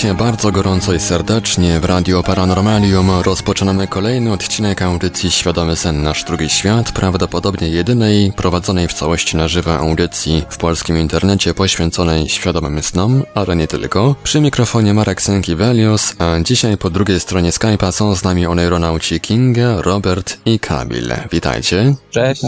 Witajcie bardzo gorąco i serdecznie w Radio Paranormalium. Rozpoczynamy kolejny odcinek audycji Świadomy Sen Nasz Drugi Świat, prawdopodobnie jedynej prowadzonej w całości na żywo audycji w polskim internecie poświęconej świadomym snom, ale nie tylko. Przy mikrofonie Marek Senkivelius, a dzisiaj po drugiej stronie Skype'a są z nami oneironauci Kinga, Robert i Kamil. Witajcie. Cześć.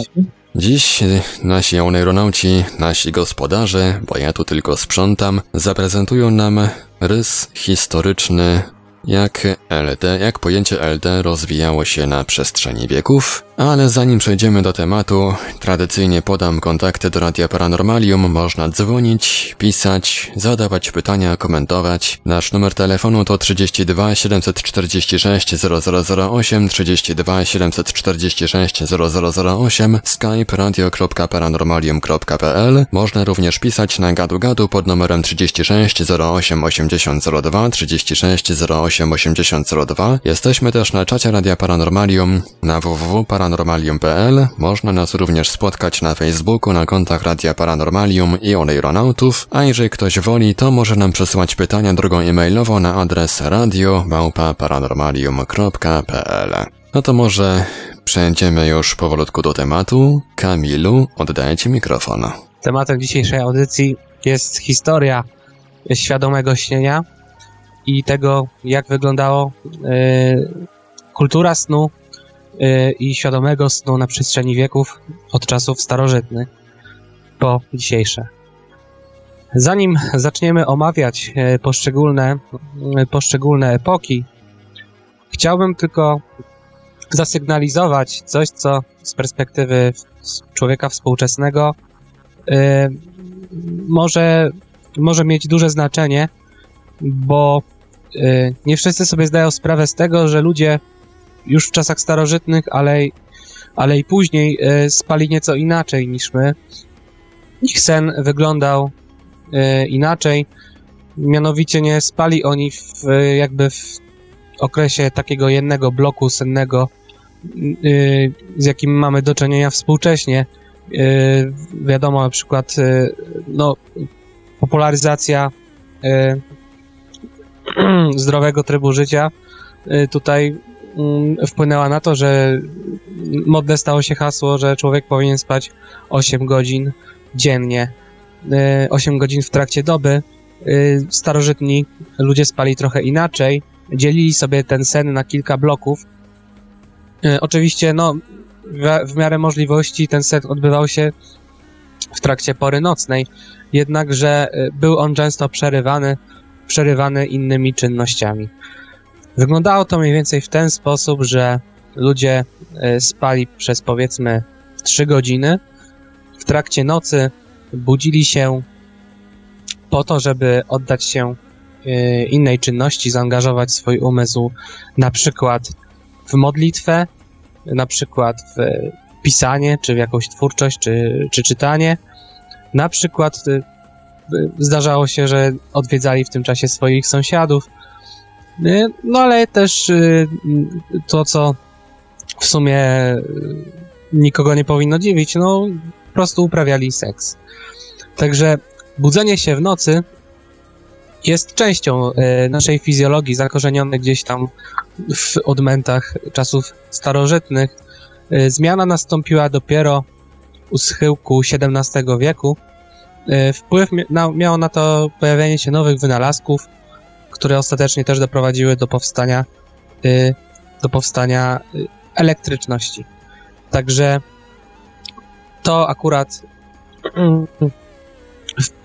Dziś nasi oneironauci, nasi gospodarze, bo ja tu tylko sprzątam, zaprezentują nam rys historyczny jak LD, jak pojęcie LD rozwijało się na przestrzeni wieków, ale zanim przejdziemy do tematu, tradycyjnie podam kontakty do Radia Paranormalium, można dzwonić, pisać, zadawać pytania, komentować. Nasz numer telefonu to 32 746 0008, 32 746 0008, skype radio.paranormalium.pl. Można również pisać na gadu gadu pod numerem 36 08 80 02, 36 08 80 02. Jesteśmy też na czacie Radia Paranormalium na www.paranormalium.pl. Można nas również spotkać na Facebooku, na kontach Radia Paranormalium i Oneironautów, a jeżeli ktoś woli, to może nam przesyłać pytania drogą e-mailową na adres radio.paranormalium.pl. No to może przejdziemy już powolutku do tematu. Kamilu, oddaję Ci mikrofon. Tematem dzisiejszej audycji jest historia świadomego śnienia i tego, jak wyglądało y, kultura snu i świadomego snu na przestrzeni wieków od czasów starożytnych po dzisiejsze. Zanim zaczniemy omawiać y, poszczególne, poszczególne epoki, chciałbym tylko zasygnalizować coś, co z perspektywy człowieka współczesnego może, może mieć duże znaczenie, bo Y, nie wszyscy sobie zdają sprawę z tego, że ludzie już w czasach starożytnych, ale, ale i później y, spali nieco inaczej niż my. Ich sen wyglądał y, inaczej. Mianowicie nie spali oni w, jakby w okresie takiego jednego bloku sennego, z jakim mamy do czynienia współcześnie. Wiadomo, na przykład no, popularyzacja zdrowego trybu życia tutaj wpłynęła na to, że modne stało się hasło, że człowiek powinien spać 8 godzin dziennie, 8 y, godzin w trakcie doby. Y, starożytni ludzie spali trochę inaczej, dzielili sobie ten sen na kilka bloków. Oczywiście, no, w miarę możliwości ten sen odbywał się w trakcie pory nocnej, jednakże był on często przerywany przerywane innymi czynnościami. Wyglądało to mniej więcej w ten sposób, że ludzie e, spali przez powiedzmy 3 godziny. W trakcie nocy budzili się po to, żeby oddać się e, innej czynności, zaangażować swój umysł na przykład w modlitwę, na przykład w pisanie, czy w jakąś twórczość, czy, czy czytanie. Na przykład e, zdarzało się, że odwiedzali w tym czasie swoich sąsiadów. Y, no ale też y, to, co w sumie y, nikogo nie powinno dziwić, no po prostu uprawiali seks. Także budzenie się w nocy jest częścią naszej fizjologii, zakorzenione gdzieś tam w odmętach czasów starożytnych. Zmiana nastąpiła dopiero u schyłku XVII wieku, wpływ miało na to pojawienie się nowych wynalazków, które ostatecznie też doprowadziły do powstania y, do powstania y, elektryczności. Także to akurat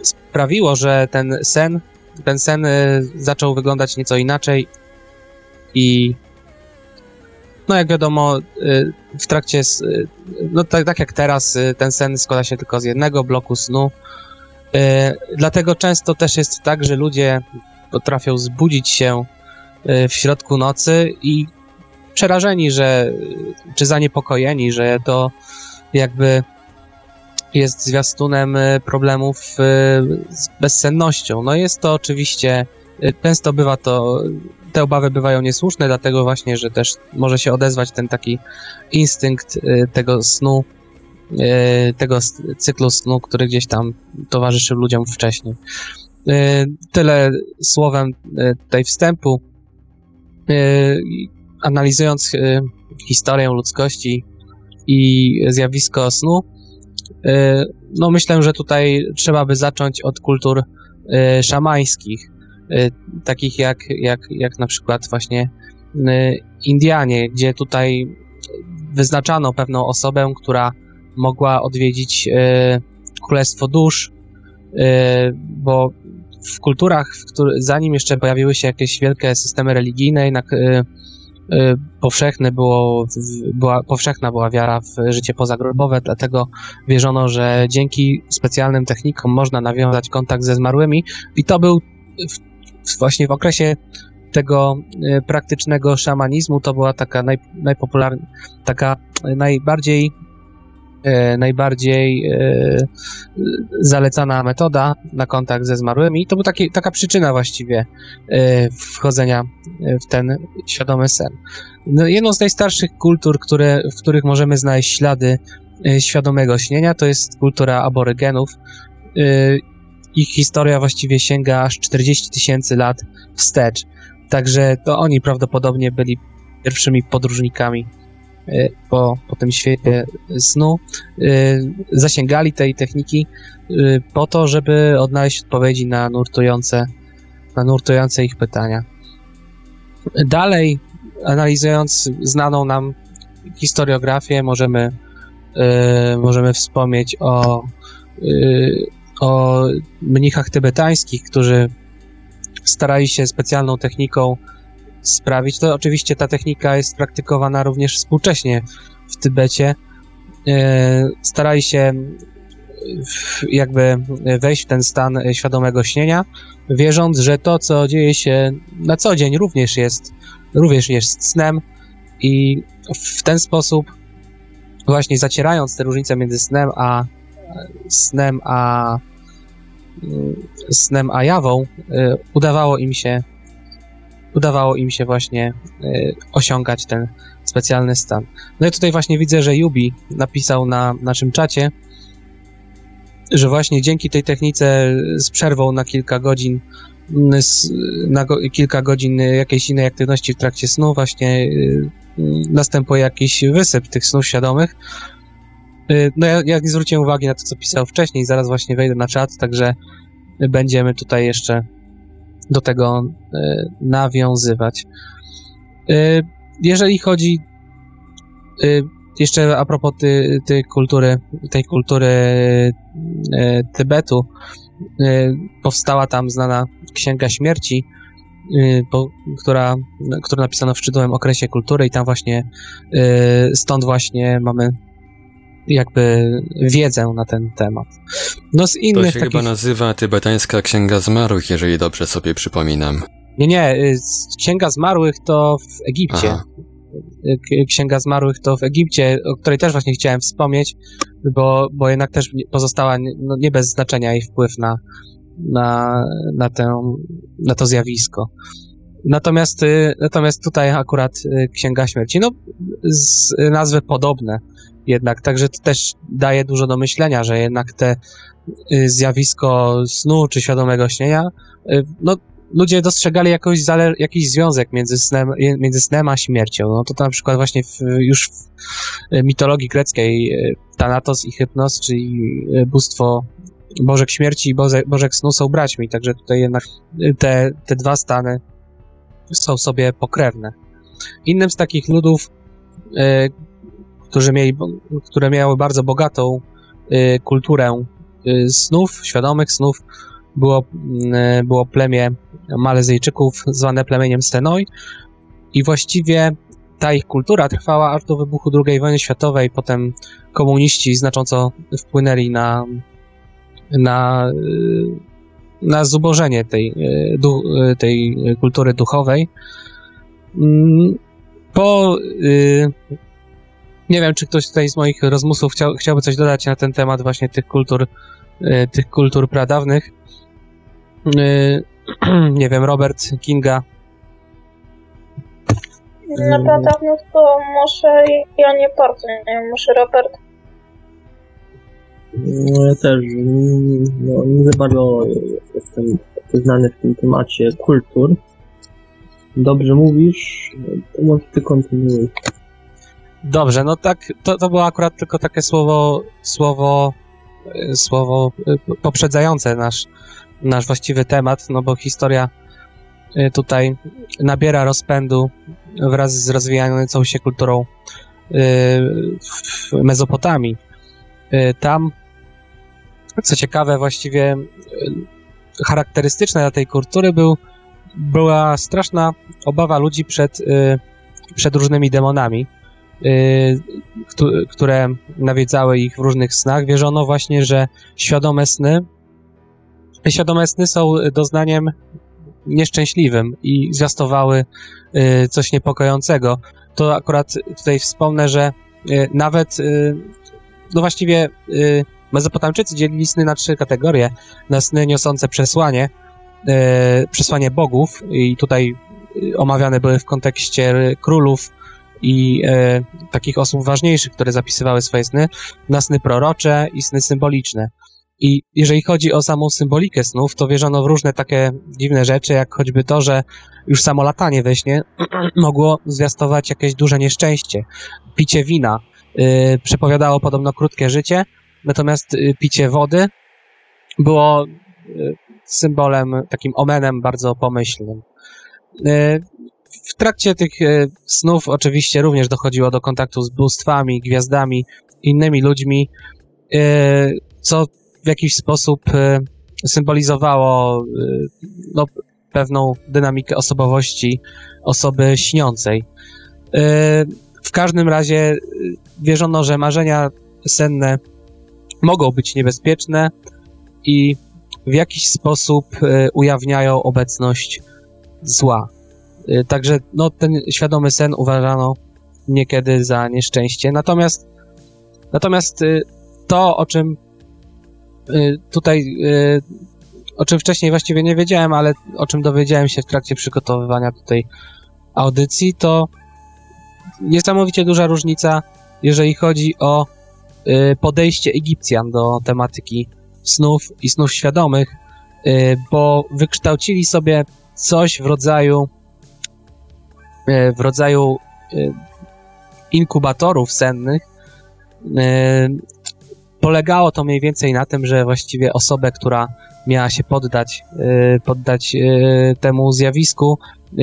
sprawiło, że ten sen, ten sen y, zaczął wyglądać nieco inaczej i no jak wiadomo, w trakcie, no tak, tak jak teraz, ten sen składa się tylko z jednego bloku snu, Dlatego często też jest tak, że ludzie potrafią zbudzić się w środku nocy i przerażeni, że, czy zaniepokojeni, że to jakby jest zwiastunem problemów z bezsennością. No jest to oczywiście, często bywa to, te obawy bywają niesłuszne, dlatego właśnie, że też może się odezwać ten taki instynkt tego snu, tego cyklu snu, który gdzieś tam towarzyszył ludziom wcześniej. Tyle słowem tutaj wstępu. Analizując y, historię ludzkości i zjawisko snu, no myślę, że tutaj trzeba by zacząć od kultur szamańskich, takich jak, jak, jak na przykład właśnie Indianie, gdzie tutaj wyznaczano pewną osobę, która mogła odwiedzić Królestwo Dusz, bo w kulturach, w który, zanim jeszcze pojawiły się jakieś wielkie systemy religijne, jednak Y, powszechne było, była, powszechna była wiara w życie pozagrobowe, dlatego wierzono, że dzięki specjalnym technikom można nawiązać kontakt ze zmarłymi. I to był w, właśnie w okresie tego y, praktycznego szamanizmu. To była taka naj, najpopularna, taka najbardziej E, najbardziej e, zalecana metoda na kontakt ze zmarłymi. I to była taka przyczyna właściwie e, wchodzenia w ten świadomy sen. No, jedną z najstarszych kultur, które, w których możemy znaleźć ślady świadomego śnienia, to jest kultura aborygenów. Ich historia właściwie sięga aż 40 tysięcy lat wstecz. Także to oni prawdopodobnie byli pierwszymi podróżnikami po, po tym świecie snu, y, zasięgali tej techniki y, po to, żeby odnaleźć odpowiedzi na nurtujące, na nurtujące ich pytania. Dalej, analizując znaną nam historiografię, możemy, możemy wspomnieć o, o mnichach tybetańskich, którzy starali się specjalną techniką sprawić. To oczywiście ta technika jest praktykowana również współcześnie w Tybecie. E, starali się jakby wejść w ten stan świadomego śnienia, wierząc, że to, co dzieje się na co dzień, również jest, również jest snem i w ten sposób właśnie zacierając te różnice między snem a snem a snem a jawą, e, udawało im się udawało im się właśnie y, osiągać ten specjalny stan. No i tutaj właśnie widzę, że Yubi napisał na naszym czacie, że właśnie dzięki tej technice z przerwą na kilka godzin mm, na go, kilka godzin jakiejś innej aktywności w trakcie snu właśnie y, następuje jakiś wysyp tych snów świadomych. Y, no ja, ja nie zwróciłem uwagi na to, co pisał wcześniej, zaraz właśnie wejdę na czat, także będziemy tutaj jeszcze do tego e, nawiązywać. E, jeżeli chodzi e, jeszcze a propos tej, tej kultury, tej kultury Tybetu, powstała tam znana Księga Śmierci, która, którą napisano w szczytowym okresie kultury i tam właśnie stąd właśnie mamy jakby wiedzę na ten temat. No z innych to się takich... chyba nazywa Tybetańska Księga Zmarłych, jeżeli dobrze sobie przypominam. Nie, nie, y, Księga Zmarłych to w Egipcie. Aha. Y, Księga Zmarłych to w Egipcie, o której też właśnie chciałem wspomnieć, bo, bo jednak też pozostała no, nie bez znaczenia jej wpływ na, na, na, tę, na to zjawisko. Natomiast, y, natomiast tutaj akurat Księga Śmierci, no z nazwy podobne jednak, także to też daje dużo do myślenia, że jednak te y, zjawisko snu czy świadomego śnienia, y, no ludzie dostrzegali jakoś jakiś związek między snem, między snem a śmiercią. No to na przykład właśnie w, już w mitologii greckiej y, Thanatos i Hypnos, czyli bóstwo Bożek Śmierci i Bożek Snu są braćmi, także tutaj jednak te, te dwa stany są sobie pokrewne. Innym z takich ludów, mieli, które miały bardzo bogatą y, kulturę y, snów, świadomych snów, było, y, było plemię Malezyjczyków zwane plemieniem Stenoi. I właściwie ta ich kultura trwała aż do wybuchu II wojny światowej, potem komuniści znacząco wpłynęli na, na, na zubożenie tej, tej kultury duchowej. Mm, po nie wiem, czy ktoś tutaj z moich rozmówców chciał, chciałby coś dodać na ten temat właśnie tych kultur, tych kultur pradawnych. Nie wiem, Robert Kinga. Na pradawnych to może ja nie bardzo, nie wiem, może Robert. No ja też no, nie za bardzo jestem znany w tym temacie kultur. Dobrze mówisz, to może ty kontynuuj. Dobrze, no tak, to, to było akurat tylko takie słowo, słowo, słowo poprzedzające nasz, nasz właściwy temat, no bo historia y, tutaj nabiera rozpędu wraz z rozwijającą się kulturą w Mezopotamii. Tam, co ciekawe, właściwie charakterystyczne dla tej kultury był, była straszna obawa ludzi przed, przed różnymi demonami, które nawiedzały ich w różnych snach. Wierzono właśnie, że świadome sny świadome sny są doznaniem nieszczęśliwym i zwiastowały y, coś niepokojącego. To akurat tutaj wspomnę, że y, nawet, y, no właściwie Mezopotamczycy dzielili sny na trzy kategorie. Na sny niosące przesłanie, przesłanie bogów i tutaj omawiane były w kontekście królów i takich osób ważniejszych, które zapisywały swoje sny, na sny prorocze i sny symboliczne. I jeżeli chodzi o samą symbolikę snów, to wierzono w różne takie dziwne rzeczy, jak choćby to, że już samo latanie we śnie mogło zwiastować jakieś duże nieszczęście. Picie wina yy, przepowiadało podobno krótkie życie, natomiast yy, picie wody było yy, symbolem, takim omenem bardzo pomyślnym. W trakcie tych y, snów oczywiście również dochodziło do kontaktu z bóstwami, gwiazdami, innymi ludźmi, y, co w jakiś sposób e, symbolizowało e, no, pewną dynamikę osobowości osoby śniącej. E, w każdym razie wierzono, że marzenia senne mogą być niebezpieczne i w jakiś sposób ujawniają obecność zła. Także no, ten świadomy sen uważano niekiedy za nieszczęście. Natomiast, natomiast to, o czym Y, tutaj, y, o czym wcześniej właściwie nie wiedziałem, ale o czym dowiedziałem się w trakcie przygotowywania tutaj audycji, to niesamowicie duża różnica, jeżeli chodzi o y, podejście Egipcjan do tematyki snów i snów świadomych, bo wykształcili sobie coś w rodzaju w rodzaju inkubatorów sennych, polegało to mniej więcej na tym, że właściwie osobę, która miała się poddać, poddać temu zjawisku,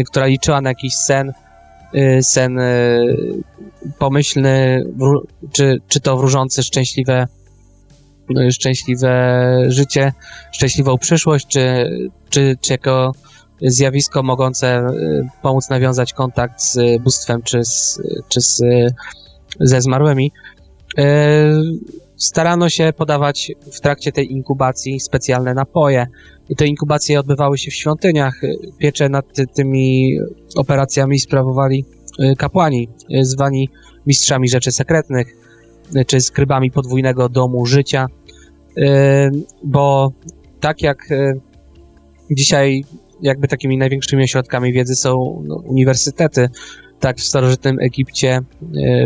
która liczyła na jakiś sen, sen pomyślny, czy, czy to wróżący szczęśliwe, szczęśliwe życie, szczęśliwą przyszłość, czy, czy, czy jako zjawisko mogące pomóc nawiązać kontakt z bóstwem, czy, z, czy z, ze zmarłymi starano się podawać w trakcie tej inkubacji specjalne napoje. I te inkubacje odbywały się w świątyniach. Piecze nad tymi operacjami sprawowali y, kapłani, y, zwani mistrzami rzeczy sekretnych, y, czy skrybami podwójnego domu życia, bo tak jak dzisiaj jakby takimi największymi ośrodkami wiedzy są no, uniwersytety, tak w starożytnym Egipcie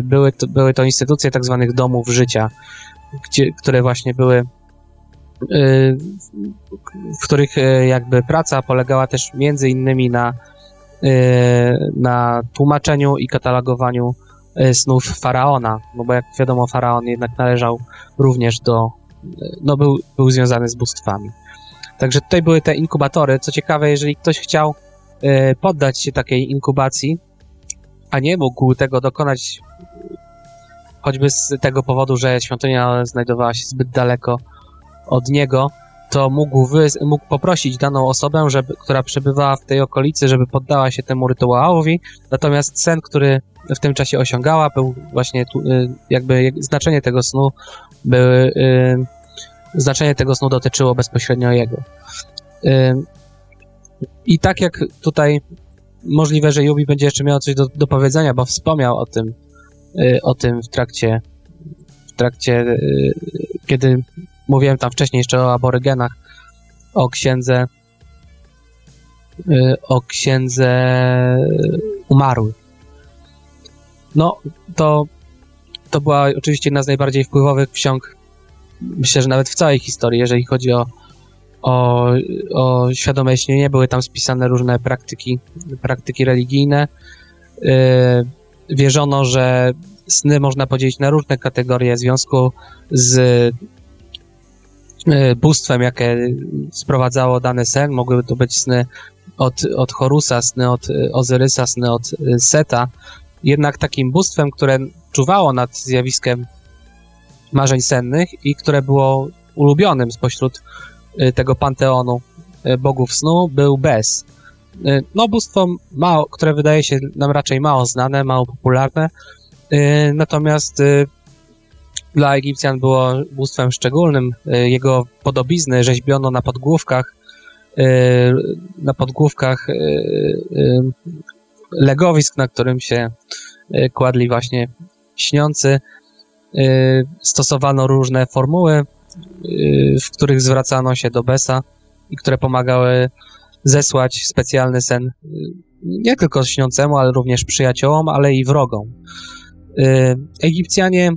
były to, były to instytucje tak zwanych domów życia, gdzie, które właśnie były y, w których y, jakby praca polegała też między innymi na, na tłumaczeniu i katalogowaniu snów faraona, no bo jak wiadomo faraon jednak należał również do, no był, był związany z bóstwami. Także tutaj były te inkubatory. Co ciekawe, jeżeli ktoś chciał poddać się takiej inkubacji, a nie mógł tego dokonać choćby z tego powodu, że świątynia znajdowała się zbyt daleko od niego, to mógł, wy, mógł poprosić daną osobę, żeby, która przebywała w tej okolicy, żeby poddała się temu rytuałowi, natomiast sen, który w tym czasie osiągała, był właśnie tu, y, jakby znaczenie tego snu były, y, znaczenie tego snu dotyczyło bezpośrednio jego. I tak jak tutaj możliwe, że Yubi będzie jeszcze miał coś do, do powiedzenia, bo wspomniał o tym, y, o tym w trakcie, w trakcie, y, kiedy mówiłem tam wcześniej jeszcze o aborygenach, o księdze, y, o księdze umarłych. No, to, to była oczywiście jedna z najbardziej wpływowych ksiąg, myślę, że nawet w całej historii, jeżeli chodzi o, o, o świadome śnienie. Były tam spisane różne praktyki, praktyki religijne. Yy, wierzono, że sny można podzielić na różne kategorie w związku z yy, bóstwem, jakie sprowadzało dany sen. Mogły to być sny od, od Horusa, sny od Ozyrysa, sny od Seta. Jednak takim bóstwem, które czuwało nad zjawiskiem marzeń sennych i które było ulubionym spośród y, tego panteonu y, bogów snu, był Bes. Y, no, bóstwo, mało, które wydaje się nam raczej mało znane, mało popularne, natomiast dla Egipcjan było bóstwem szczególnym. Jego podobizny rzeźbiono na podgłówkach, na podgłówkach legowisk, na którym się kładli właśnie śniący. Stosowano różne formuły, w których zwracano się do Besa i które pomagały zesłać specjalny sen nie tylko śniącemu, ale również przyjaciołom, ale i wrogom. Egipcjanie,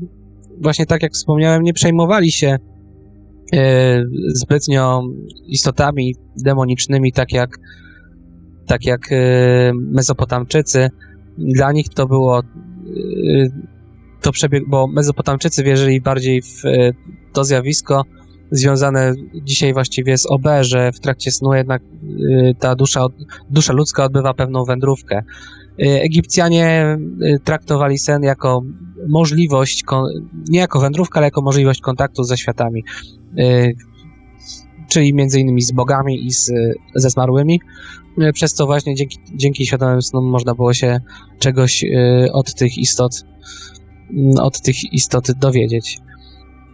właśnie tak jak wspomniałem, nie przejmowali się zbytnio istotami demonicznymi, tak jak, tak jak Mezopotamczycy. Dla nich to było to przebieg, bo Mezopotamczycy wierzyli bardziej w to zjawisko związane dzisiaj właściwie z OB, że w trakcie snu jednak ta dusza, dusza ludzka odbywa pewną wędrówkę. Egipcjanie traktowali sen jako możliwość, nie jako wędrówkę, ale jako możliwość kontaktu ze światami, czyli między innymi z bogami i z, ze zmarłymi, przez co właśnie dzięki, dzięki świadomym snom można było się czegoś od tych istot od tych istot dowiedzieć.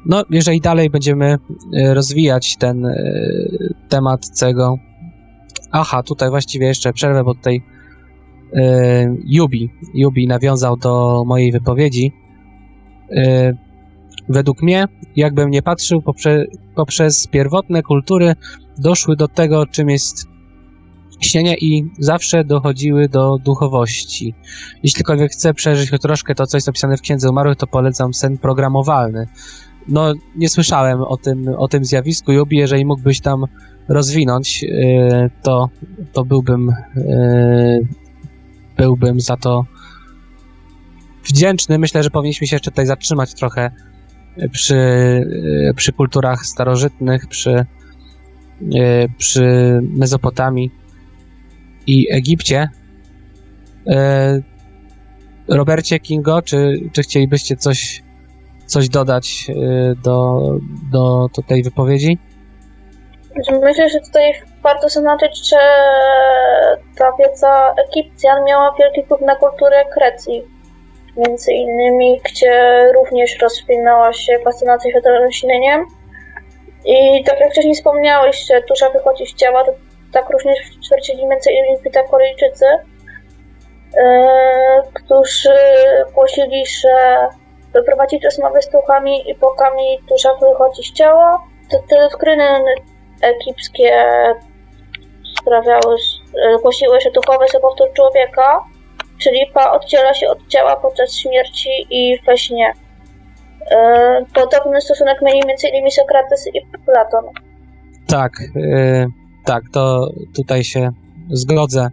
No, jeżeli dalej będziemy rozwijać ten temat cego. Aha, tutaj właściwie jeszcze przerwę, bo tutaj Yubi, Yubi nawiązał do mojej wypowiedzi. Według mnie, jakbym nie patrzył, poprze, poprzez pierwotne kultury doszły do tego, czym jest śnienie i zawsze dochodziły do duchowości. Jeślikolwiek chcę przeżyć choć troszkę to, co jest opisane w Księdze Umarłych, to polecam sen programowalny. No, nie słyszałem o tym, o tym zjawisku. Jubi, jeżeli mógłbyś tam rozwinąć, yy, to, to byłbym, yy, byłbym za to wdzięczny. Myślę, że powinniśmy się jeszcze tutaj zatrzymać trochę przy, yy, przy kulturach starożytnych, przy, przy Mezopotamii i Egipcie. Robercie Kingo, czy, czy chcielibyście coś, coś dodać do, do, do tej wypowiedzi? Myślę, że tutaj warto zaznaczyć, że ta wiedza Egipcjan miała wielki wpływ na kulturę Grecji. Między innymi, gdzie również rozwinęła się fascynacja światowym śnieniem. I tak jak wcześniej wspomniałeś, że dusza wychodzi z ciała, to tak również twierdzili m.in. Pitagoryjczycy, którzy głosili, że wyprowadzić rozmowy z duchami i bokami dusza wychodzi z ciała. Te, te doktryny egipskie sprawiały, głosiły, że duchowy jest powtór człowieka, czyli pa oddziela się od ciała podczas śmierci i we śnie. Podobny stosunek mieli m.in. Sokrates i Platon. Tak, tak, to tutaj się zgodzę.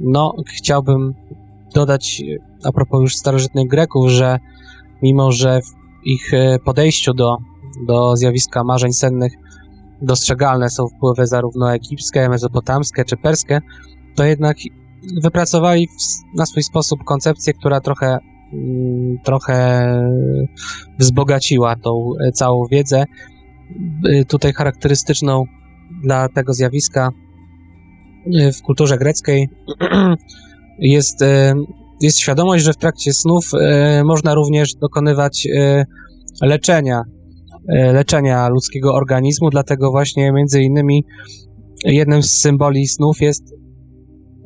No, chciałbym dodać a propos już starożytnych Greków, że mimo, że w ich podejściu do, do zjawiska marzeń sennych dostrzegalne są wpływy zarówno egipskie, mezopotamskie czy perskie, to jednak wypracowali na swój sposób koncepcję, która trochę, trochę wzbogaciła tą całą wiedzę. Tutaj charakterystyczną dla tego zjawiska w kulturze greckiej. Jest, jest świadomość, że w trakcie snów można również dokonywać leczenia leczenia ludzkiego organizmu, dlatego właśnie między innymi jednym z symboli snów jest,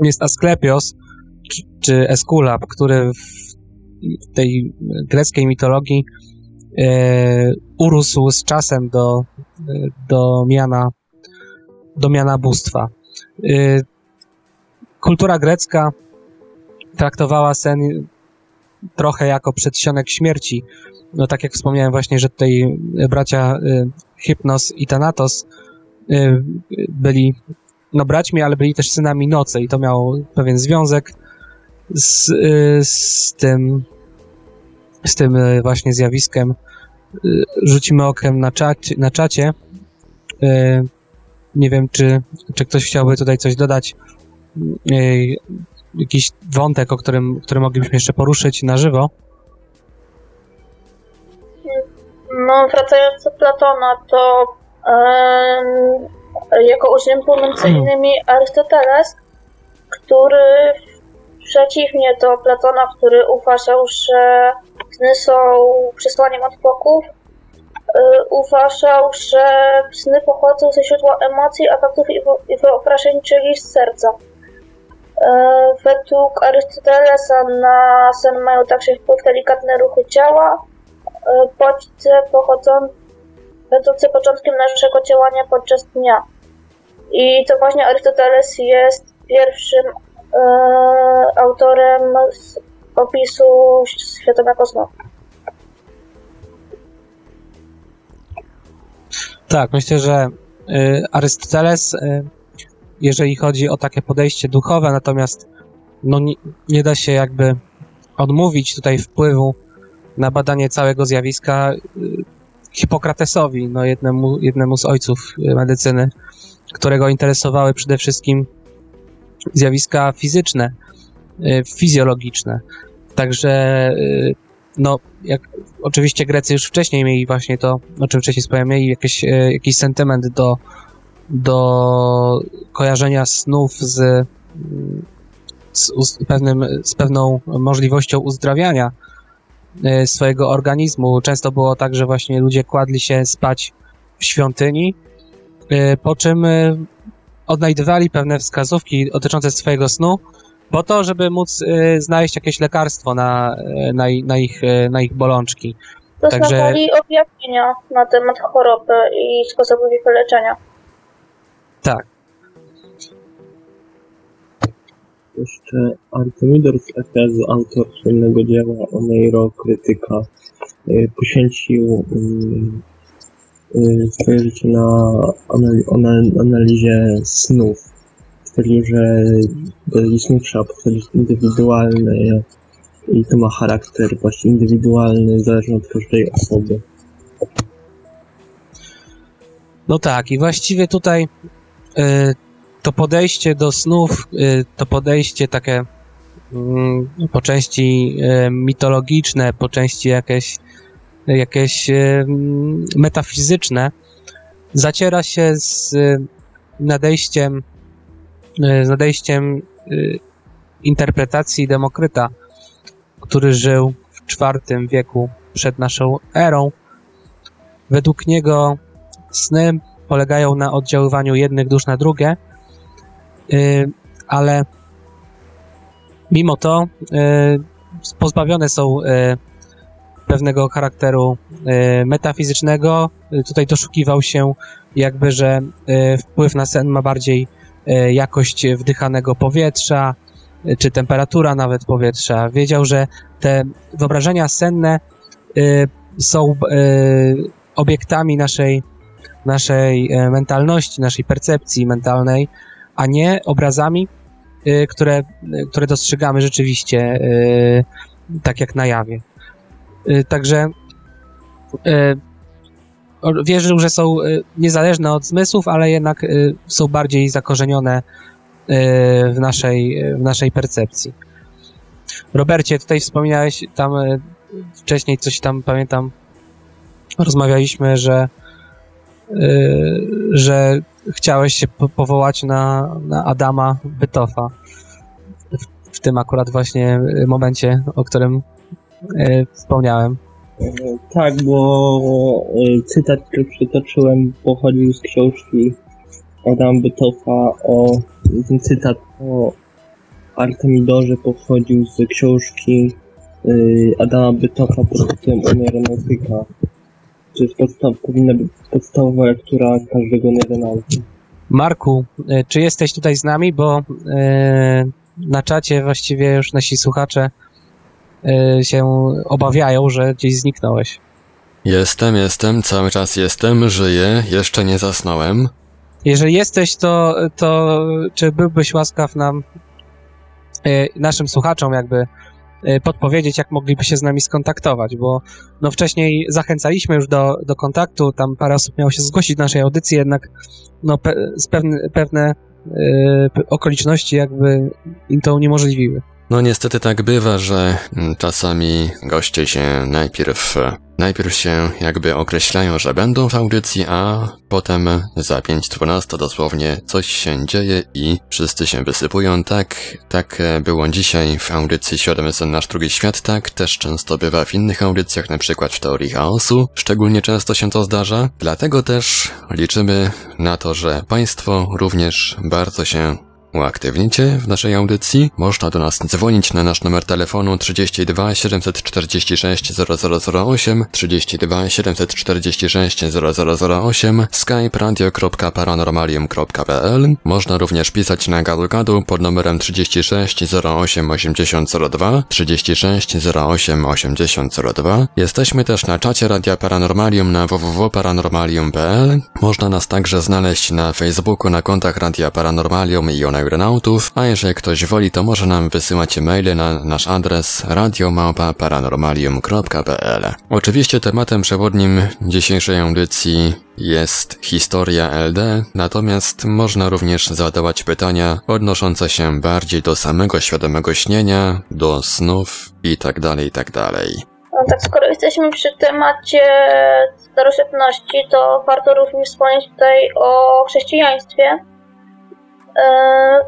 jest Asklepios, czy, czy Eskulap, który w tej greckiej mitologii e, urósł z czasem do, do miana do miana bóstwa. E, kultura grecka traktowała sen trochę jako przedsionek śmierci. No tak jak wspomniałem właśnie, że tutaj bracia y, Hypnos i Thanatos y, byli no braćmi, ale byli też synami nocy i to miało pewien związek z, y, z tym z tym właśnie zjawiskiem. Rzucimy okiem na, czacie, na czacie. Nie wiem, czy, czy ktoś chciałby tutaj coś dodać jakiś wątek, o którym, który moglibyśmy jeszcze poruszyć na żywo? No, wracając do Platona, to jako uczeń był między innymi Arystoteles, który przeciwnie do Platona, który uważał, że sny są przesłaniem od boków, uważał, że sny pochodzą ze źródła emocji, afaktów i wyobrażeń, czyli z serca. E, według Arystotelesa na sen mają także wpływ delikatne ruchy ciała, e, bodźce będące początkiem naszego działania podczas dnia. I to właśnie Arystoteles jest pierwszym e, autorem opisu świadomego snu. Tak, myślę, że y, Arystoteles y, jeżeli chodzi o takie podejście duchowe, natomiast no, nie, nie da się jakby odmówić tutaj wpływu na badanie całego zjawiska y, Hipokratesowi, no jednemu, jednemu z ojców medycyny, którego interesowały przede wszystkim zjawiska fizyczne, y, fizjologiczne. Także, y, no, jak oczywiście Grecy już wcześniej mieli właśnie to, o czym wcześniej wspomniałem, mieli jakieś, jakiś sentyment do do kojarzenia snów z, z, z, pewnym, z pewną możliwością uzdrawiania e, swojego organizmu. Często było tak, że właśnie ludzie kładli się spać w świątyni, e, po czym e, odnajdywali pewne wskazówki dotyczące swojego snu, po to, żeby móc znaleźć jakieś lekarstwo na, na, na, ich, na ich bolączki. Dostawali Także... objawienia na temat choroby i sposobów ich leczenia. Tak. Jeszcze Artemidor z Efezu, autor słynnego dzieła Oneiro Krytyka, y, poświęcił y, y, swoje życie na analizie snów. Stwierdził, że do snów trzeba podchodzić indywidualny i to ma charakter właśnie indywidualny, zależny od każdej osoby. No tak, i właściwie tutaj Y, to podejście do snów, y, to podejście takie mm, po części y, mitologiczne, po części jakieś, jakieś metafizyczne, zaciera się z nadejściem, z nadejściem interpretacji Demokryta, który żył w IV wieku przed naszą erą. Według niego sny polegają na oddziaływaniu jednych dusz na drugie, y, ale mimo to pozbawione są pewnego charakteru metafizycznego. Tutaj doszukiwał się jakby, że wpływ na sen ma bardziej jakość wdychanego powietrza, czy temperatura nawet powietrza. Wiedział, że te wyobrażenia senne są obiektami naszej naszej e, mentalności, naszej percepcji mentalnej, a nie obrazami, e, które, e, które dostrzegamy rzeczywiście tak jak na jawie. Także wierzył, że są niezależne od zmysłów, ale jednak są bardziej zakorzenione w naszej, w naszej percepcji. Robercie, tutaj wspominałeś tam wcześniej coś tam, pamiętam, rozmawialiśmy, że Y, że chciałeś się powołać na, na Adama Bytofa. W, w, tym akurat właśnie momencie, o którym y, wspomniałem. E, Tak, bo e, cytat, który przytoczyłem, pochodził z książki Adam Bytofa o ten cytat o Artemidorze pochodził z książki y, Adama Bytofa pod tytułem Aeronautyka. To jest podstaw, powinna być podstawowa lektura każdego aeronauty. Marku, e, czy jesteś tutaj z nami? Bo e, na czacie właściwie już nasi słuchacze e, się obawiają, że gdzieś zniknąłeś. Jestem, jestem, cały czas jestem, żyję, jeszcze nie zasnąłem. Jeżeli jesteś, to, to czy byłbyś łaskaw nam, e, naszym słuchaczom jakby e, podpowiedzieć, jak mogliby się z nami skontaktować, bo no wcześniej zachęcaliśmy już do, do kontaktu, tam parę osób miało się zgłosić do naszej audycji, jednak no pe, z pewne, pewne e, okoliczności jakby im to uniemożliwiły. No niestety tak bywa, że czasami goście się najpierw, najpierw się jakby określają, że będą w audycji, a potem za 5.12 dosłownie coś się dzieje i wszyscy się wysypują. Tak, tak było dzisiaj w audycji Świadomy Sen Nasz Drugi Świat, tak też często bywa w innych audycjach, na przykład w Teorii Chaosu. Szczególnie często się to zdarza. Dlatego też liczymy na to, że Państwo również bardzo się uaktywnicie w naszej audycji. Można do nas dzwonić na nasz numer telefonu 32 746 0008, 32 746 0008, skype radio.paranormalium.pl. Można również pisać na gadu pod numerem 36 08 8002, 36 08 8002. Jesteśmy też na czacie Radia Paranormalium na www.paranormalium.pl. Można nas także znaleźć na Facebooku na kontach Radia Paranormalium i A jeżeli ktoś woli, to może nam wysyłać maile na nasz adres radiomałpa-paranormalium.pl. Oczywiście tematem przewodnim dzisiejszej audycji jest historia LD, natomiast można również zadawać pytania odnoszące się bardziej do samego świadomego śnienia, do snów itd. itd. No tak, skoro jesteśmy przy temacie starożytności, to warto również wspomnieć tutaj o chrześcijaństwie,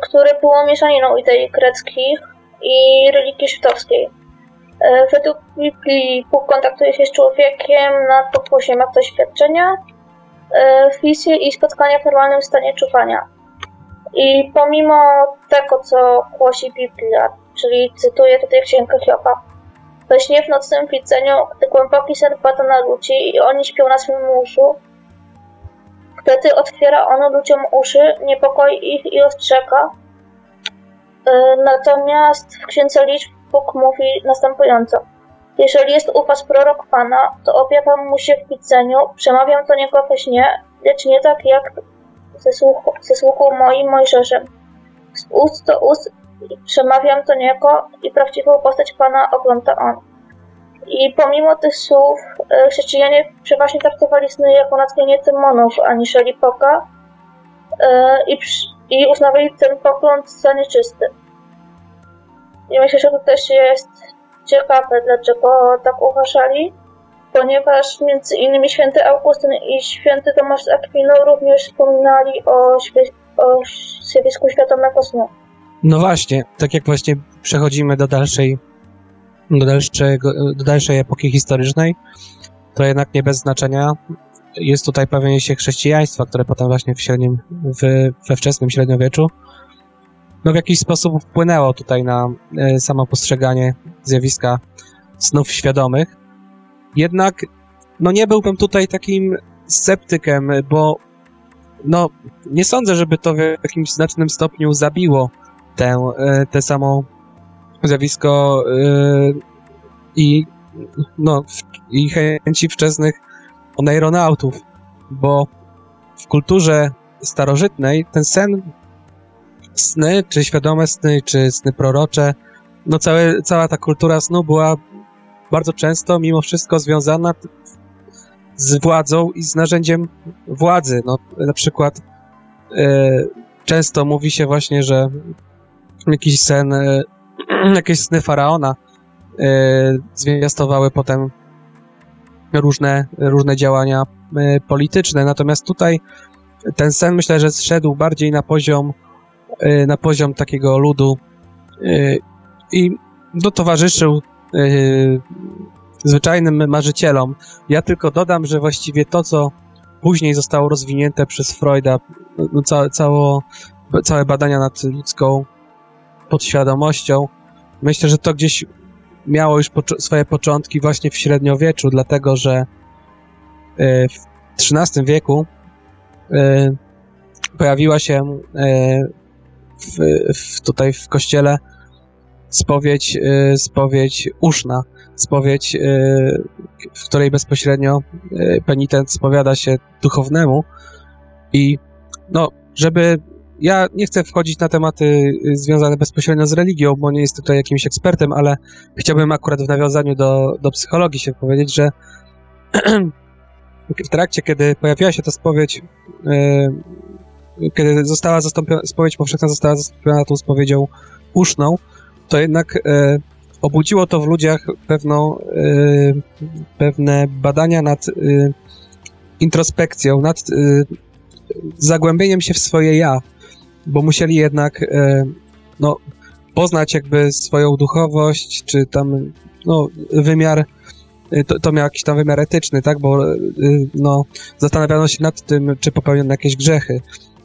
które było mieszaniną idei greckich i religii żydowskiej. E, według Biblii Bóg kontaktuje się z człowiekiem na pokłosie ma doświadczenia, e, wizje i spotkania w normalnym stanie czuwania. I pomimo tego, co głosi Biblia, czyli cytuję tutaj księgę Hioba, we śnie w nocnym widzeniu, gdy głęboki sen pada na ludzi i oni śpią na swym łóżu, wtedy otwiera ono ludziom uszy, niepokoi ich i ostrzega. E, Natomiast w księdze liczb Bóg mówi następująco. Jeżeli jest u was prorok Pana, to objawiam mu się w widzeniu, przemawiam do niego we śnie, lecz nie tak jak ze słuchu, ze słuchu moim Mojżeszem. Z ust do ust przemawiam do niego i prawdziwą postać Pana ogląda on. I pomimo tych słów, e, chrześcijanie przeważnie traktowali sny jako natchnienie demonów, aniżeli Boga e, i, i uznawali ten pogląd za nieczysty. I myślę, że to też jest ciekawe, dlaczego tak uważali, ponieważ między innymi święty Augustyn i święty Tomasz z Akwinu również wspominali o, o zjawisku świadomego snu. No właśnie, tak jak właśnie przechodzimy do dalszej, do, dalszego, do dalszej epoki historycznej, to jednak nie bez znaczenia jest tutaj pojawienie się chrześcijaństwa, które potem właśnie w średnim, w, we wczesnym średniowieczu no w jakiś sposób wpłynęło tutaj na e, samo postrzeganie zjawiska snów świadomych. Jednak no nie byłbym tutaj takim sceptykiem, bo no nie sądzę, żeby to w jakimś znacznym stopniu zabiło tę, e, te samo zjawisko e, i no, i chęci wczesnych oneironautów, bo w kulturze starożytnej ten sen, sny, czy świadome sny, czy sny prorocze, no całe, cała ta kultura snu była bardzo często mimo wszystko związana z władzą i z narzędziem władzy. No, na przykład e, często mówi się właśnie, że jakiś sen, e, jakieś sny faraona e, zwiastowały potem różne, różne działania e, polityczne. Natomiast tutaj ten sen myślę, że zszedł bardziej na poziom, e, na poziom takiego ludu e, i no, towarzyszył e, zwyczajnym marzycielom. Ja tylko dodam, że właściwie to, co później zostało rozwinięte przez Freuda, no, ca, cało, całe badania nad ludzką podświadomością, myślę, że to gdzieś miało już swoje początki właśnie w średniowieczu, dlatego że y, w XIII wieku y, pojawiła się y, w, w, tutaj w kościele spowiedź, spowiedź uszna, spowiedź, w której bezpośrednio penitent spowiada się duchownemu. I no, żeby ja nie chcę wchodzić na tematy związane bezpośrednio z religią, bo nie jestem tutaj jakimś ekspertem, ale chciałbym akurat w nawiązaniu do, do psychologii się powiedzieć, że w trakcie, kiedy pojawiła się ta spowiedź, kiedy została zastąpiona, spowiedź powszechna została zastąpiona tą spowiedzią uszną, to jednak e, obudziło to w ludziach pewną, pewne badania nad introspekcją, nad zagłębieniem się w swoje ja, bo musieli jednak e, no, poznać jakby swoją duchowość, czy tam no, wymiar e, to, to miał jakiś tam wymiar etyczny, tak, bo no, zastanawiano się nad tym, czy popełniono jakieś grzechy,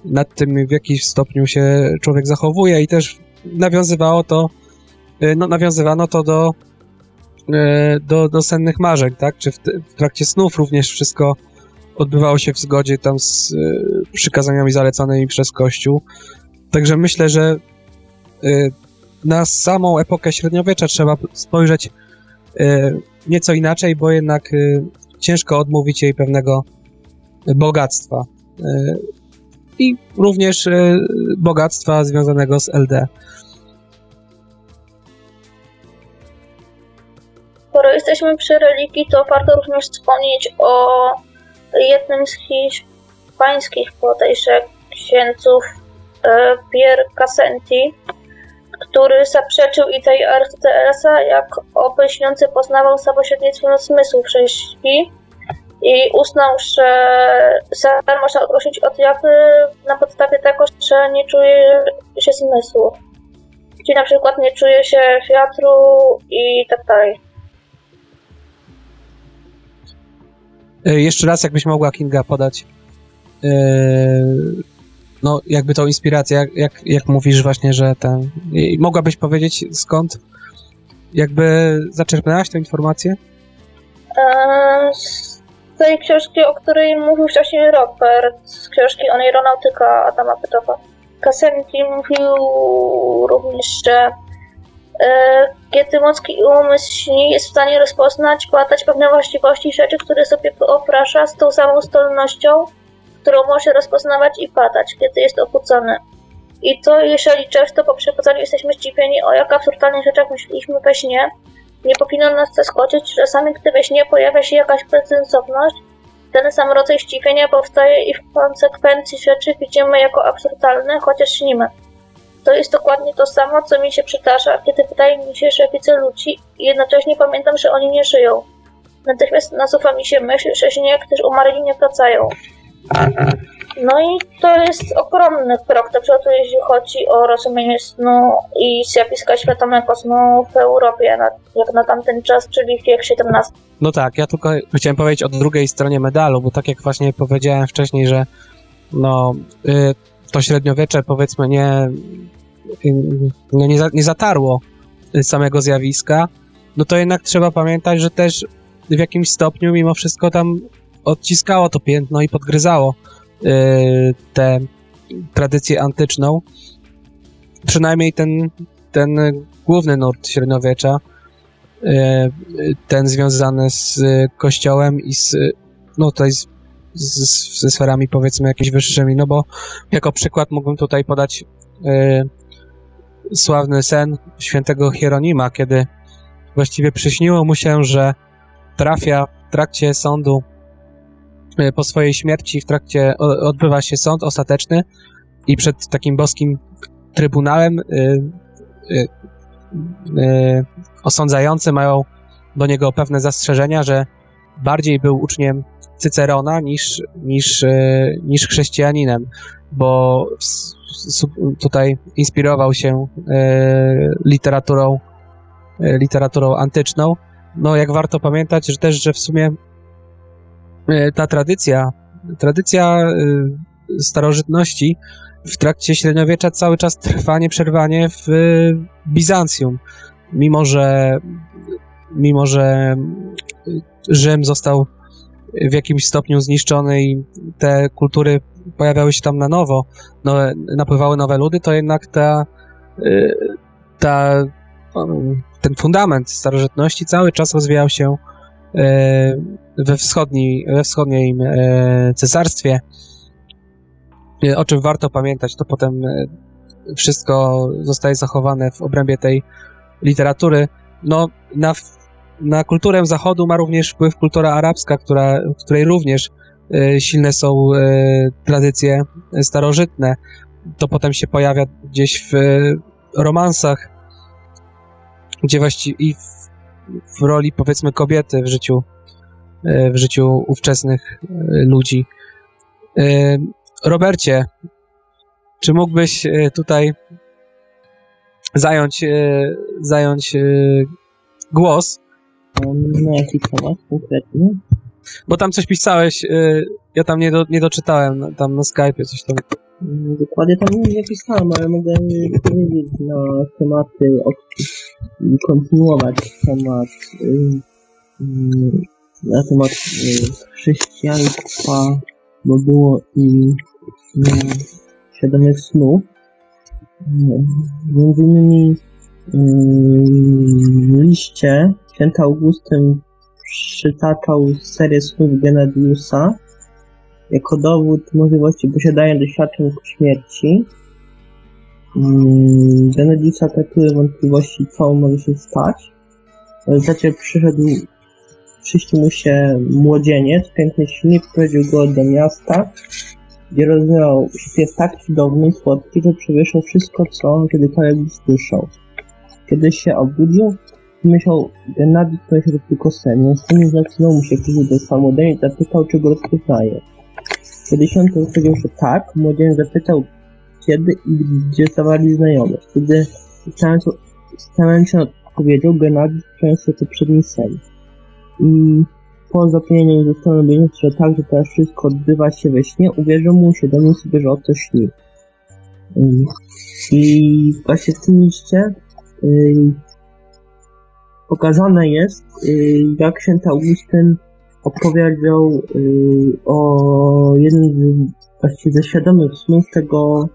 nad tym, w jakim stopniu się człowiek zachowuje i też nawiązywało to E, no, nawiązywano to do, e, do, do sennych marzeń, tak? Czy w, w trakcie snów również wszystko odbywało się w zgodzie tam z e, przykazaniami zaleconymi przez Kościół. Także myślę, że na samą epokę średniowiecza trzeba spojrzeć nieco inaczej, bo jednak ciężko odmówić jej pewnego bogactwa. I również bogactwa związanego z LD. Skoro jesteśmy przy religii, to warto również wspomnieć o jednym z hiszpańskich podejrzek księców e, Pierre Cassenti, który zaprzeczył idei Arystotelesa, jak oby śniący poznawał samośrednictwo zmysłów sześcii i uznał, że sen można odróżnić od jawy na podstawie tego, że nie czuje się zmysłów. Czyli na przykład nie czuje się wiatru i tak dalej. Jeszcze raz, jakbyś mogła Kinga podać e, no jakby tą inspirację, jak, jak, jak mówisz właśnie, że ten... Mogłabyś powiedzieć skąd jakby zaczerpnęłaś tę informację? E, z tej książki, o której mówił wcześniej Robert, z książki Oneironautyka Adama Pytowa. Kasemki mówił również, że E, kiedy mózg i umysł jest w stanie rozpoznać, badać pewne właściwości rzeczy, które sobie wyobraża z tą samą zdolnością, którą może rozpoznawać i badać, kiedy jest obudzony. I to, jeżeli często po przebudzeniu jesteśmy zdziwieni, o jak absurdalnych rzeczach myśleliśmy we śnie, nie powinno nas zaskoczyć, że czasami gdy we śnie pojawia się jakaś bezsensowność, ten sam rodzaj zdziwienia powstaje i w konsekwencji rzeczy widzimy jako absurdalne, chociaż śnimy. To jest dokładnie to samo, co mi się przydarza, kiedy wydaje mi się, że widzę ludzi i jednocześnie pamiętam, że oni nie żyją. Natychmiast nasuwa mi się myśl, że śnieg też umarli nie wracają. No i to jest ogromny krok do przodu, jeśli chodzi o rozumienie snu i zjawiska świadomego snu w Europie, jak na tamten czas, czyli w wiek XVII. No tak, ja tylko chciałem powiedzieć o drugiej stronie medalu, bo tak jak właśnie powiedziałem wcześniej, że no, y, to średniowiecze powiedzmy nie, no nie, nie zatarło samego zjawiska, no to jednak trzeba pamiętać, że też w jakimś stopniu mimo wszystko tam odciskało to piętno i podgryzało yy, tę tradycję antyczną. Przynajmniej ten, ten główny nurt średniowiecza, yy, ten związany z kościołem i z, no tutaj z z, ze sferami powiedzmy jakimiś wyższymi, no bo jako przykład mógłbym tutaj podać y, sławny sen świętego Hieronima, kiedy właściwie przyśniło mu się, że trafia w trakcie sądu y, po swojej śmierci, w trakcie o, odbywa się sąd ostateczny i przed takim boskim trybunałem y, osądzający mają do niego pewne zastrzeżenia, że bardziej był uczniem Cycerona niż, niż, e, niż chrześcijaninem, bo tutaj inspirował się e, literaturą, e, literaturą antyczną no jak warto pamiętać, że też, że w sumie ta tradycja, tradycja starożytności w trakcie średniowiecza cały czas trwa nieprzerwanie w Bizancjum. Mimo, że mimo, że Rzym został w jakimś stopniu zniszczony i te kultury pojawiały się tam na nowo, nowe, napływały nowe ludy, to jednak ta, ta, ten fundament starożytności cały czas rozwijał się we, wschodniej, we wschodnim cesarstwie. O czym warto pamiętać, to potem wszystko zostaje zachowane w obrębie tej literatury. No, na na kulturę Zachodu ma również wpływ kultura arabska, która, w której również e, silne są e, tradycje starożytne. To potem się pojawia gdzieś w romansach, gdzie właściwie i w, w roli powiedzmy kobiety w życiu, e, w życiu ówczesnych ludzi. Robercie, czy mógłbyś tutaj zająć, zająć głos jaki temat konkretnie? Bo tam coś pisałeś, y, ja tam nie, do, nie doczytałem, tam na Skype'ie coś tam. Mm, dokładnie tam nie pisałem, ale mogę powiedzieć na tematy, kontynuować temat y, y, na temat chrześcijaństwa, bo było i świadomych snów. Między innymi w liście Święty Augustyn przytaczał serię słów Genadiusa jako dowód możliwości posiadania doświadczeń po śmierci. Mm, Genadiusa traktuje wątpliwości, co może się stać. W rezultacie przyszedł, przyśnił mu się młodzieniec, piękny silnik, prowadził go do miasta, gdzie rozumiał śpiew tak cudowny słodki, że przewyższał wszystko, co kiedykolwiek słyszał. Kiedy się obudził, Myślał, Gennady to jest tylko sen. Następnie zaczynał mu się krzyżyć do samodej i zapytał, czy go rozpoznaje. Kiedy się odpowiedział, że tak, młodzieniec zapytał, kiedy i gdzie stawali znajomość. Kiedy stałem się odpowiedział, Gennady przeniósł to przed nim sen. I po zapomnieniu zostałem wiedzieć, że tak, że teraz wszystko odbywa się we śnie, uwierzył mu, świadomie sobie, że o co śni. I właśnie w tym liście pokazane jest, y, jak święty Augustyn opowiedział y, o jednym właściwie ze świadomych snów tego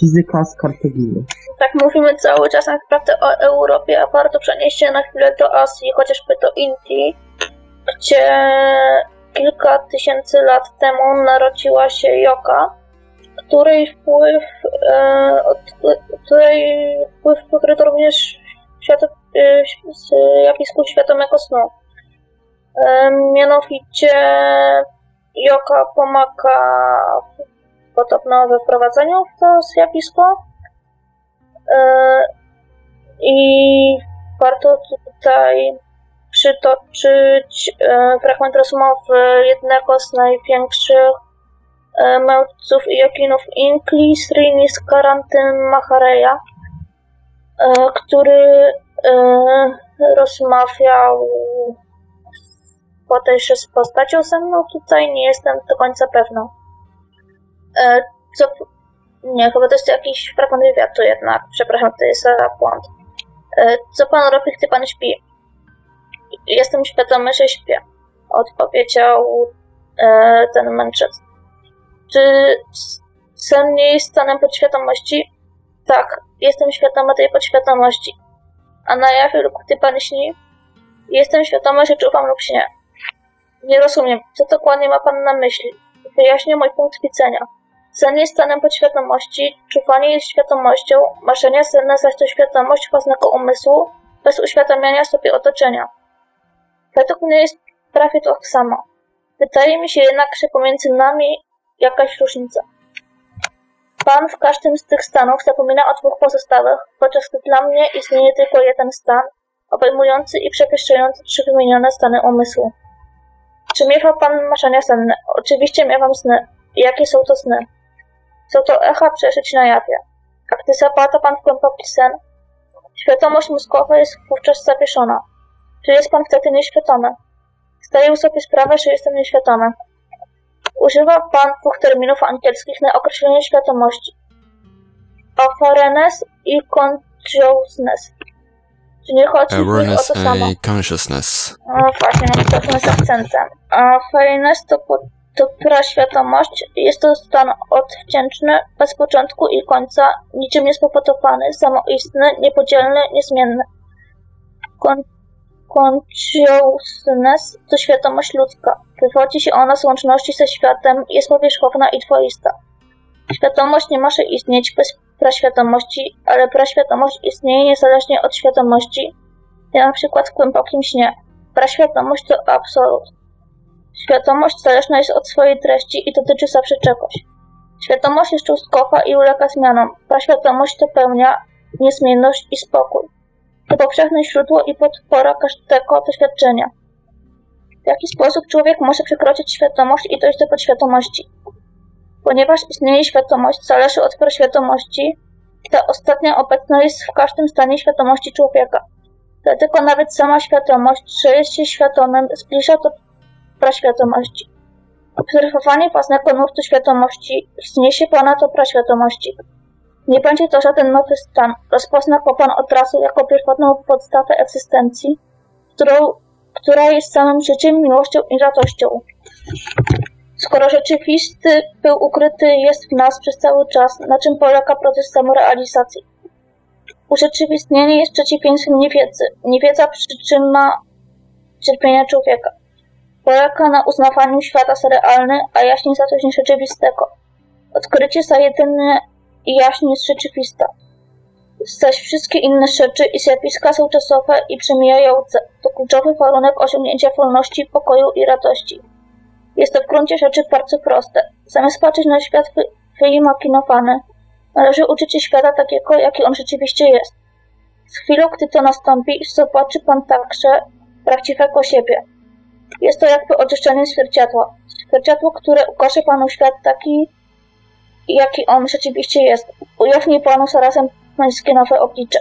fizyka z Kartaginy. Tak mówimy cały czas tak naprawdę o Europie, a warto przenieść się na chwilę do Azji, chociażby do Indii, gdzie kilka tysięcy lat temu narodziła się Joka, której wpływ, e, której wpływ pokryto również świat, z japisku świadomego snu. Mianowicie Joka pomaga podobno we wprowadzeniu w to zjawisko i warto tutaj przytoczyć fragment rozmowy jednego z największych mędrców i jakinów Inkli, Srinis Karantyn Mahareya, który E, rozmawiał bodajże z postacią ze mną tutaj, nie jestem do końca pewna. E, co, nie, chyba to jest jakiś fragment wywiadu jednak, przepraszam, to jest błąd. E, co pan robi, gdy pan śpi? Jestem świadomy, że śpię, odpowiedział ten mędrzec. Czy sen nie jest stanem podświadomości? Tak, jestem świadoma tej podświadomości a na jawie lub gdy pan śni, jestem świadoma, że czuwam lub śnie. Nie rozumiem, co dokładnie ma pan na myśli. Wyjaśnię mój punkt widzenia. Sen jest stanem podświadomości, czuwanie jest świadomością, marzenia senne zaś to świadomość własnego umysłu, bez uświadamiania sobie otoczenia. Według mnie jest prawie to samo. Wydaje mi się jednak, że pomiędzy nami jakaś różnica. Pan w każdym z tych stanów zapomina o dwóch pozostałych, podczas gdy dla mnie istnieje tylko jeden stan, obejmujący i przewyższający trzy wymienione stany umysłu. Czy miewa Pan marzenia senne? Oczywiście miewam sny. Jakie są to sny? Są to echa przeżyć na jawie. A gdy zapada Pan w głęboki sen, świadomość mózgowa jest wówczas zawieszona. że jest pan wtedy nieświadomy. Zdaję sobie sprawę, że jestem nieświadomy. Używa pan dwóch terminów angielskich na określenie świadomości. Awareness i consciousness. Czy nie chodzi nich o Awareness to samo? and consciousness. O, właśnie, problem z akcentem. A fairness to, to praświadomość. Jest to stan odwdzięczny, bez początku i końca, niczym niespowodowany, samoistny, niepodzielny, niezmienny. Consciousness to świadomość ludzka. Wywodzi się ona z łączności ze światem, jest powierzchowna i dwoista. Świadomość nie może istnieć bez praświadomości, ale praświadomość istnieje niezależnie od świadomości, na przykład w głębokim śnie. Praświadomość to absolut. Świadomość zależna jest od swojej treści i dotyczy zawsze czegoś. Świadomość jest cząstkowa i ulega zmianom. Praświadomość to pełnia, niezmienność i spokój. To powszechne źródło i podpora każdego doświadczenia. W jaki sposób człowiek może przekroczyć świadomość i dojść do podświadomości? Ponieważ istnieje świadomość, zależy od praświadomości, ta ostatnia obecna jest w każdym stanie świadomości człowieka. Dlatego nawet sama świadomość, że jest się świadomym, zbliża do praświadomości. Obserwowanie własnego nurtu świadomości wzniesie ponad do praświadomości. Nie będzie to żaden nowy stan. Rozpozna go pan od razu jako pierwotną podstawę egzystencji, którą, która jest samym życiem, miłością i radością. Skoro rzeczywisty był ukryty jest w nas przez cały czas, na czym polega proces samorealizacji. Urzeczywistnienie jest przeciwieństwem niewiedzy. Niewiedza przyczyna cierpienia człowieka. Polega na uznawaniu świata za realny, a jaźń za coś nierzeczywistego. Odkrycie za jedyne i jaźń jest rzeczywista. Zaś wszystkie inne rzeczy i zjawiska są czasowe i przemijające. To kluczowy warunek osiągnięcia wolności, pokoju i radości. Jest to w gruncie rzeczy bardzo proste. Zamiast patrzeć na świat wy wyimaginowany, należy uczyć się świata takiego, jaki on rzeczywiście jest. Z chwilą, gdy to nastąpi, zobaczy pan także prawdziwego siebie. Jest to jakby oczyszczenie zwierciadła. Zwierciadło, które ukaże panu świat taki, jaki on rzeczywiście jest. Ujawni panu zarazem pańskie nowe oblicze.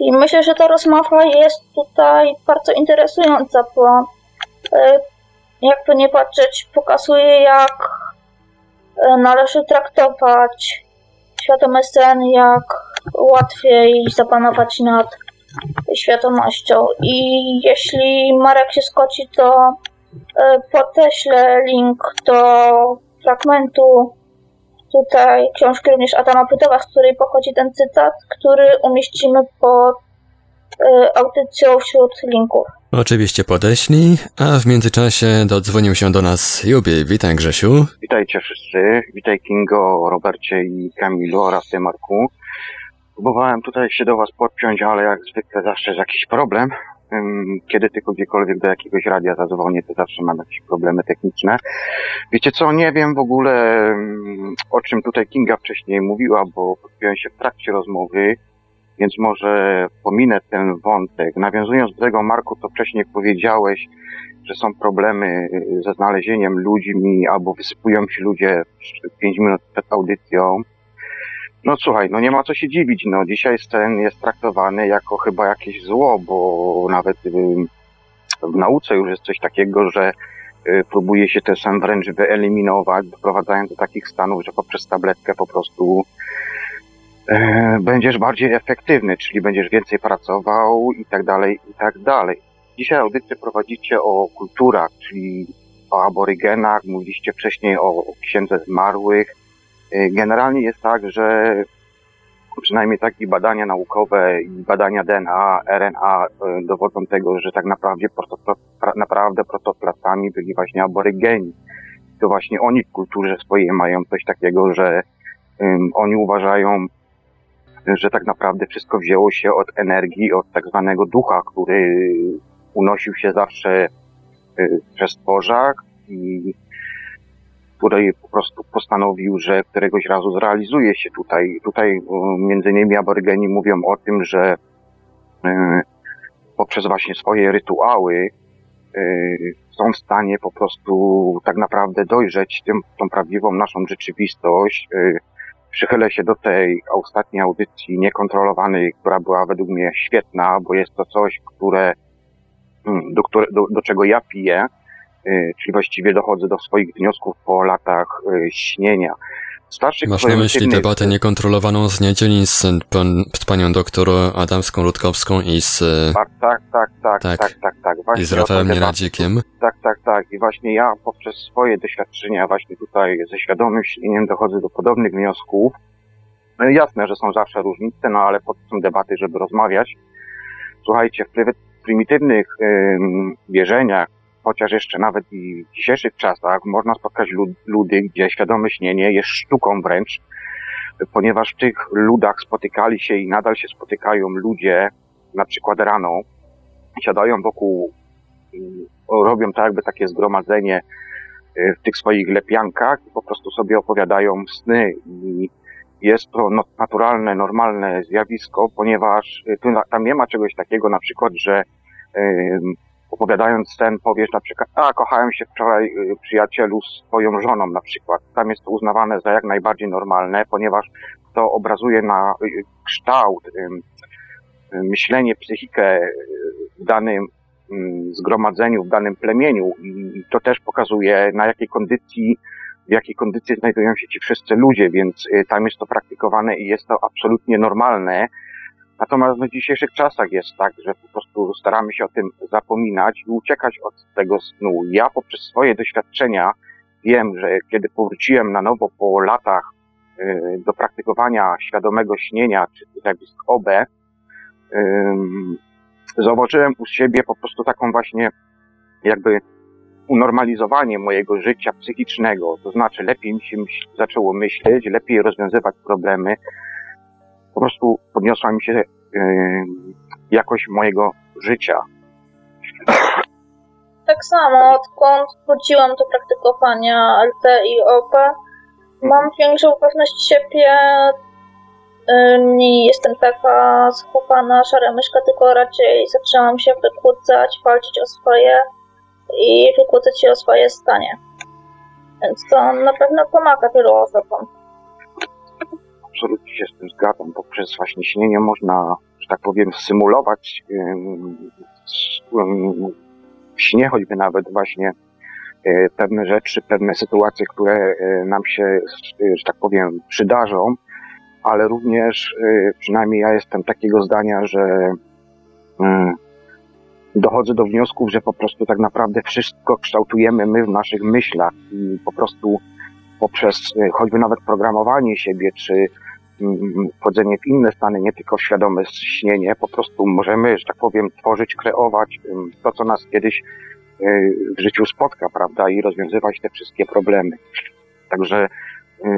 I myślę, że ta rozmowa jest tutaj bardzo interesująca, bo e, jakby nie patrzeć, pokazuje jak e, należy traktować świadome sen, jak łatwiej zapanować nad świadomością. I jeśli Marek się skoci, to podeślę link do fragmentu tutaj książki również Adama Pytowa, z której pochodzi ten cytat, który umieścimy pod y, audycją wśród linków. Oczywiście podeślij, a w międzyczasie dodzwonił się do nas Jubi. Witaj Grzesiu. Witajcie wszyscy. Witaj Kingo, Robercie i Kamilu oraz ty Marku. Próbowałem tutaj się do was podpiąć, ale jak zwykle zawsze jest jakiś problem. Kiedy tylko gdziekolwiek do jakiegoś radia zadzwonię, to zawsze mam jakieś problemy techniczne. Wiecie co, nie wiem w ogóle o czym tutaj Kinga wcześniej mówiła, bo podpiąłem się w trakcie rozmowy, więc może pominę ten wątek. Nawiązując do tego, Marku, to wcześniej powiedziałeś, że są problemy y, ze znalezieniem ludźmi albo wysypują się ludzie 5 minut przed audycją. No słuchaj, no nie ma co się dziwić, no dzisiaj scen jest traktowany jako chyba jakieś zło, bo nawet y, w nauce już jest coś takiego, że y, próbuje się ten sen wręcz wyeliminować, doprowadzając do takich stanów, że poprzez tabletkę po prostu e, będziesz bardziej efektywny, czyli będziesz więcej pracował i tak dalej, i tak dalej. Dzisiaj audycję prowadzicie o kulturach, czyli o aborygenach, mówiliście wcześniej o księdze zmarłych. E, Generalnie jest tak, że przynajmniej takie badania naukowe i badania DNA, RNA e, dowodzą tego, że tak naprawdę, naprawdę protoplasami byli właśnie aborygeni. To właśnie oni w kulturze swojej mają coś takiego, że ym, oni uważają, że tak naprawdę wszystko wzięło się od energii, od tak zwanego ducha, który unosił się zawsze y, przez stworzak i który po prostu postanowił, że któregoś razu zrealizuje się tutaj. Tutaj y, między innymi aborygeni mówią o tym, że y, poprzez właśnie swoje rytuały y, są w stanie po prostu tak naprawdę dojrzeć tym, tą prawdziwą naszą rzeczywistość, przychylę się do tej ostatniej audycji niekontrolowanej, która była według mnie świetna, bo jest to coś, które, mm, do, do, do czego ja piję, czyli właściwie dochodzę do swoich wniosków po latach y, śnienia. Starszych Masz na myśli debatę niekontrolowaną z niedzieli z, pan, z panią doktor Adamską Rutkowską i z... Tak, tak, tak, tak, tak, tak, tak. tak. Właśnie I z Rafałem Nieradzikiem. Tak, tak, tak. I właśnie ja poprzez swoje doświadczenia właśnie tutaj ze świadomym śnieniem dochodzę do podobnych wniosków. No jasne, że są zawsze różnice, no ale po to są debaty, żeby rozmawiać. Słuchajcie, w prymitywnych ym, wierzeniach, chociaż jeszcze nawet i w dzisiejszych czasach można spotkać ludy, gdzie świadome śnienie jest sztuką wręcz, ponieważ w tych ludach spotykali się i nadal się spotykają ludzie, na przykład rano, siadają wokół, robią tak jakby takie zgromadzenie y, w tych swoich lepiankach i po prostu sobie opowiadają sny. I jest to no, naturalne, normalne zjawisko, ponieważ y, tam nie ma czegoś takiego na przykład, że opowiadając ten powiesz na przykład, a kochałem się wczoraj y, przyjacielu z swoją żoną na przykład. Tam jest to uznawane za jak najbardziej normalne, ponieważ to obrazuje na y, kształt, myślenie, psychikę y, w danym zgromadzeniu, w danym plemieniu i to też pokazuje na jakiej kondycji w jakiej kondycji znajdują się ci wszyscy ludzie, więc tam jest to praktykowane i jest to absolutnie normalne. Natomiast w dzisiejszych czasach jest tak, że po prostu staramy się o tym zapominać i uciekać od tego snu. Ja poprzez swoje doświadczenia wiem, że kiedy powróciłem na nowo po latach y, do praktykowania świadomego śnienia, czy zjawisk OB, zauważyłem u siebie po prostu taką właśnie jakby unormalizowanie mojego życia psychicznego, to znaczy lepiej mi się zaczęło myśleć, lepiej rozwiązywać problemy, po prostu podniosła mi się jakość mojego życia. Tak samo, odkąd wróciłam do praktykowania LT i OP, mam większą pewność siebie. Nie jestem taka schopana, szara myszka, tylko raczej zaczęłam się wykłócać, walczyć o swoje i wykłócać się o swoje stanie. Więc to na pewno pomaga wielu osobom absolutnie się z tym zgadzam. Poprzez właśnie śnienie można, że tak powiem, symulować w śnie choćby nawet właśnie e, pewne rzeczy, pewne sytuacje, które e, nam się, e, że tak powiem, przydarzą, ale również przynajmniej ja jestem takiego zdania, że dochodzę do wniosków, że po prostu tak naprawdę wszystko kształtujemy my w naszych myślach i po prostu poprzez choćby nawet programowanie siebie, czy wchodzenie w inne stany, nie tylko świadome śnienie, po prostu możemy, że tak powiem, tworzyć, kreować to, co nas kiedyś y, w życiu spotka, prawda, i rozwiązywać te wszystkie problemy. Także y,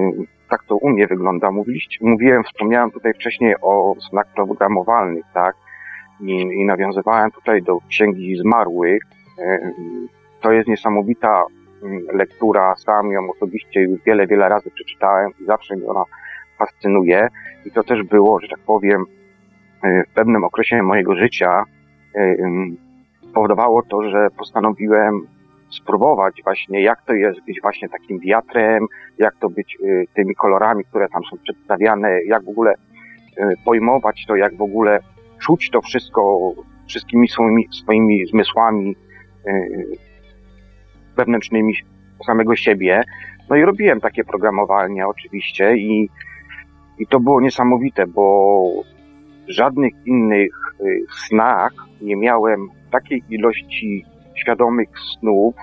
tak to u mnie wygląda. Mówiliście, mówiłem, wspomniałem tutaj wcześniej o snach programowalnych, tak, i, i nawiązywałem tutaj do Księgi Zmarłych. Y, to jest niesamowita lektura, sam ją osobiście już wiele, wiele razy przeczytałem i zawsze mi ona fascynuje i to też było, że tak powiem, e, w pewnym okresie mojego życia e, powodowało to, że postanowiłem spróbować właśnie, jak to jest być właśnie takim wiatrem, jak to być e, tymi kolorami, które tam są przedstawiane, jak w ogóle pojmować to, jak w ogóle czuć to wszystko wszystkimi swoimi, swoimi zmysłami wewnętrznymi samego siebie. No i robiłem takie programowanie oczywiście i i to było niesamowite, bo w żadnych innych y, snach nie miałem takiej ilości świadomych snów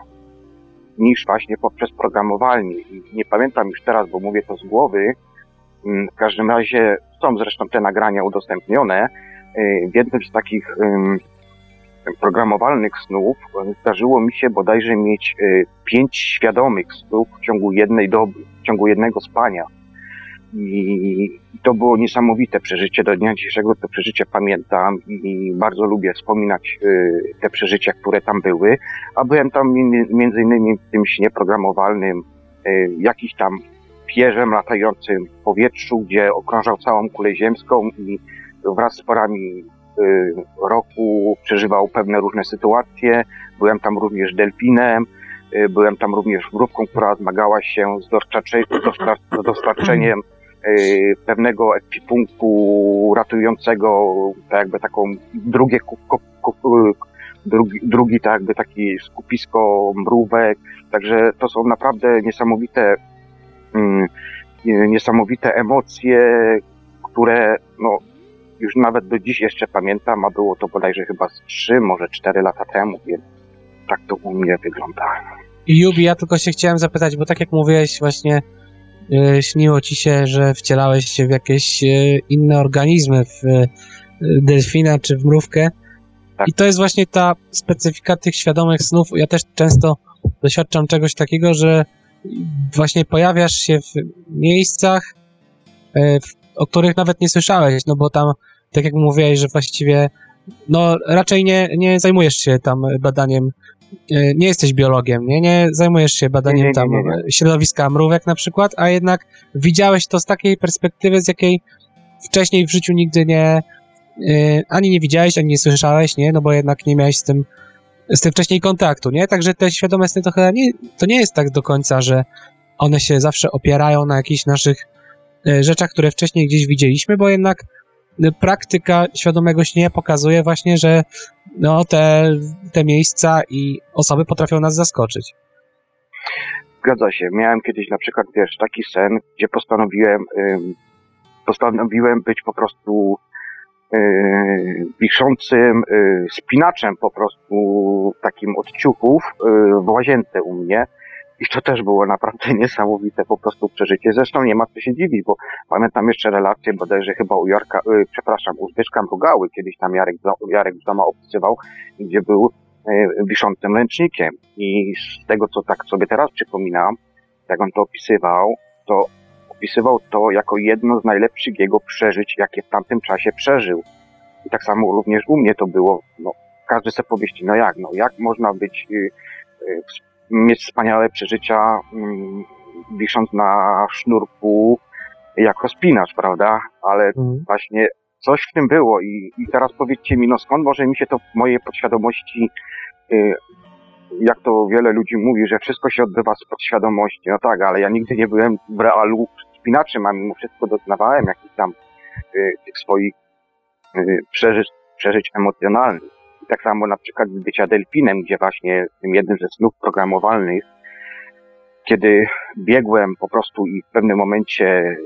niż właśnie poprzez programowanie. I nie pamiętam już teraz, bo mówię to z głowy. Mm, w każdym razie są zresztą te nagrania udostępnione. Y, w jednym z takich programowalnych snów zdarzyło mi się bodajże mieć y, pięć świadomych snów w ciągu jednej doby, w ciągu jednego spania. I to było niesamowite przeżycie. Do dnia dzisiejszego to przeżycie pamiętam i bardzo lubię wspominać y, te przeżycia, które tam były. A byłem tam między innymi w tym śnie programowalnym, y, jakiś tam pierzem latającym w powietrzu, gdzie okrążał całą kulę ziemską i wraz z porami y, roku przeżywał pewne różne sytuacje. Byłem tam również delfinem, byłem tam również mrówką, która zmagała się z, dostarczeniem pewnego ekwipunku ratującego tak jakby taką drugie drugi, drugi tak jakby taki skupisko mrówek, także to są naprawdę niesamowite mm, niesamowite emocje, które no, już nawet do dziś jeszcze pamiętam, a było to bodajże chyba z 3, może 4 lata temu, więc tak to u mnie wygląda. Jubi, ja tylko się chciałem zapytać, bo tak jak mówiłeś, właśnie śniło ci się, że wcielałeś się w jakieś yy, inne organizmy, w yy, delfina czy w mrówkę. Tak. I to jest właśnie ta specyfika tych świadomych snów. Ja też często doświadczam czegoś takiego, że właśnie pojawiasz się w miejscach, o których nawet nie słyszałeś, no bo tam, tak jak mówiłeś, że właściwie no raczej nie, nie zajmujesz się tam badaniem E, nie jesteś biologiem, nie, nie zajmujesz się badaniem nie, nie, nie, tam środowiska mrówek na przykład, a jednak widziałeś to z takiej perspektywy, z jakiej wcześniej w życiu nigdy nie e, ani nie widziałeś, ani nie słyszałeś, nie, no bo jednak nie miałeś z tym z tym wcześniej kontaktu, nie? Także te świadome sny to chyba nie, to nie jest tak do końca, że one się zawsze opierają na jakichś naszych e, rzeczach, które wcześniej gdzieś widzieliśmy, bo jednak praktyka świadomego śnienia pokazuje właśnie, że no, te, te miejsca i osoby potrafią nas zaskoczyć. Zgadza się. Miałem kiedyś na przykład, wiesz, taki sen, gdzie postanowiłem, postanowiłem być po prostu yy, wiszącym yy, spinaczem po prostu takim od ciuchów yy, w łazience u mnie i to też było naprawdę niesamowite po prostu przeżycie. Zresztą nie ma co się dziwić, bo pamiętam jeszcze relację bodajże chyba u Jarka, yy, przepraszam, u Zbyszka Mrugały, kiedyś tam Jarek, Jarek z doma opisywał, gdzie był yy, wiszącym ręcznikiem. I z tego, co tak sobie teraz przypominam, jak on to opisywał, to opisywał to jako jedno z najlepszych jego przeżyć, jakie w tamtym czasie przeżył. I tak samo również u mnie to było, no, każdy sobie powieści, no jak, no jak można być yy, mieć wspaniałe przeżycia, mm, wisząc na sznurku jako spinacz, prawda? Ale mhm. właśnie coś w tym było i, i teraz powiedzcie mi, no skąd może mi się to w mojej podświadomości, y, jak to wiele ludzi mówi, że wszystko się odbywa z podświadomości. No tak, ale ja nigdy nie byłem w realu spinaczem, a mimo wszystko doznawałem jakichś tam y, tych swoich y, przeżyć, przeżyć emocjonalnych tak samo na przykład z bycia delfinem, gdzie właśnie tym jednym ze snów programowalnych, kiedy biegłem po prostu i w pewnym momencie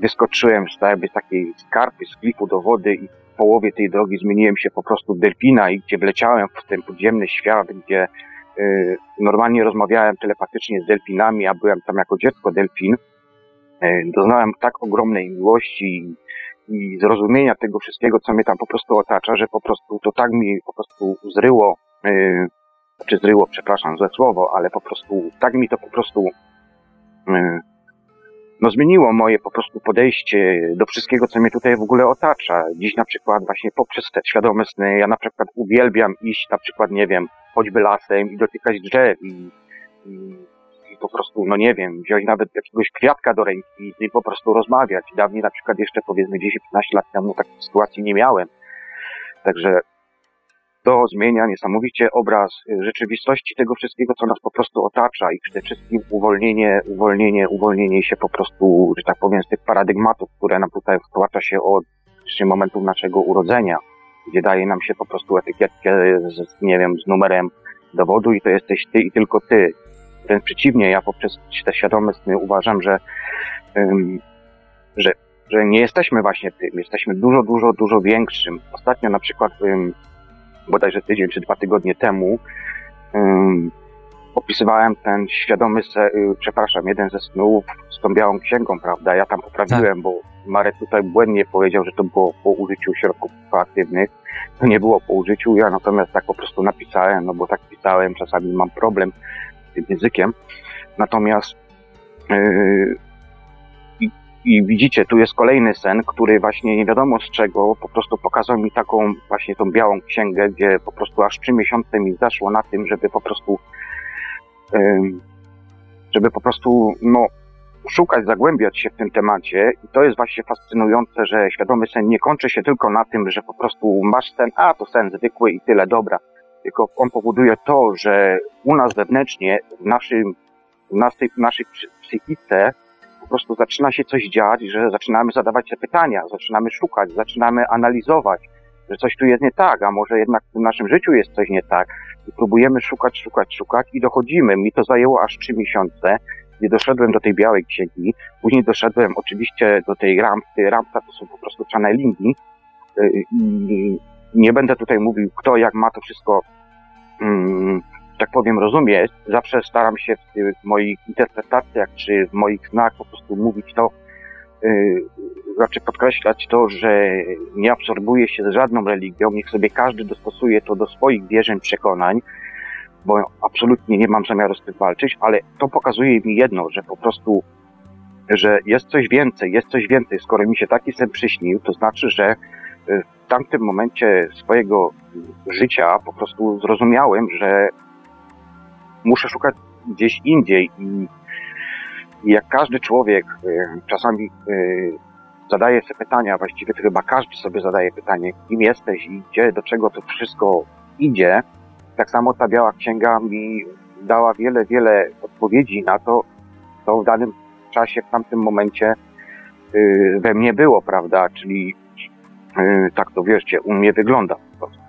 wyskoczyłem z takiej skarpy z klifu do wody i w połowie tej drogi zmieniłem się po prostu w delfina i gdzie wleciałem w ten podziemny świat, gdzie y, normalnie rozmawiałem telepatycznie z delfinami, a byłem tam jako dziecko delfin, y, doznałem tak ogromnej miłości i zrozumienia tego wszystkiego, co mnie tam po prostu otacza, że po prostu to tak mi po prostu zryło, yy, czy zryło, przepraszam, złe słowo, ale po prostu tak mi to po prostu yy, no zmieniło moje po prostu podejście do wszystkiego, co mnie tutaj w ogóle otacza. Dziś na przykład właśnie poprzez te świadome sny, ja na przykład uwielbiam iść na przykład, nie wiem, choćby lasem i dotykać drzew i, i po prostu, no nie wiem, wziąć nawet jakiegoś kwiatka do ręki i po prostu rozmawiać. Dawniej na przykład jeszcze powiedzmy 10-15 lat temu takiej sytuacji nie miałem. Także to zmienia niesamowicie obraz rzeczywistości tego wszystkiego, co nas po prostu otacza i przede wszystkim uwolnienie, uwolnienie, uwolnienie się po prostu, że tak powiem, z tych paradygmatów, które nam tutaj wtłacza się od momentu naszego urodzenia, gdzie daje nam się po prostu etykietkę z, nie wiem, z numerem dowodu i to jesteś ty i tylko ty. Wręcz przeciwnie, ja poprzez te świadome sny uważam, że, że, że nie jesteśmy właśnie tym, jesteśmy dużo, dużo, dużo większym. Ostatnio na przykład, bodajże tydzień czy dwa tygodnie temu, opisywałem ten świadomy, se, y, przepraszam, jeden ze snów z tą białą księgą, prawda? Ja tam poprawiłem, tak. bo Marek tutaj błędnie powiedział, że to było po użyciu środków aktywnych. To nie było po użyciu, ja natomiast tak po prostu napisałem, no bo tak pisałem, czasami mam problem tym językiem. Natomiast yy, i, widzicie, tu jest kolejny sen, który właśnie nie wiadomo z czego po prostu pokazał mi taką właśnie tą białą księgę, gdzie po prostu aż trzy miesiące mi zaszło na tym, żeby po prostu yy, żeby po prostu no szukać, zagłębiać się w tym temacie i to jest właśnie fascynujące, że świadomy sen nie kończy się tylko na tym, że po prostu masz sen, a to sen zwykły i tyle, dobra tylko on powoduje to, że u nas wewnętrznie, w, naszym, w naszej, w naszej psychice prostu zaczyna się coś dziać, że zaczynamy zadawać te pytania, zaczynamy szukać, zaczynamy analizować, że coś tu jest nie tak, a może jednak w naszym życiu jest coś nie tak. I próbujemy szukać, szukać, szukać i dochodzimy. Mi to zajęło aż trzy miesiące, gdzie doszedłem do tej białej księgi. Później doszedłem oczywiście do tej rampy. Rampa to są po prostu channelingi. Y, I nie będę tutaj mówił, kto jak ma to wszystko, mm, tak powiem, rozumieć. Zawsze staram się w, moich interpretacjach czy w moich snach po prostu mówić to, yy, raczej podkreślać to, że nie absorbuje się z żadną religią, niech sobie każdy dostosuje to do swoich wierzeń, przekonań, bo absolutnie nie mam zamiaru z tym walczyć, ale to pokazuje mi jedno, że po prostu, że jest coś więcej, jest coś więcej. Skoro mi się taki sen przyśnił, to znaczy, że w tamtym momencie swojego życia po prostu zrozumiałem, że muszę szukać gdzieś indziej i jak każdy człowiek czasami zadaje sobie pytania, właściwie to chyba każdy sobie zadaje pytanie, kim jesteś i gdzie, do czego to wszystko idzie, tak samo ta biała księga mi dała wiele, wiele odpowiedzi na to, co w danym czasie, w tamtym momencie we mnie było, prawda? Czyli tak to wierzcie, u mnie wygląda po prostu.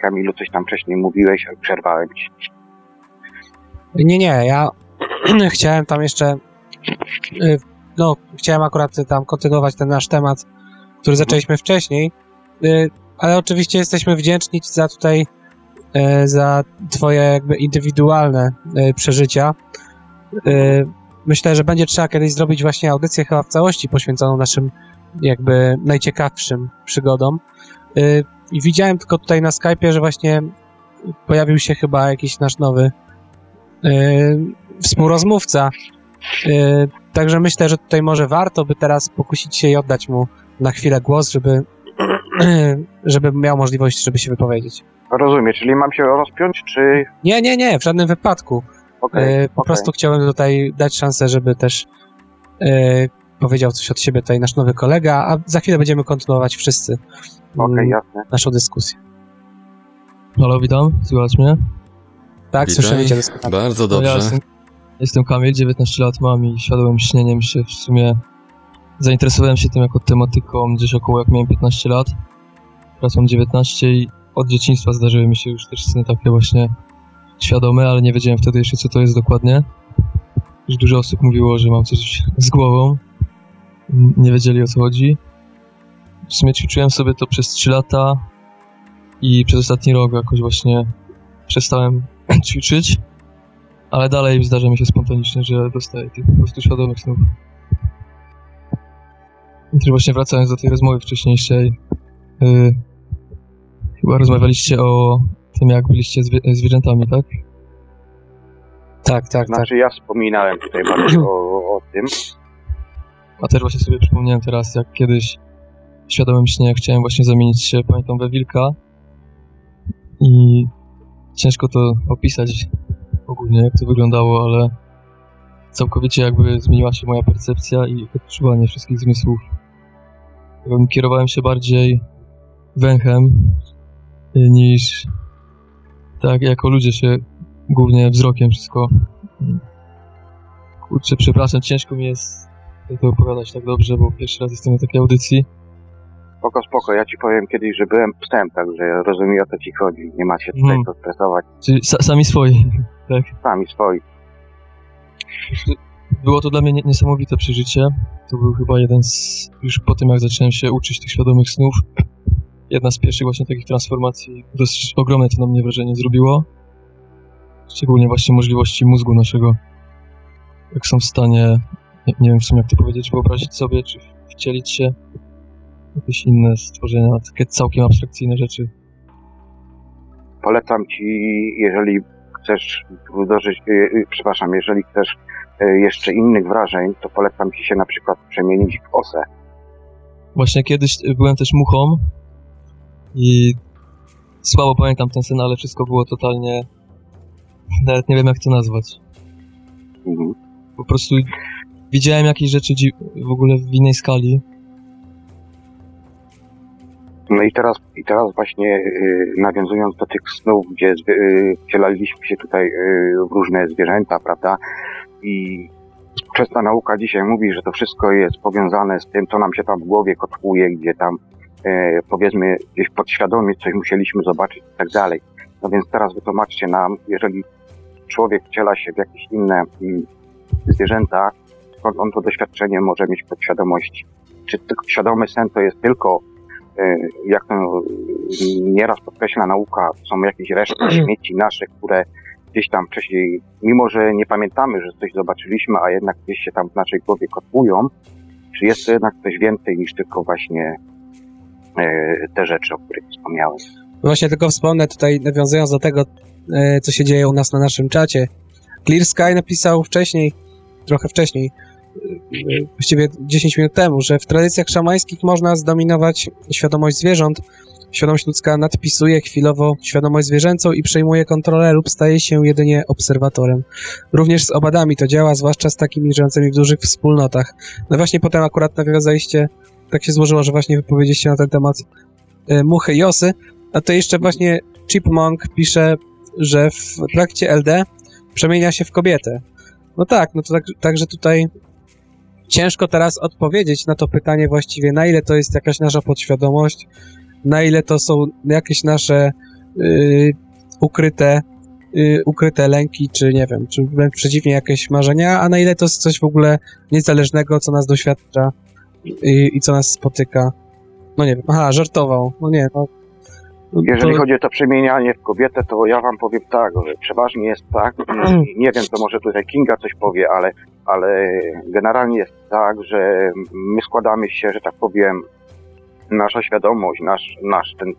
Kamilu, coś tam wcześniej mówiłeś, ale przerwałem ci. Nie, nie, ja chciałem tam jeszcze, no, chciałem akurat tam kontynuować ten nasz temat, który zaczęliśmy wcześniej, ale oczywiście jesteśmy wdzięczni za tutaj, za twoje jakby indywidualne przeżycia. Myślę, że będzie trzeba kiedyś zrobić właśnie audycję chyba w całości poświęconą naszym jakby najciekawszym przygodom. I widziałem tylko tutaj na Skype'ie, że właśnie pojawił się chyba jakiś nasz nowy współrozmówca. Także myślę, że tutaj może warto by teraz pokusić się i oddać mu na chwilę głos, żeby, żeby miał możliwość, żeby się wypowiedzieć. Rozumiem, czyli mam się rozpiąć, czy... Nie, nie, nie, w żadnym wypadku. Okay, po okay. prostu chciałem tutaj dać szansę, żeby też powiedział coś od siebie tutaj nasz nowy kolega, a za chwilę będziemy kontynuować wszyscy okay, jasne. naszą dyskusję. Halo, witam, słychać mnie? Tak, Witaj. słyszymy cię doskonale. Bardzo dobrze. ja jestem, jestem Kamil, 19 lat mam i świadomym śnieniem się w sumie zainteresowałem się tym jako tematyką gdzieś około jak miałem 15 lat. Teraz mam 19 i od dzieciństwa zdarzyły mi się już też sny takie właśnie świadome, ale nie wiedziałem wtedy jeszcze co to jest dokładnie. Już dużo osób mówiło, że mam coś z głową. Nie wiedzieli o co chodzi. W sumie ćwiczyłem sobie to przez 3 lata i przez ostatni rok jakoś właśnie przestałem ćwiczyć, ale dalej zdarza mi się spontanicznie, że dostaję tych po prostu świadomych snów. I też właśnie wracając do tej rozmowy wcześniejszej, yy, chyba rozmawialiście o tym, jak byliście zwie zwierzętami, tak? Tak, tak, tak. Znaczy ja wspominałem tutaj bardzo o, o tym. A też właśnie sobie przypomniałem teraz, jak kiedyś w świadomym śnie chciałem właśnie zamienić się, pamiętam, we wilka i ciężko to opisać ogólnie, jak to wyglądało, ale całkowicie jakby zmieniła się moja percepcja i odczuwanie wszystkich zmysłów. Kierowałem się bardziej węchem y, niż tak jako ludzie się głównie wzrokiem wszystko. Kurczę, przepraszam, ciężko mi jest to opowiadać tak dobrze, bo pierwszy raz jestem na takiej audycji. Spoko, spoko, ja ci powiem kiedyś, że byłem psem, także rozumiem o co ci chodzi. Nie ma się tutaj Mm. co stresować. Czyli sa sami swoi. Tak. Sami swoi. Było to dla mnie nie- niesamowite przeżycie. To był chyba jeden z, już po tym jak zacząłem się uczyć tych świadomych snów, jedna z pierwszych właśnie takich transformacji. Dosyć ogromne to na mnie wrażenie zrobiło. Szczególnie właśnie możliwości mózgu naszego. Jak są w stanie, nie, nie wiem w sumie jak to powiedzieć, wyobrazić sobie, czy wcielić się w jakieś inne stworzenia, takie całkiem abstrakcyjne rzeczy. Polecam ci, jeżeli chcesz dożyć, y, y, przepraszam, jeżeli chcesz y, jeszcze innych wrażeń, to polecam ci się na przykład przemienić w osę. Właśnie kiedyś byłem też muchą i słabo pamiętam ten sen, ale wszystko było totalnie... Nawet nie wiem jak to nazwać. Mhm. Po prostu widziałem jakieś rzeczy w ogóle w innej skali. No i teraz, i teraz właśnie y, nawiązując do tych snów, gdzie zwy- y, wcielaliśmy się tutaj y, w różne zwierzęta, prawda? I wczesna nauka dzisiaj mówi, że to wszystko jest powiązane z tym, co nam się tam w głowie kotłuje, gdzie tam e, powiedzmy gdzieś podświadomie coś musieliśmy zobaczyć i tak dalej. No więc teraz wytłumaczcie nam, jeżeli człowiek wciela się w jakieś inne mm, zwierzęta, skąd on to doświadczenie może mieć podświadomości? Czy tylko świadomy sen to jest tylko, e, jak to nieraz podkreśla nauka, są jakieś resztki śmieci nasze, które gdzieś tam wcześniej, mimo że nie pamiętamy, że coś zobaczyliśmy, a jednak gdzieś się tam w naszej głowie kotłują, czy jest to jednak coś więcej niż tylko właśnie e, te rzeczy, o których wspomniałem? Właśnie tylko wspomnę tutaj, nawiązując do tego, e, co się dzieje u nas na naszym czacie. Clear Sky napisał wcześniej, trochę wcześniej, e, właściwie 10 minut temu, że w tradycjach szamańskich można zdominować świadomość zwierząt. Świadomość ludzka nadpisuje chwilowo świadomość zwierzęcą i przejmuje kontrolę lub staje się jedynie obserwatorem. Również z owadami to działa, zwłaszcza z takimi żyjącymi w dużych wspólnotach. No właśnie potem akurat nawiązaliście, tak się złożyło, że właśnie wypowiedzieliście na ten temat e, muchy i osy, a to jeszcze właśnie Chipmunk pisze, że w trakcie LD przemienia się w kobietę. No tak, no to tak, także tutaj ciężko teraz odpowiedzieć na to pytanie właściwie, na ile to jest jakaś nasza podświadomość, na ile to są jakieś nasze yy, ukryte, yy, ukryte lęki, czy nie wiem, czy wręcz przeciwnie jakieś marzenia, a na ile to jest coś w ogóle niezależnego, co nas doświadcza i, i co nas spotyka. No nie wiem, aha, żartował, no nie, no. Jeżeli to- chodzi o to przemienianie w kobietę, to ja wam powiem tak, że przeważnie jest tak, nie wiem, to może tutaj Kinga coś powie, ale, ale generalnie jest tak, że my składamy się, że tak powiem, nasza świadomość, nasz, nasz ten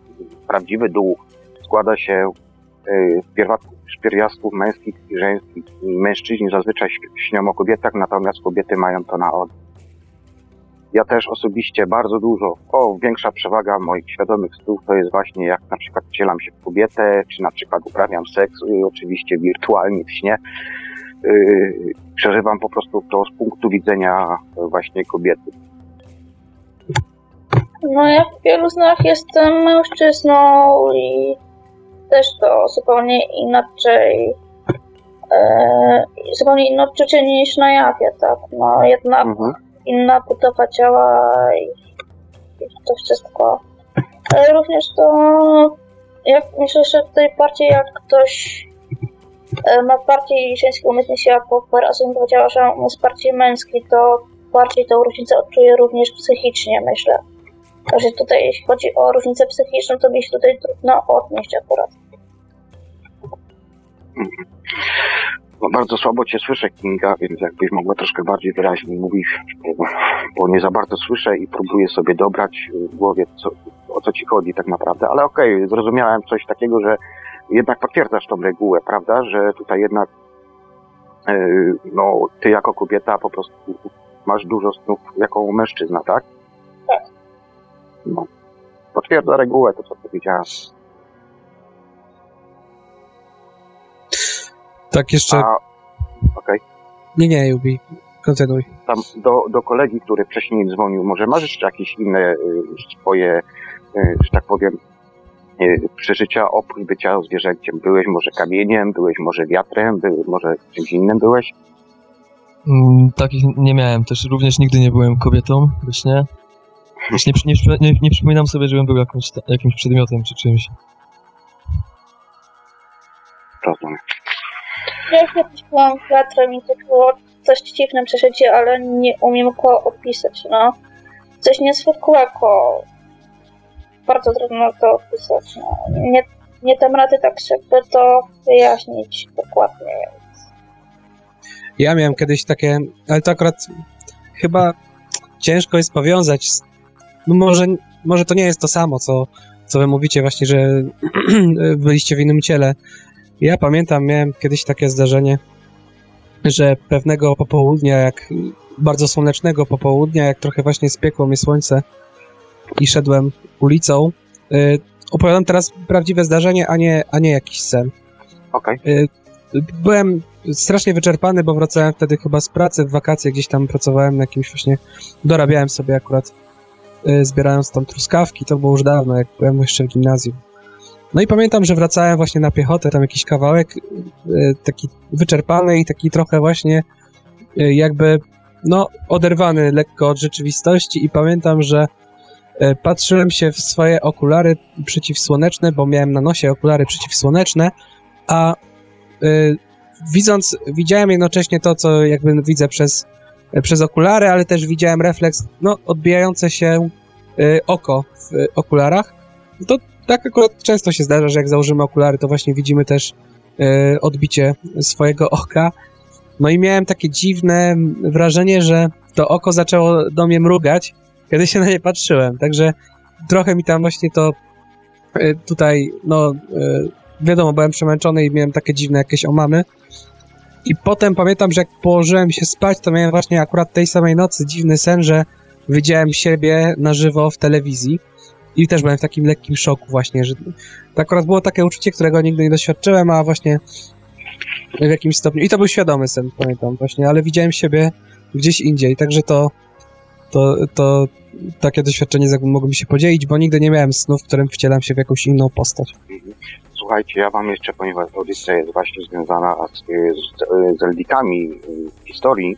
prawdziwy duch składa się y, z pierwiastków męskich i żeńskich. Mężczyźni zazwyczaj śnią o kobietach, natomiast kobiety mają to na od. Ja też osobiście bardzo dużo, o większa przewaga moich świadomych snów to jest właśnie jak na przykład wcielam się w kobietę, czy na przykład uprawiam seks, y, oczywiście wirtualnie w śnie. Y, przeżywam po prostu to z punktu widzenia y, właśnie kobiety. No ja w wielu snach jestem mężczyzną i też to zupełnie inaczej e, zupełnie inne odczucie niż na jawie, tak? No jednak Mhm. inna budowa ciała i, i to wszystko. Ale również to jak myślę, że tutaj bardziej jak ktoś e, ma bardziej żeński umysł niż ja, bo parę osób mi powiedziała, że umysł bardziej męski, to bardziej tą różnicę odczuję również psychicznie, myślę. Także tutaj jeśli chodzi o różnicę psychiczną, to mi się tutaj trudno odnieść akurat. No, bardzo słabo cię słyszę, Kinga, więc jakbyś mogła troszkę bardziej wyraźnie mówić, bo, nie za bardzo słyszę i próbuję sobie dobrać w głowie, co, o co ci chodzi tak naprawdę. Ale okej, zrozumiałem coś takiego, że jednak potwierdzasz tą regułę, prawda? Że tutaj jednak yy, no, ty jako kobieta po prostu masz dużo snów jako mężczyzna, tak? Tak. No. Potwierdza regułę, to co powiedziałem. Tak jeszcze, A, okej. nie, nie, Jubi, kontynuuj. tam do, do kolegi, który wcześniej dzwonił, może masz jeszcze jakieś inne y, swoje, y, że tak powiem, y, przeżycia oprócz bycia zwierzęciem? Byłeś może kamieniem, byłeś może wiatrem, by, może czymś innym byłeś? Mm, Takich nie miałem. Też również nigdy nie byłem kobietą we śnie. Też nie, nie, nie, nie przypominam sobie, żebym był jakimś, jakimś przedmiotem czy czymś. Rozumiem. Ja kiedyś byłam wiatrem i to było coś dziwne przeżycie, ale nie umiem go opisać, no. Coś niezwykłego. Bardzo trudno to opisać, no. Nie, nie dam rady tak jakby to wyjaśnić dokładnie. Ja miałem kiedyś takie, ale to akurat chyba ciężko jest powiązać. No może, może to nie jest to samo, co, co wy mówicie właśnie, że byliście w innym ciele. Ja pamiętam, miałem kiedyś takie zdarzenie, że pewnego popołudnia, jak bardzo słonecznego popołudnia, jak trochę właśnie spiekło mnie słońce i szedłem ulicą, y, opowiadam teraz prawdziwe zdarzenie, a nie, a nie jakiś sen. Okej. Y, Byłem strasznie wyczerpany, bo wracałem wtedy chyba z pracy w wakacje, gdzieś tam pracowałem na jakimś właśnie, dorabiałem sobie akurat, y, zbierając tam truskawki, to było już dawno, jak byłem jeszcze w gimnazjum. No i pamiętam, że wracałem właśnie na piechotę, tam jakiś kawałek, y, taki wyczerpany i taki trochę właśnie jakby no oderwany lekko od rzeczywistości i pamiętam, że patrzyłem się w swoje okulary przeciwsłoneczne, bo miałem na nosie okulary przeciwsłoneczne, a y, widząc, widziałem jednocześnie to, co jakby widzę przez, przez okulary, ale też widziałem refleks, no, odbijające się y, oko w y, okularach. To tak akurat często się zdarza, że jak założymy okulary, to właśnie widzimy też odbicie swojego oka. No i miałem takie dziwne wrażenie, że to oko zaczęło do mnie mrugać, kiedy się na nie patrzyłem. Także trochę mi tam właśnie to y, tutaj, no, y, wiadomo, byłem przemęczony i miałem takie dziwne jakieś omamy. I potem pamiętam, że jak położyłem się spać, to miałem właśnie akurat tej samej nocy dziwny sen, że widziałem siebie na żywo w telewizji. I też byłem w takim lekkim szoku właśnie, że to akurat było takie uczucie, którego nigdy nie doświadczyłem, a właśnie w jakimś stopniu. I to był świadomy sen, pamiętam właśnie, ale widziałem siebie gdzieś indziej, także to, to, to takie doświadczenie mogło mi się podzielić, bo nigdy nie miałem snu, w którym wcielam się w jakąś inną postać. Słuchajcie, ja wam jeszcze, ponieważ audycja jest właśnie związana z, z, z eldikami historii,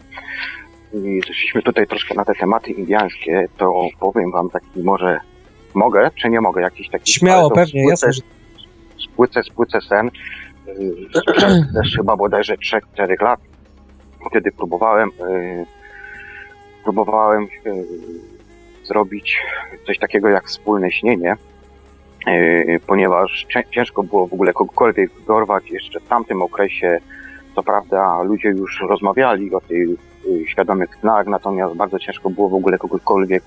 i zeszliśmy tutaj troszkę na te tematy indiańskie, to powiem wam taki może, mogę, czy nie mogę, jakiś taki... Śmiało, pewnie, spłycę, jasne. Spłycę, spłycę sen, też chyba bodajże 3-4 lat, kiedy próbowałem, yy, próbowałem yy, zrobić coś takiego jak wspólne śnienie, yy, ponieważ ciężko było w ogóle kogokolwiek dorwać jeszcze w tamtym okresie. Co prawda ludzie już rozmawiali o tych świadomych snach, natomiast bardzo ciężko było w ogóle kogokolwiek,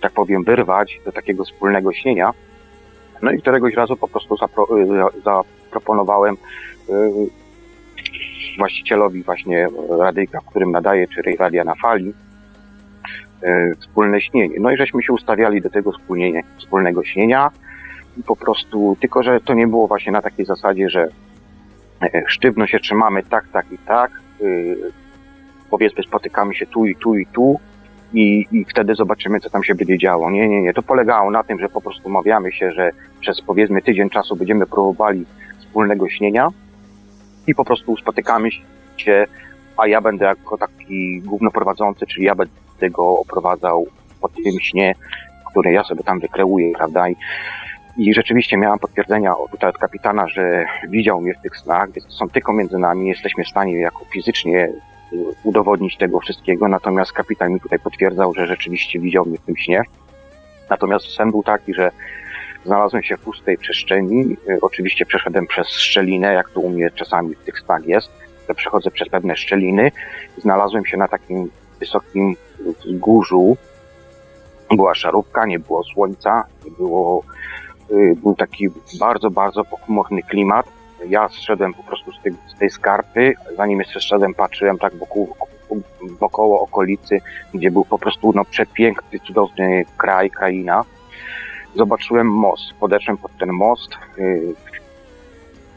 tak powiem, wyrwać do takiego wspólnego śnienia. No i któregoś razu po prostu zapro, zaproponowałem właścicielowi właśnie radyjka, w którym nadaje, czy radia na fali, wspólne śnienie. No i żeśmy się ustawiali do tego wspólnego śnienia i po prostu, tylko że to nie było właśnie na takiej zasadzie, że sztywno się trzymamy tak, tak i tak, powiedzmy spotykamy się tu i tu i tu i, i wtedy zobaczymy, co tam się będzie działo. Nie, nie, nie. To polegało na tym, że po prostu umawiamy się, że przez powiedzmy tydzień czasu będziemy próbowali wspólnego śnienia i po prostu spotykamy się, a ja będę jako taki głównoprowadzący, czyli ja będę go oprowadzał po tym śnie, który ja sobie tam wykreuję, prawda? I, i rzeczywiście miałam potwierdzenia tutaj od kapitana, że widział mnie w tych snach, więc są tylko między nami, jesteśmy w stanie jako fizycznie udowodnić tego wszystkiego, natomiast kapitan mi tutaj potwierdzał, że rzeczywiście widział mnie w tym śnie. Natomiast sen był taki, że znalazłem się w pustej przestrzeni, oczywiście przeszedłem przez szczelinę, jak to u mnie czasami w tych snach jest, to przechodzę przez pewne szczeliny, znalazłem się na takim wysokim wzgórzu, była szarówka, nie było słońca, było, był taki bardzo, bardzo pochmurny klimat, ja zszedłem po prostu z tej, z tej skarpy, zanim jeszcze zszedłem, patrzyłem tak wokół, wokoło okolicy, gdzie był po prostu no, przepiękny, cudowny kraj, kraina. Zobaczyłem most, podeszłem pod ten most.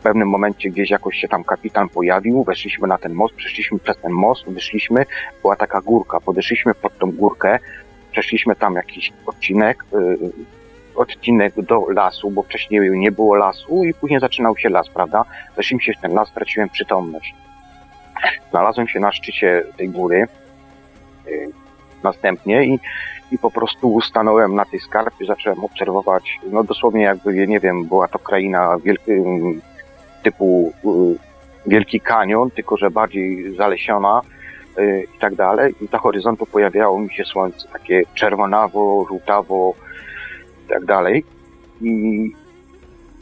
Pewnym momencie gdzieś jakoś się tam kapitan pojawił, weszliśmy na ten most, przeszliśmy przez ten most, wyszliśmy, była taka górka, podeszliśmy pod tą górkę, przeszliśmy tam jakiś odcinek, odcinek do lasu, bo wcześniej nie było lasu i później zaczynał się las, prawda? Weszliśmy się w ten las, straciłem przytomność. Znalazłem się na szczycie tej góry yy, następnie i, i po prostu stanąłem na tej skarpie, zacząłem obserwować, no dosłownie jakby, nie wiem, była to kraina wielki, typu yy, Wielki Kanion, tylko że bardziej zalesiona, yy, i tak dalej. I na horyzontu pojawiało mi się słońce, takie czerwonawo, żółtawo, i tak dalej. I,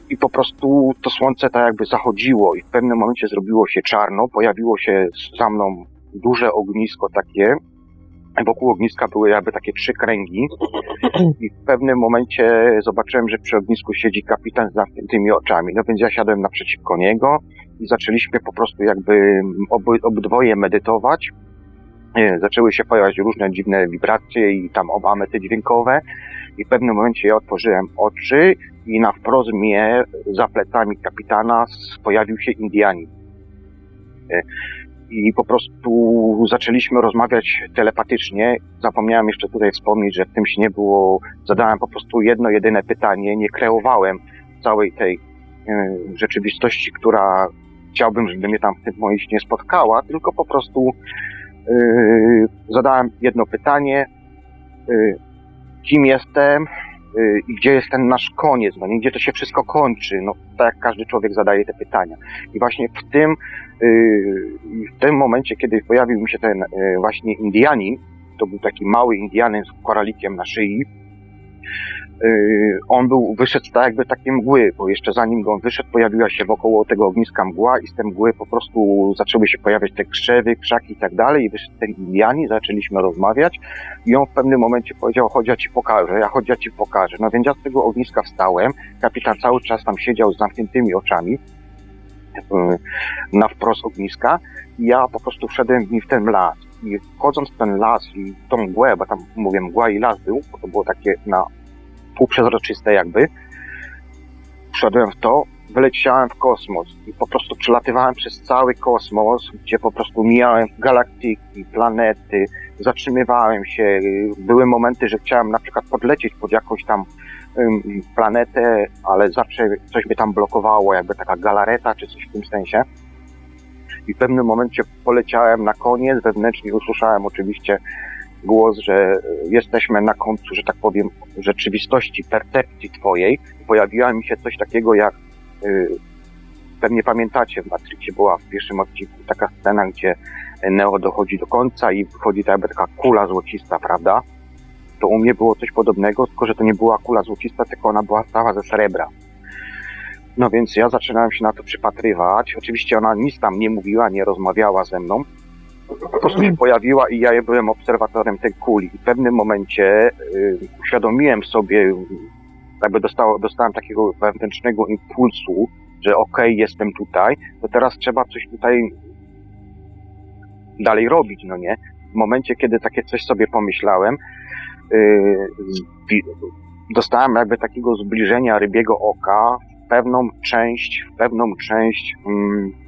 I po prostu to słońce tak jakby zachodziło i w pewnym momencie zrobiło się czarno, pojawiło się za mną duże ognisko takie, wokół ogniska były jakby takie trzy kręgi i w pewnym momencie zobaczyłem, że przy ognisku siedzi kapitan z zamkniętymi oczami. No więc ja siadłem naprzeciwko niego i zaczęliśmy po prostu jakby ob, obydwoje medytować. Zaczęły się pojawiać różne dziwne wibracje i tam obamety dźwiękowe i w pewnym momencie ja otworzyłem oczy i na wprost mnie za plecami kapitana pojawił się Indianin. E, I po prostu zaczęliśmy rozmawiać telepatycznie. Zapomniałem jeszcze tutaj wspomnieć, że w tym śnie było, zadałem po prostu jedno, jedyne pytanie. Nie kreowałem całej tej e, rzeczywistości, która chciałbym, żeby mnie tam w tym moim śnie spotkała, tylko po prostu Yy, zadałem jedno pytanie, yy, kim jestem i gdzie jest ten nasz koniec, no nie, gdzie to się wszystko kończy, no tak jak każdy człowiek zadaje te pytania. I właśnie w tym, yy, w tym momencie, kiedy pojawił mi się ten yy, właśnie Indianin, to był taki mały Indianin z koralikiem na szyi, on był, wyszedł tak jakby takie mgły, bo jeszcze zanim on wyszedł, pojawiła się wokoło tego ogniska mgła i z tej mgły po prostu zaczęły się pojawiać te krzewy, krzaki i tak dalej i wyszedł ten Indianin, zaczęliśmy rozmawiać i on w pewnym momencie powiedział, chodź ja ci pokażę, ja chodź ja ci pokażę. No więc ja z tego ogniska wstałem, kapitan cały czas tam siedział z zamkniętymi oczami, yy, na wprost ogniska i ja po prostu wszedłem w w ten las i wchodząc w ten las i tą mgłę, bo tam mówię mgła i las był, bo to było takie na półprzezroczyste jakby. Wszedłem w to, wyleciałem w kosmos i po prostu przelatywałem przez cały kosmos, gdzie po prostu mijałem galaktyki, planety, zatrzymywałem się. Były momenty, że chciałem na przykład podlecieć pod jakąś tam um, planetę, ale zawsze coś mnie tam blokowało, jakby taka galareta czy coś w tym sensie. I w pewnym momencie poleciałem na koniec, wewnętrznie usłyszałem oczywiście głos, że jesteśmy na końcu, że tak powiem, rzeczywistości, percepcji twojej. Pojawiła mi się coś takiego jak, yy, pewnie pamiętacie, w Matrixie była w pierwszym odcinku taka scena, gdzie Neo dochodzi do końca i wchodzi ta taka kula złocista, prawda? To u mnie było coś podobnego, tylko że to nie była kula złocista, tylko ona była cała ze srebra. No więc ja zaczynałem się na to przypatrywać. Oczywiście ona nic tam nie mówiła, nie rozmawiała ze mną, po prostu się pojawiła i ja byłem obserwatorem tej kuli. I w pewnym momencie y, uświadomiłem sobie, jakby dostał, dostałem takiego wewnętrznego impulsu, że okej, okay, jestem tutaj, to teraz trzeba coś tutaj dalej robić, no nie? W momencie, kiedy takie coś sobie pomyślałem, y, dostałem jakby takiego zbliżenia rybiego oka w pewną część, w pewną część mm,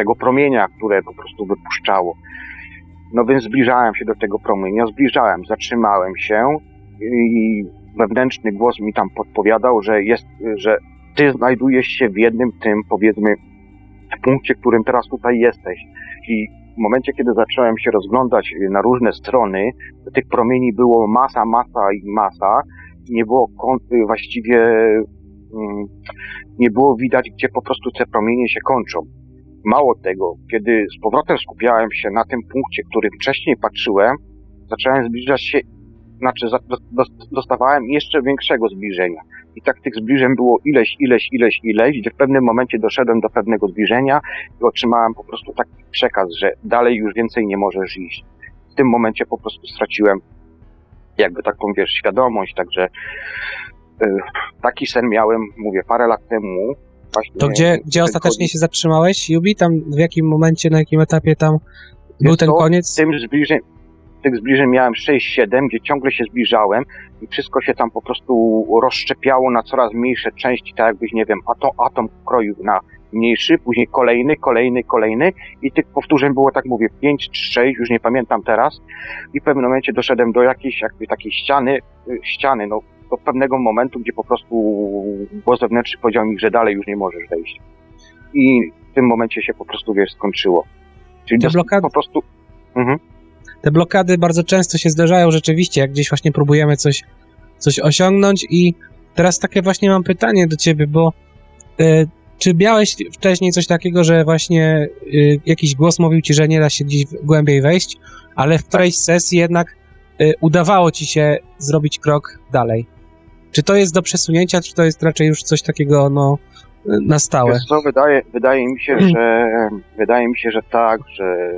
tego promienia, które po prostu wypuszczało. No więc zbliżałem się do tego promienia, zbliżałem, zatrzymałem się i wewnętrzny głos mi tam podpowiadał, że jest, że ty znajdujesz się w jednym tym, powiedzmy, w punkcie, którym teraz tutaj jesteś. I w momencie, kiedy zacząłem się rozglądać na różne strony, tych promieni było masa, masa i masa. Nie było właściwie, mm, nie było widać, gdzie po prostu te promienie się kończą. Mało tego, kiedy z powrotem skupiałem się na tym punkcie, którym wcześniej patrzyłem, zacząłem zbliżać się, znaczy dostawałem jeszcze większego zbliżenia. I tak tych zbliżeń było ileś, ileś, ileś, ileś, gdzie w pewnym momencie doszedłem do pewnego zbliżenia i otrzymałem po prostu taki przekaz, że dalej już więcej nie możesz iść. W tym momencie po prostu straciłem jakby taką, wiesz, świadomość, także yy, taki sen miałem, mówię, parę lat temu, Właśnie to gdzie, gdzie ostatecznie się zatrzymałeś, Jubi? Tam w jakim momencie, na jakim etapie tam był ten koniec? Tym zbliżeń, tych zbliżeń miałem 6-7, gdzie ciągle się zbliżałem i wszystko się tam po prostu rozszczepiało na coraz mniejsze części, tak jakbyś, nie wiem, atom, atom kroił na mniejszy, później kolejny, kolejny, kolejny i tych powtórzeń było, tak mówię, 5 czy 6, już nie pamiętam teraz i w pewnym momencie doszedłem do jakiejś jakby takiej ściany, y, ściany, no do pewnego momentu, gdzie po prostu głos zewnętrzny powiedział mi, że dalej już nie możesz wejść. I w tym momencie się po prostu, wiesz, skończyło. Czyli Te blokady... po prostu... Mhm. Te blokady bardzo często się zdarzają rzeczywiście, jak gdzieś właśnie próbujemy coś, coś osiągnąć i teraz takie właśnie mam pytanie do ciebie, bo y, czy miałeś wcześniej coś takiego, że właśnie y, jakiś głos mówił ci, że nie da się gdzieś głębiej wejść, ale w którejś sesji jednak y, udawało ci się zrobić krok dalej? Czy to jest do przesunięcia, czy to jest raczej już coś takiego, no, na stałe? Wiesz co, wydaje, wydaje mi się, że wydaje mi się, że tak, że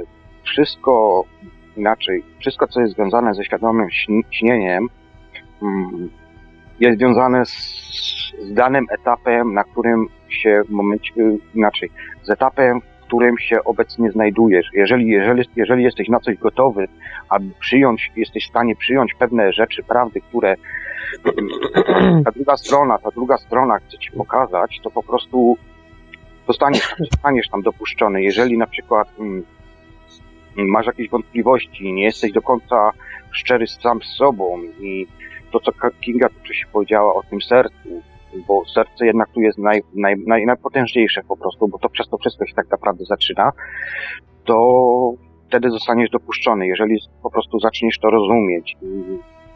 wszystko inaczej, wszystko, co jest związane ze świadomym śnieniem, mm, jest związane z, z danym etapem, na którym się w momencie, inaczej, z etapem, w którym się obecnie znajdujesz. Jeżeli, jeżeli, jeżeli jesteś na coś gotowy, aby przyjąć, jesteś w stanie przyjąć pewne rzeczy, prawdy, które ta druga strona, ta druga strona chce ci pokazać, to po prostu zostaniesz, zostaniesz tam dopuszczony. Jeżeli na przykład mm, masz jakieś wątpliwości, nie jesteś do końca szczery sam z sobą i to, co Kinga tu się powiedziała o tym sercu, bo serce jednak tu jest naj, naj, naj, najpotężniejsze po prostu, bo to przez to wszystko się tak naprawdę zaczyna, to wtedy zostaniesz dopuszczony, jeżeli po prostu zaczniesz to rozumieć.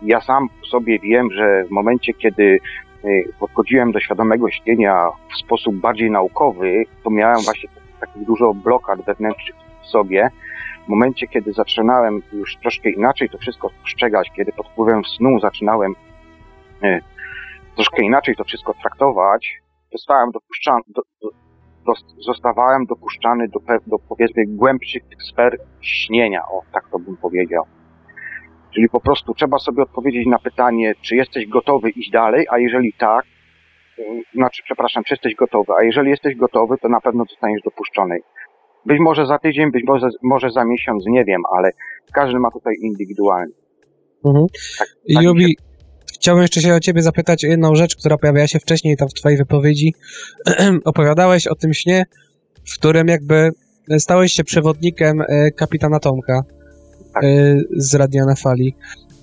Ja sam sobie wiem, że w momencie, kiedy y, podchodziłem do świadomego śnienia w sposób bardziej naukowy, to miałem właśnie takich dużo blokad wewnętrznych w sobie. W momencie, kiedy zaczynałem już troszkę inaczej to wszystko postrzegać, kiedy pod wpływem snu zaczynałem y, troszkę inaczej to wszystko traktować, zostałem dopuszczany, do, do, do, zostawałem dopuszczany do, do powiedzmy głębszych sfer śnienia, o tak to bym powiedział. Czyli po prostu trzeba sobie odpowiedzieć na pytanie, czy jesteś gotowy iść dalej, a jeżeli tak, y, znaczy, przepraszam, czy jesteś gotowy, a jeżeli jesteś gotowy, to na pewno zostaniesz dopuszczony. Być może za tydzień, być może, może za miesiąc, nie wiem, ale każdy ma tutaj indywidualnie. Mhm. Tak, tak Jubi, się- chciałbym jeszcze się o ciebie zapytać o jedną rzecz, która pojawiała się wcześniej tam w twojej wypowiedzi. Opowiadałeś o tym śnie, w którym jakby stałeś się przewodnikiem e, kapitana Tomka Tak. e, z Radia na Fali.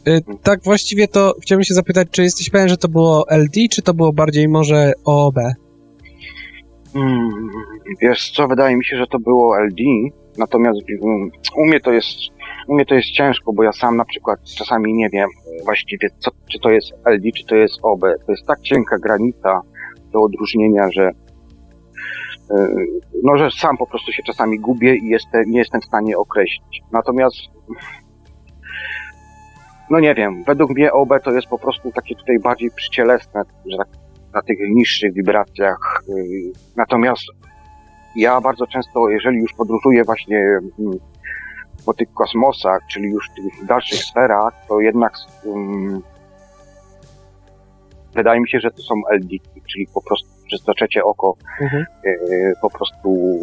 E, tak właściwie to chciałbym się zapytać, czy jesteś pewien, że to było LD, czy to było bardziej może OOB? Mm, wiesz co, wydaje mi się, że to było LD, natomiast mm, u mnie to jest, u mnie to jest ciężko, bo ja sam na przykład czasami nie wiem właściwie, co, czy to jest LD, czy to jest OB. To jest tak cienka granica do odróżnienia, że no, że sam po prostu się czasami gubię i jestem, nie jestem w stanie określić. Natomiast no nie wiem, według mnie OB to jest po prostu takie tutaj bardziej przycielesne, że tak na tych niższych wibracjach. Yy, Natomiast ja bardzo często, jeżeli już podróżuję właśnie mm, po tych kosmosach, czyli już w tych dalszych sferach, to jednak um, wydaje mi się, że to są LD, czyli po prostu przez to trzecie oko Mhm. yy, po prostu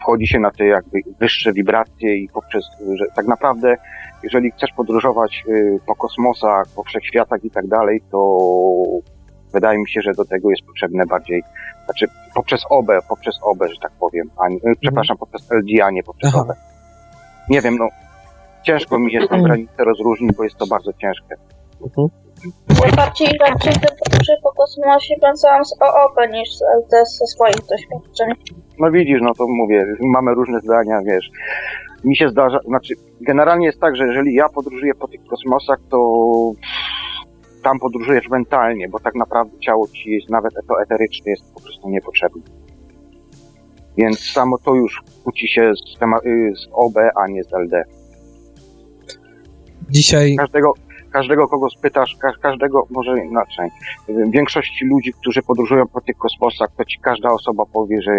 wchodzi się na te jakby wyższe wibracje i poprzez, że tak naprawdę jeżeli chcesz podróżować yy, po kosmosach, po wszechświatach i tak dalej, to wydaje mi się, że do tego jest potrzebne bardziej, znaczy poprzez OB, poprzez OB, że tak powiem, a yy, przepraszam, poprzez LD, a nie poprzez Aha. OB. Nie wiem, no ciężko mi jest tę granicę rozróżnić, bo jest to bardzo ciężkie. Mhm. Najbardziej bardziej do podróży po kosmosie pensowałam z OOP niż z ze swoich doświadczeń. No widzisz, no to mówię, mamy różne zdania, wiesz. Mi się zdarza, znaczy, generalnie jest tak, że jeżeli ja podróżuję po tych kosmosach, to tam podróżujesz mentalnie, bo tak naprawdę ciało ci jest, nawet to eteryczne jest po prostu niepotrzebne. Więc samo to już kłóci się z, y, z OB, a nie z LD. Dzisiaj Każdego, każdego kogo spytasz, ka- każdego, może inaczej, większości ludzi, którzy podróżują po tych kosmosach, to ci każda osoba powie, że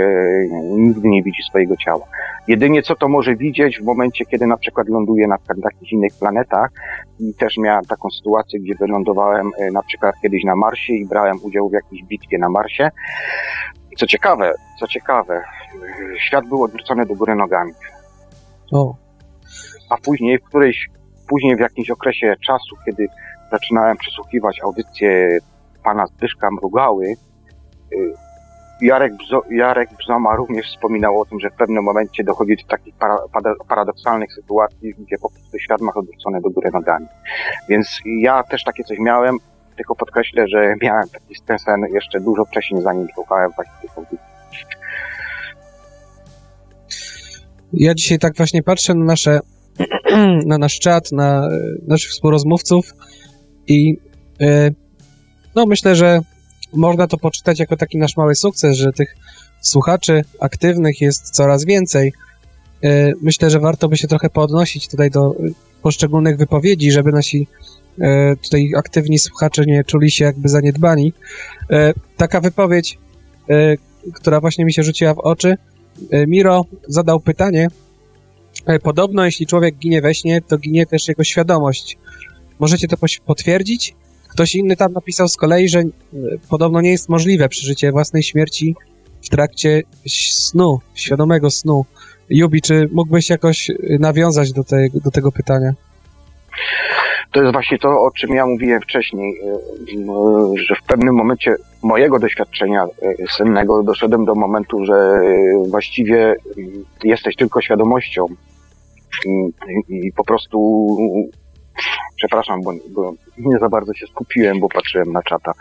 nigdy nie widzi swojego ciała. Jedynie co to może widzieć w momencie, kiedy na przykład ląduje na jakichś innych planetach i też miałem taką sytuację, gdzie wylądowałem e, na przykład kiedyś na Marsie i brałem udział w jakiejś bitwie na Marsie. I co ciekawe, co ciekawe, e, świat był odwrócony do góry nogami o, a później w którejś, później w jakimś okresie czasu, kiedy zaczynałem przesłuchiwać audycje pana Zbyszka Mrugały, y, Jarek, Bzo, Jarek Bzoma również wspominał o tym, że w pewnym momencie dochodzi do takich para, paradoksalnych sytuacji, gdzie po prostu świat ma odwrócony do góry nogami. Więc ja też takie coś miałem, tylko podkreślę, że miałem taki sen jeszcze dużo wcześniej, zanim słuchałem właśnie tych audycji. Ja dzisiaj tak właśnie patrzę na nasze, na nasz czat, na e, naszych współrozmówców i e, no myślę, że można to poczytać jako taki nasz mały sukces, że tych słuchaczy aktywnych jest coraz więcej. E, Myślę, że warto by się trochę podnosić tutaj do poszczególnych wypowiedzi, żeby nasi tutaj aktywni słuchacze nie czuli się jakby zaniedbani. Taka wypowiedź, która właśnie mi się rzuciła w oczy, Miro zadał pytanie. E, Podobno, jeśli człowiek ginie we śnie, to ginie też jego świadomość. Możecie to potwierdzić? Ktoś inny tam napisał z kolei, że e, podobno nie jest możliwe przeżycie własnej śmierci w trakcie snu, świadomego snu. Jubi, czy mógłbyś jakoś e, nawiązać do, te, do tego pytania? To jest właśnie to, o czym ja mówiłem wcześniej, y, y, że w pewnym momencie mojego doświadczenia y, sennego doszedłem do momentu, że właściwie jesteś tylko świadomością i, i po prostu przepraszam, bo, bo nie za bardzo się skupiłem, bo patrzyłem na czata.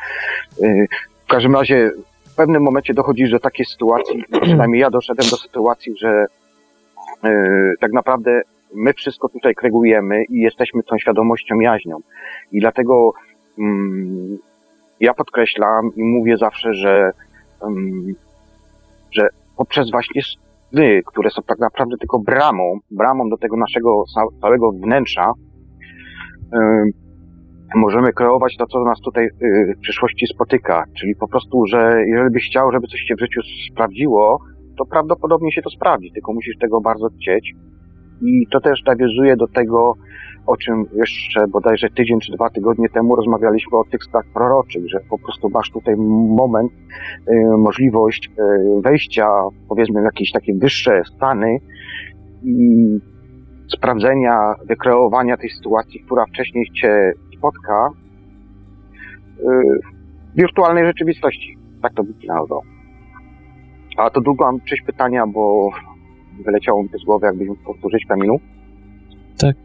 W każdym razie w pewnym momencie dochodzisz do takiej sytuacji, przynajmniej ja doszedłem do sytuacji, że tak naprawdę my wszystko tutaj kregujemy i jesteśmy tą świadomością jaźnią. I dlatego mm, ja podkreślam i mówię zawsze, że, mm, że poprzez właśnie sny, które są tak naprawdę tylko bramą, bramą do tego naszego całego wnętrza, yy, możemy kreować to, co nas tutaj yy, w przyszłości spotyka. Czyli po prostu, że jeżeli byś chciał, żeby coś się w życiu sprawdziło, to prawdopodobnie się to sprawdzi, tylko musisz tego bardzo chcieć. I to też nawiązuje do tego, o czym jeszcze bodajże tydzień czy dwa tygodnie temu rozmawialiśmy o tych stach proroczych, że po prostu masz tutaj moment, y, możliwość y, wejścia, powiedzmy, w jakieś takie wyższe stany i sprawdzenia, wykreowania tej sytuacji, która wcześniej cię spotka y, w wirtualnej rzeczywistości. Tak to wyglądało. A to długo mam część pytania, bo wyleciało mi to z głowy, jakbyś mógł powtórzyć, Kamilu? Tak.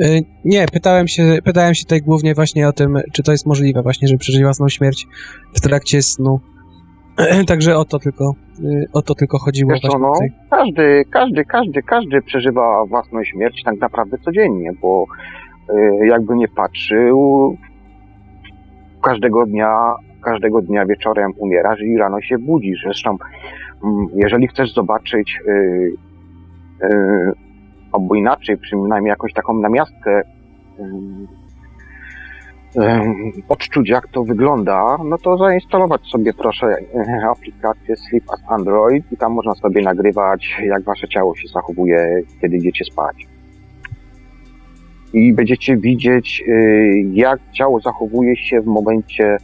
Y, nie, pytałem się, pytałem się tutaj głównie właśnie o tym, czy to jest możliwe właśnie, żeby przeżyć własną śmierć w trakcie snu. Także o to tylko, y, o to tylko chodziło. Wiesz co, no, każdy, każdy, każdy, każdy przeżywa własną śmierć tak naprawdę codziennie, bo y, jakby nie patrzył, każdego dnia, każdego dnia wieczorem umierasz i rano się budzisz. Zresztą, jeżeli chcesz zobaczyć albo inaczej, przynajmniej jakąś taką namiastkę odczuć, jak to wygląda, no to zainstalować sobie proszę aplikację Sleep as Android i tam można sobie nagrywać, jak wasze ciało się zachowuje, kiedy idziecie spać. I będziecie widzieć, jak ciało zachowuje się w momencie,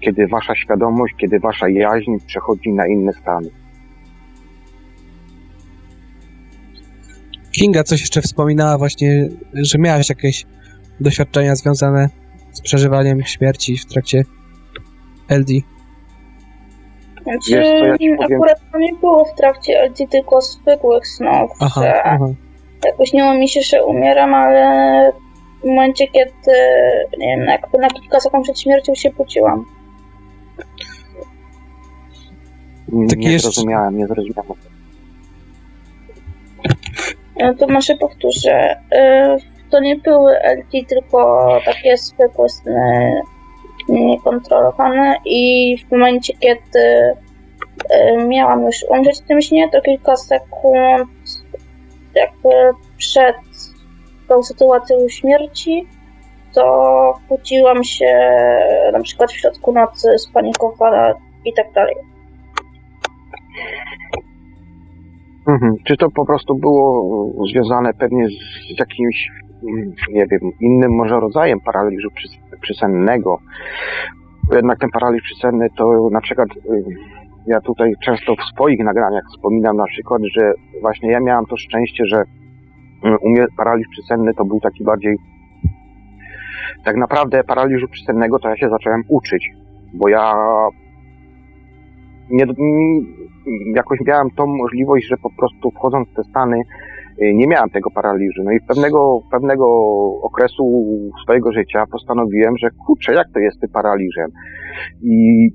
kiedy wasza świadomość, kiedy wasza jaźń przechodzi na inne stany. Kinga coś jeszcze wspominała właśnie, że miałaś jakieś doświadczenia związane z przeżywaniem śmierci w trakcie LD. Znaczy, ja akurat to nie było w trakcie LD, tylko zwykłych snów, aha, aha. jakoś nie mi się, że umieram, ale w momencie, kiedy nie wiem, jakby na kilka sekund przed śmiercią się budziłam. Taki nie jeszcze... zrozumiałem, nie zrozumiałem. No to może powtórzę. Y, to nie były LT, tylko takie zwykłe sny niekontrolowane i w momencie, kiedy y, miałam już umrzeć w tym śnie, to kilka sekund jakby przed tą sytuacją śmierci, to budziłam się na przykład w środku nocy, spanikowana i tak dalej. Mhm. Czy to po prostu było związane pewnie z jakimś, mm, nie wiem, innym może rodzajem paraliżu przysennego? Jednak ten paraliż przysenny to na przykład y, ja tutaj często w swoich nagraniach wspominam na przykład, że właśnie ja miałam to szczęście, że u mnie paraliż przysenny to był taki bardziej tak naprawdę paraliżu przysennego to ja się zacząłem uczyć, bo ja nie, jakoś miałem tą możliwość, że po prostu wchodząc w te stany y, nie miałem tego paraliżu. No i pewnego, pewnego okresu swojego życia postanowiłem, że kurczę, jak to jest tym paraliżem? I,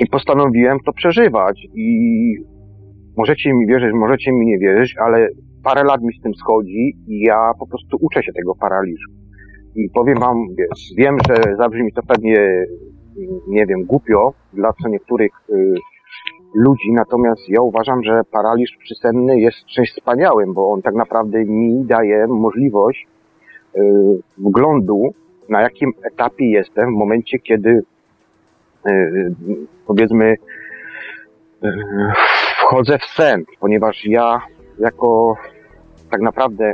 I postanowiłem to przeżywać. I możecie mi wierzyć, możecie mi nie wierzyć, ale parę lat mi z tym schodzi i ja po prostu uczę się tego paraliżu. I powiem wam, wiem, że zabrzmi to pewnie, nie wiem, głupio dla co niektórych y, ludzi, natomiast ja uważam, że paraliż przysenny jest czymś wspaniałym, bo on tak naprawdę mi daje możliwość y, wglądu, na jakim etapie jestem w momencie, kiedy y, powiedzmy y, wchodzę w sen, ponieważ ja jako tak naprawdę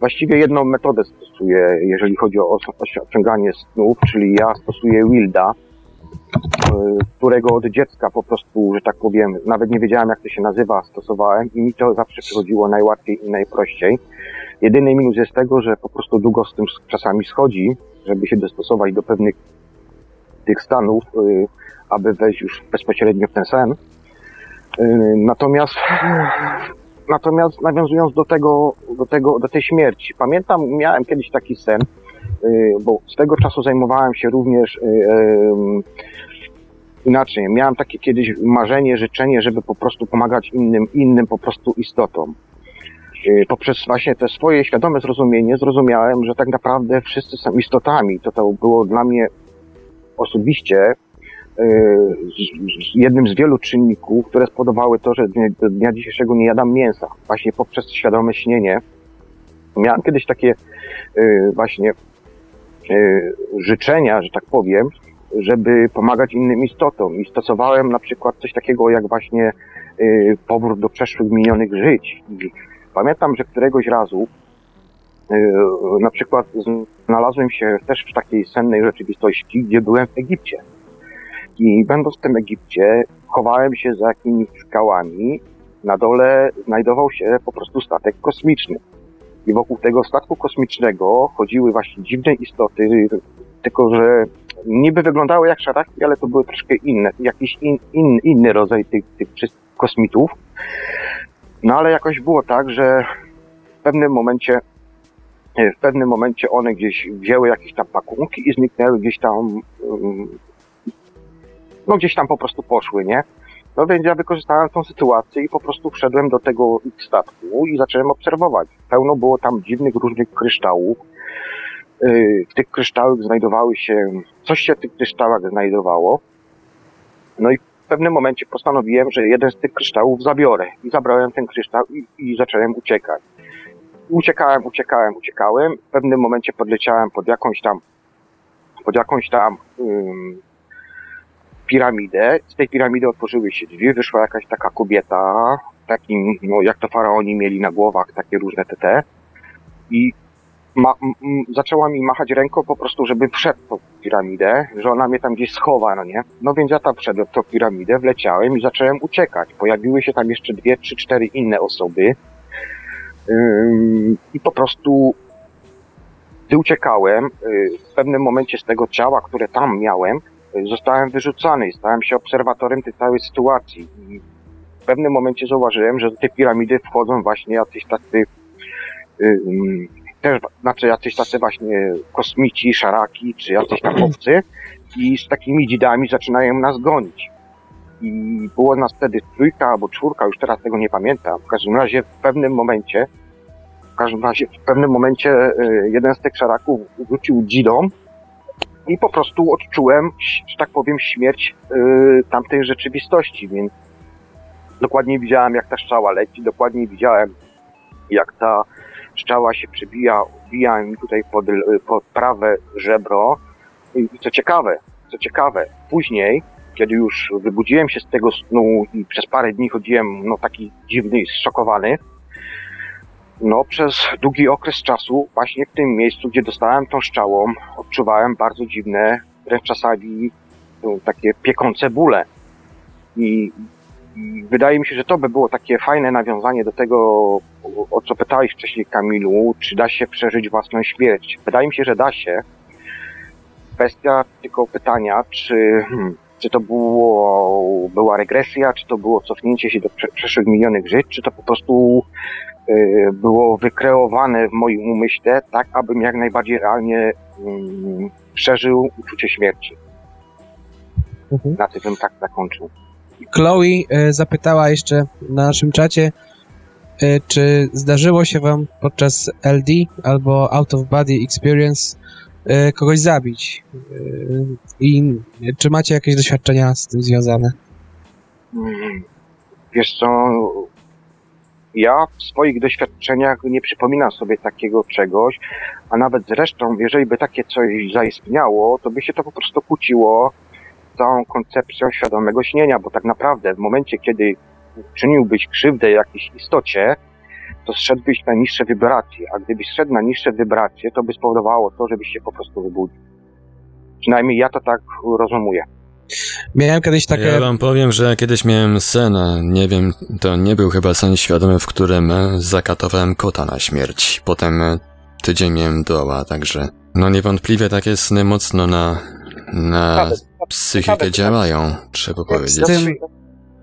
właściwie jedną metodę stosuję, jeżeli chodzi o osiąganie snów, czyli ja stosuję Wilda, którego od dziecka po prostu, że tak powiem, nawet nie wiedziałem jak to się nazywa, stosowałem i mi to zawsze przychodziło najłatwiej i najprościej. Jedyny minus jest tego, że po prostu długo z tym czasami schodzi, żeby się dostosować do pewnych tych stanów, y, aby wejść już bezpośrednio w ten sen. Y, natomiast natomiast nawiązując do tego, do tego, do tej śmierci, pamiętam, miałem kiedyś taki sen, y, bo z tego czasu zajmowałem się również inaczej. Miałem takie kiedyś marzenie, życzenie, żeby po prostu pomagać innym, innym po prostu istotom. Y, Poprzez właśnie te swoje świadome zrozumienie zrozumiałem, że tak naprawdę wszyscy są istotami. To to było dla mnie osobiście y, jednym z wielu czynników, które spowodowały to, że do dnia dzisiejszego nie jadam mięsa. Właśnie poprzez świadome śnienie. Miałem kiedyś takie y, właśnie y, życzenia, że tak powiem, żeby pomagać innym istotom. I stosowałem na przykład coś takiego jak właśnie y, powrót do przeszłych minionych żyć. Pamiętam, że któregoś razu y, na przykład znalazłem się też w takiej sennej rzeczywistości, gdzie byłem w Egipcie. I będąc w tym Egipcie, chowałem się za jakimiś skałami. Na dole znajdował się po prostu statek kosmiczny. I wokół tego statku kosmicznego chodziły właśnie dziwne istoty, tylko że niby wyglądały jak szaraki, ale to były troszkę inne, jakiś in, in, inny rodzaj tych, tych kosmitów. No ale jakoś było tak, że w pewnym momencie w pewnym momencie one gdzieś wzięły jakieś tam pakunki i zniknęły gdzieś tam um, no gdzieś tam po prostu poszły, nie? No więc ja wykorzystałem tą sytuację i po prostu wszedłem do tego statku i zacząłem obserwować. Pełno było tam dziwnych różnych kryształów. Yy, W tych kryształach znajdowały się, coś się w tych kryształach znajdowało. No i w pewnym momencie postanowiłem, że jeden z tych kryształów zabiorę. I zabrałem ten kryształ i, i zacząłem uciekać. Uciekałem, uciekałem, uciekałem. W pewnym momencie podleciałem pod jakąś tam, pod jakąś tam ym, piramidę. Z tej piramidy otworzyły się drzwi, wyszła jakaś taka kobieta, takim, no jak to faraoni mieli na głowach, takie różne TT. I ma, m, m, zaczęła mi machać ręką po prostu, żeby wszedł w tą piramidę, że ona mnie tam gdzieś schowa, no nie? No więc ja tam wszedłem w tą piramidę, wleciałem i zacząłem uciekać. Pojawiły się tam jeszcze dwie, trzy, cztery inne osoby. Ym, I po prostu gdy uciekałem, y, w pewnym momencie z tego ciała, które tam miałem, zostałem wyrzucany i stałem się obserwatorem tej całej sytuacji. I w pewnym momencie zauważyłem, że do tej piramidy wchodzą właśnie jacyś tacy, ym, też, znaczy jacyś tacy właśnie kosmici, szaraki, czy jacyś tam obcy i z takimi dzidami zaczynają nas gonić. I było nas wtedy trójka albo czwórka, już teraz tego nie pamiętam. W każdym razie w pewnym momencie, w każdym razie w pewnym momencie y, jeden z tych szaraków rzucił dzidą i po prostu odczułem, że tak powiem, śmierć y, tamtej rzeczywistości, więc dokładnie widziałem, jak ta strzała leci, dokładnie widziałem, jak ta strzała się przebija, wbija mi tutaj pod, pod prawe żebro. I co ciekawe, co ciekawe, później, kiedy już wybudziłem się z tego snu i przez parę dni chodziłem, no taki dziwny i zszokowany, no przez długi okres czasu, właśnie w tym miejscu, gdzie dostałem tą strzałą, odczuwałem bardzo dziwne, wręcz czasami no, takie piekące bóle. I, I wydaje mi się, że to by było takie fajne nawiązanie do tego, o- co pytałeś wcześniej, Kamilu, czy da się przeżyć własną śmierć. Wydaje mi się, że da się. Kwestia tylko pytania, czy, hmm, czy to było, była regresja, czy to było cofnięcie się do prze- przeszłych milionych żyć, czy to po prostu było wykreowane w moim umyśle, tak abym jak najbardziej realnie mm, przeżył uczucie śmierci. Mhm. Na tym bym tak zakończył. Chloe e, zapytała jeszcze na naszym czacie, e, czy zdarzyło się wam podczas LD albo Out of Body Experience e, kogoś zabić? I czy macie jakieś doświadczenia z tym związane? Mm, Wiesz co, ja w swoich doświadczeniach nie przypominam sobie takiego czegoś, a nawet zresztą, jeżeli by takie coś zaistniało, to by się to po prostu kłóciło z całą koncepcją świadomego śnienia, bo tak naprawdę w momencie, kiedy czyniłbyś krzywdę jakiejś istocie, to zszedłbyś na niższe wibracje, a gdybyś szedł na niższe wibracje, to by spowodowało to, żebyś się po prostu wybudził. Przynajmniej ja to tak rozumuję. Miałem kiedyś takie... Ja wam powiem, że kiedyś miałem sen, a nie wiem, to nie był chyba sen świadomy, w którym e, zakatowałem kota na śmierć. Potem e, tydzień miałem doła, także no niewątpliwie takie sny mocno na, na Ciekawe, psychikę ciekawe, działają, trzeba powiedzieć.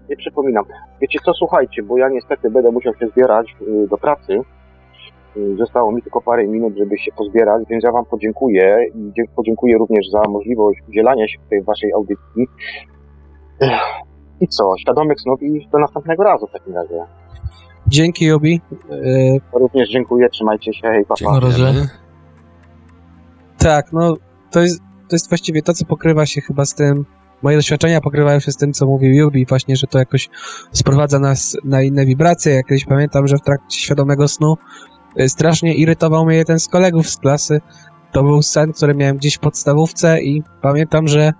Nie przypominam. Wiecie co, słuchajcie, bo ja niestety będę musiał się zbierać y, do pracy. Y, Zostało mi tylko parę minut, żeby się pozbierać, więc ja Wam podziękuję i podziękuję również za możliwość udzielania się tej Waszej audycji. I co, świadomych snów i do następnego razu w takim razie. Dzięki, Jobi. Y, Również dziękuję, trzymajcie się, hej, papa. Tak, no to jest, to jest właściwie to, co pokrywa się chyba z tym. Moje doświadczenia pokrywają się z tym, co mówił Jubi, właśnie, że to jakoś sprowadza nas na inne wibracje. Jak kiedyś pamiętam, że w trakcie świadomego snu strasznie irytował mnie jeden z kolegów z klasy. To był sen, który miałem gdzieś w podstawówce i pamiętam, że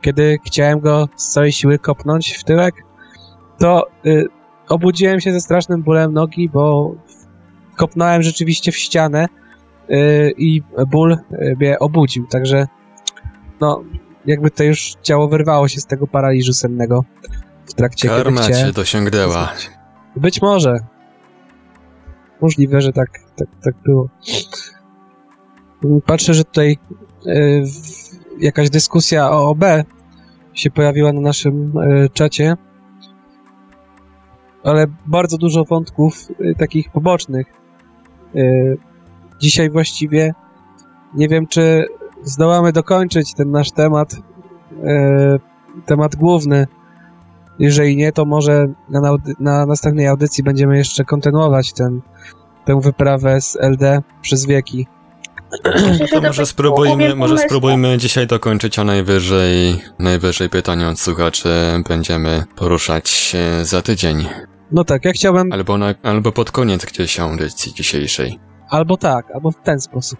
kiedy chciałem go z całej siły kopnąć w tyłek, to y, obudziłem się ze strasznym bólem nogi, bo kopnąłem rzeczywiście w ścianę y, i ból y, mnie obudził, także no, jakby to już ciało wyrwało się z tego paraliżu sennego w trakcie, Karma kiedy cię dosięgnęła. Być może. Możliwe, że tak, tak, tak było. Patrzę, że tutaj w- jakaś dyskusja o OB się pojawiła na naszym y, czacie, ale bardzo dużo wątków y, takich pobocznych. Dzisiaj właściwie nie wiem, czy zdołamy dokończyć ten nasz temat, temat główny. Jeżeli nie, to może na, na następnej audycji będziemy jeszcze kontynuować ten, tę wyprawę z LD przez wieki. To może spróbujmy, może spróbujmy dzisiaj dokończyć, a najwyżej, najwyżej pytania od słuchaczy będziemy poruszać za tydzień. No tak, ja chciałbym Albo, na, albo pod koniec gdzieś audycji dzisiejszej. albo tak, albo w ten sposób.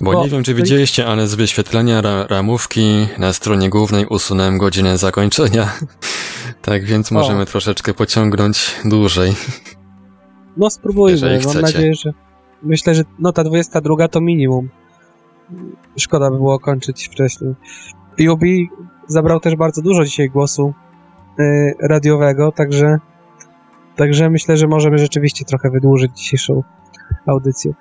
Bo Bo- nie wiem, czy widzieliście, ale z wyświetlenia ra ramówki na stronie głównej usunąłem godzinę zakończenia. tak więc możemy troszeczkę pociągnąć dłużej. No spróbujmy, mam nadzieję, że... Myślę, że no ta 22 to minimum. Szkoda by było kończyć wcześniej. Jubi zabrał też bardzo dużo dzisiaj głosu y, radiowego, także także myślę, że możemy rzeczywiście trochę wydłużyć dzisiejszą audycję.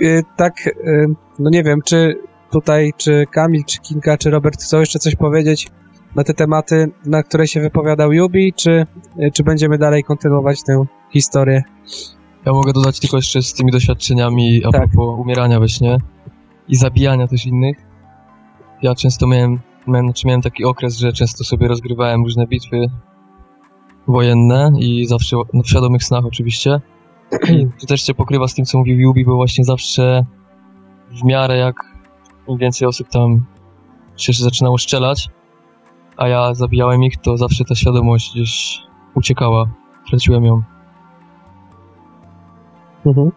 Y, tak, y, no nie wiem, czy tutaj, czy Kamil, czy Kinka, czy Robert chcą jeszcze coś powiedzieć na te tematy, na które się wypowiadał Jubi, czy, y, czy będziemy dalej kontynuować tę historię? Ja mogę dodać tylko jeszcze z tymi doświadczeniami a Tak. propos umierania we śnie i zabijania też innych. Ja często miałem, miałem, znaczy miałem taki okres, że często sobie rozgrywałem różne bitwy wojenne i zawsze no, w świadomych snach oczywiście. To też się pokrywa z tym, co mówił Yubi, bo właśnie zawsze w miarę jak im więcej osób tam się zaczynało strzelać, a ja zabijałem ich, to zawsze ta świadomość gdzieś uciekała. Traciłem ją. Mhm.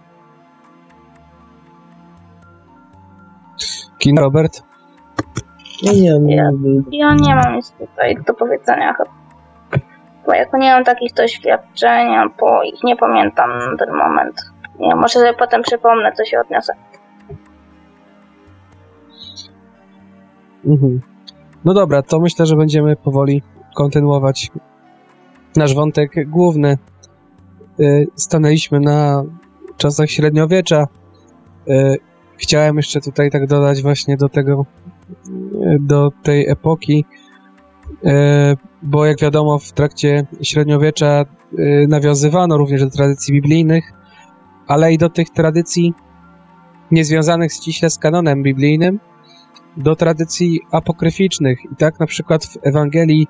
Kin Robert? Nie wiem, Ja- Ja nie mam nic tutaj do powiedzenia chyba. Bo jako nie mam takich doświadczeń, bo ich nie pamiętam na ten moment. Ja może sobie potem przypomnę, co się odniosę. Mhm. No dobra, to myślę, że będziemy powoli kontynuować nasz wątek główny. Y, Stanęliśmy na czasach średniowiecza. Y, Chciałem jeszcze tutaj tak dodać właśnie do tego, y, do tej epoki, bo jak wiadomo w trakcie średniowiecza y, nawiązywano również do tradycji biblijnych, ale i do tych tradycji niezwiązanych ściśle z kanonem biblijnym, do tradycji apokryficznych. I tak na przykład w Ewangelii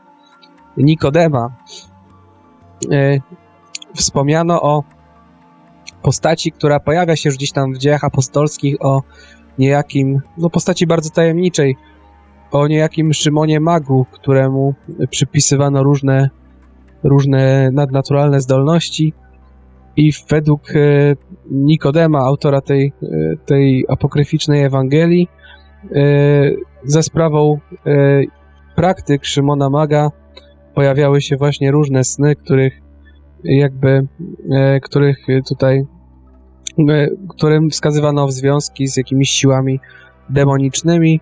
Nikodema e, wspomniano o postaci, która pojawia się już gdzieś tam w dziejach apostolskich, o niejakim, no postaci bardzo tajemniczej, o niejakim Szymonie Magu, któremu przypisywano różne, różne nadnaturalne zdolności. I według e, Nikodema, autora tej, e, tej apokryficznej Ewangelii, e, za sprawą e, praktyk Szymona Maga pojawiały się właśnie różne sny, których jakby, których tutaj, którym wskazywano w związki z jakimiś siłami demonicznymi.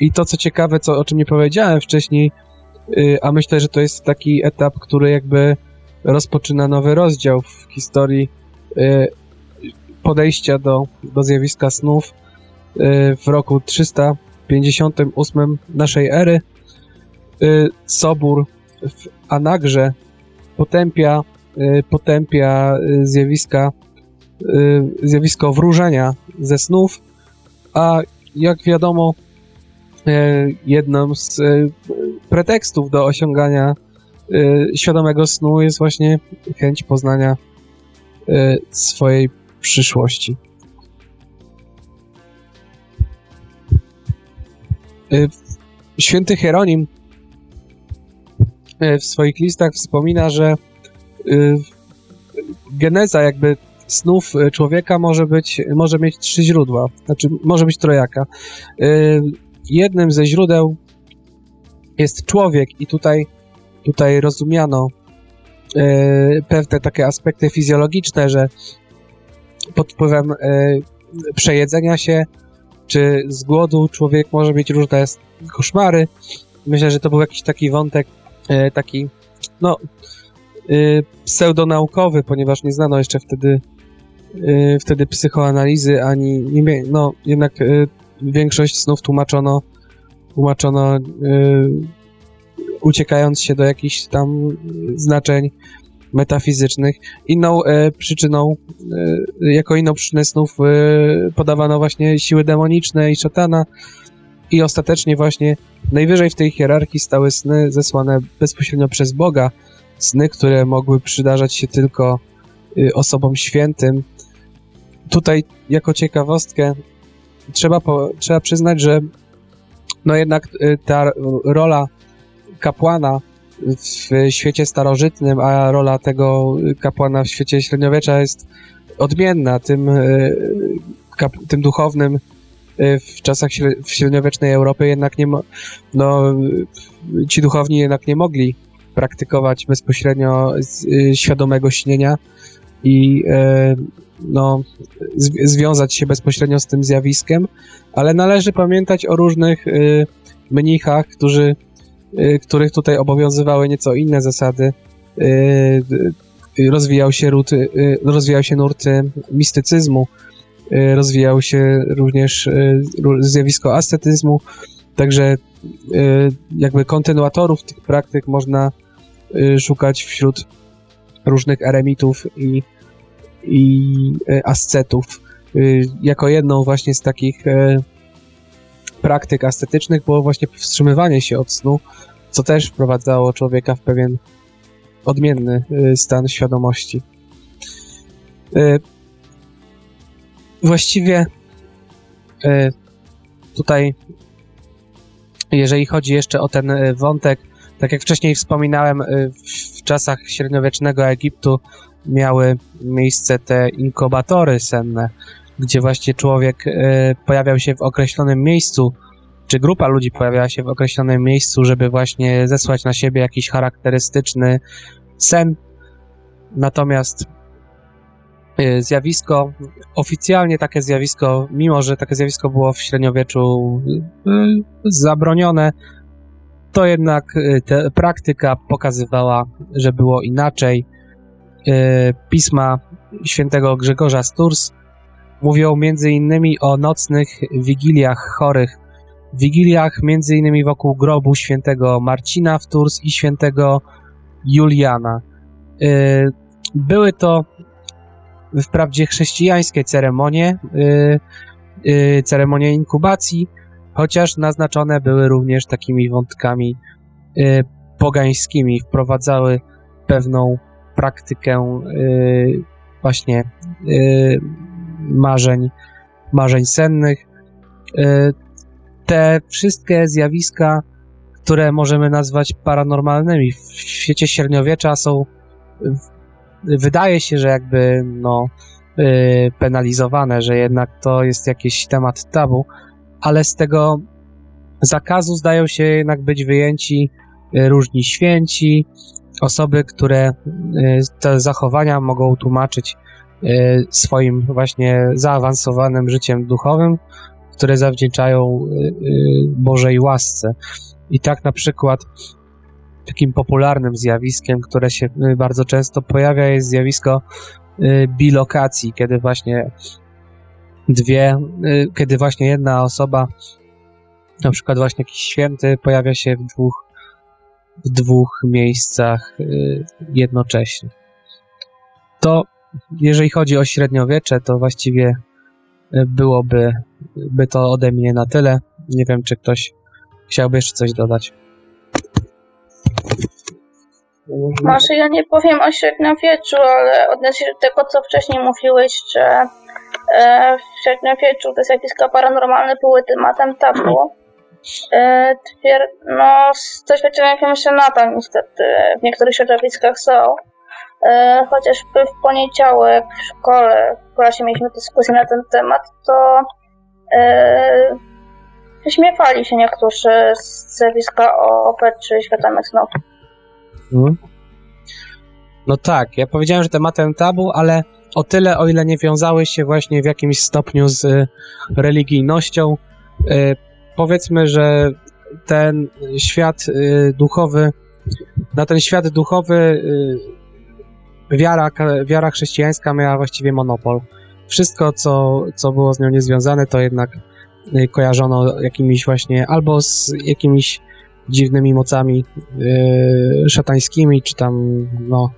I to, co ciekawe, co, o czym nie powiedziałem wcześniej, e, a myślę, że to jest taki etap, który jakby rozpoczyna nowy rozdział w historii e, podejścia do, do zjawiska snów, y, w roku 358 naszej ery. Y, Sobór w Anagrze potępia, y, potępia y, zjawiska, y, zjawisko wróżenia ze snów, a jak wiadomo e, jedną z e, pretekstów do osiągania e, świadomego snu jest właśnie chęć poznania e, swojej przyszłości. Święty Hieronim w swoich listach wspomina, że geneza jakby snów człowieka może być, może mieć trzy źródła, znaczy może być trojaka. Jednym ze źródeł jest człowiek i tutaj, tutaj rozumiano e, pewne takie aspekty fizjologiczne, że pod wpływem e, przejedzenia się czy z głodu człowiek może mieć różne koszmary. Myślę, że to był jakiś taki wątek, e, taki, no, pseudonaukowy, ponieważ nie znano jeszcze wtedy, wtedy psychoanalizy, ani nie no, jednak większość snów tłumaczono, tłumaczono e, uciekając się do jakichś tam znaczeń metafizycznych. Inną e, przyczyną, e, jako inną przyczynę snów e, podawano właśnie siły demoniczne i szatana i ostatecznie właśnie najwyżej w tej hierarchii stały sny zesłane bezpośrednio przez Boga, sny, które mogły przydarzać się tylko y, osobom świętym. Tutaj jako ciekawostkę trzeba, po, trzeba przyznać, że no jednak y, ta rola kapłana w świecie starożytnym, a rola tego kapłana w świecie średniowiecza jest odmienna. Tym, y, tym duchownym y, w czasach w średniowiecznej Europy jednak nie no, ci duchowni jednak nie mogli praktykować bezpośrednio świadomego śnienia i no, zw- związać się bezpośrednio z tym zjawiskiem, ale należy pamiętać o różnych y, mnichach, którzy, y, których tutaj obowiązywały nieco inne zasady. Y, y, rozwijał się, ród, y, rozwijał się nurt y, mistycyzmu, rozwijał się również ró- zjawisko ascetyzmu, także jakby kontynuatorów tych praktyk można szukać wśród różnych eremitów i, i y, ascetów. Y, Jako jedną właśnie z takich y, praktyk ascetycznych było właśnie powstrzymywanie się od snu, co też wprowadzało człowieka w pewien odmienny y, stan świadomości. Y, Właściwie tutaj, jeżeli chodzi jeszcze o ten wątek, tak jak wcześniej wspominałem, w czasach średniowiecznego Egiptu miały miejsce te inkubatory senne, gdzie właśnie człowiek y, pojawiał się w określonym miejscu, czy grupa ludzi pojawiała się w określonym miejscu, żeby właśnie zesłać na siebie jakiś charakterystyczny sen. Natomiast y, zjawisko, oficjalnie takie zjawisko, mimo że takie zjawisko było w średniowieczu y, zabronione, to jednak praktyka pokazywała, że było inaczej. Y, Pisma świętego Grzegorza z Tours mówią innymi o nocnych wigiliach chorych, wigiliach innymi wokół grobu świętego Marcina w Tours i świętego Juliana. Y, Były to wprawdzie chrześcijańskie ceremonie, y, ceremonie inkubacji, chociaż naznaczone były również takimi wątkami pogańskimi, wprowadzały pewną praktykę y, właśnie y, marzeń, marzeń sennych. Y, Te wszystkie zjawiska, które możemy nazwać paranormalnymi w świecie średniowiecza są wydaje się, że jakby no penalizowane, że jednak to jest jakiś temat tabu, ale z tego zakazu zdają się jednak być wyjęci różni święci, osoby, które y, te zachowania mogą tłumaczyć y, swoim właśnie zaawansowanym życiem duchowym, które zawdzięczają y, Bożej łasce. I tak na przykład takim popularnym zjawiskiem, które się bardzo często pojawia, jest zjawisko bilokacji, kiedy właśnie dwie, kiedy właśnie jedna osoba, na przykład właśnie jakiś święty, pojawia się w dwóch, w dwóch miejscach y, jednocześnie. To, jeżeli chodzi o średniowiecze, to właściwie y, byłoby by to ode mnie na tyle. Nie wiem, czy ktoś chciałby jeszcze coś dodać. Może ja nie powiem o średniowieczu, ale odnośnie do tego, co wcześniej mówiłeś, że e, w średniowieczu te zjawiska paranormalne były tematem tabu. E, twier- no, z doświadczenia wiem, że nadal niestety w niektórych środowiskach są. E, chociażby w poniedziałek w szkole, w klasie mieliśmy dyskusję na ten temat, to e, wyśmiewali się niektórzy z zjawiska OP czy świadomych snów. Mhm. No tak, ja powiedziałem, że tematem tabu, ale o tyle, o ile nie wiązały się właśnie w jakimś stopniu z religijnością. Powiedzmy, że ten świat y, duchowy, na ten świat duchowy y, wiara, wiara chrześcijańska miała właściwie monopol. Wszystko, co, co było z nią niezwiązane, to jednak y, kojarzono jakimiś właśnie albo z jakimiś dziwnymi mocami yy, szatańskimi, czy tam no,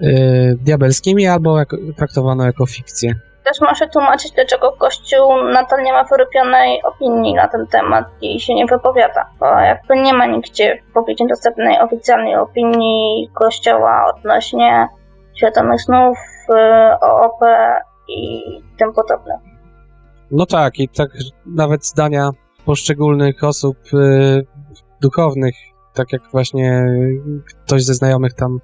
yy, diabelskimi, albo jako, traktowano jako fikcję. Też może tłumaczyć, dlaczego Kościół nadal nie ma wyrobionej opinii na ten temat i się nie wypowiada. Bo jakby nie ma nigdzie publicznie dostępnej oficjalnej opinii Kościoła odnośnie świadomych snów, y, OOP i tym podobne. No tak, i tak nawet zdania poszczególnych osób yy, duchownych, tak jak właśnie ktoś ze znajomych tam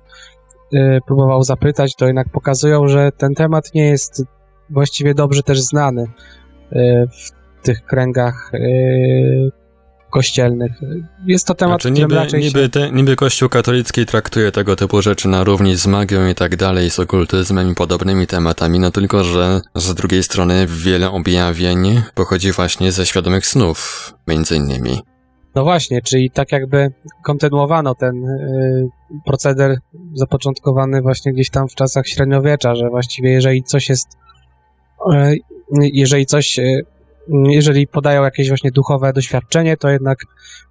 yy, próbował zapytać, to jednak pokazują, że ten temat nie jest właściwie dobrze też znany yy, w tych kręgach yy, kościelnych. Jest to temat, Znaczy którym niby, raczej się... niby, te, niby Kościół katolicki traktuje tego typu rzeczy na równi z magią i tak dalej, z okultyzmem i podobnymi tematami, no tylko, że z drugiej strony wiele objawień pochodzi właśnie ze świadomych snów, między innymi. No właśnie, czyli tak jakby kontynuowano ten y, proceder zapoczątkowany właśnie gdzieś tam w czasach średniowiecza, że właściwie jeżeli coś jest, jeżeli coś, y, jeżeli podają jakieś właśnie duchowe doświadczenie, to jednak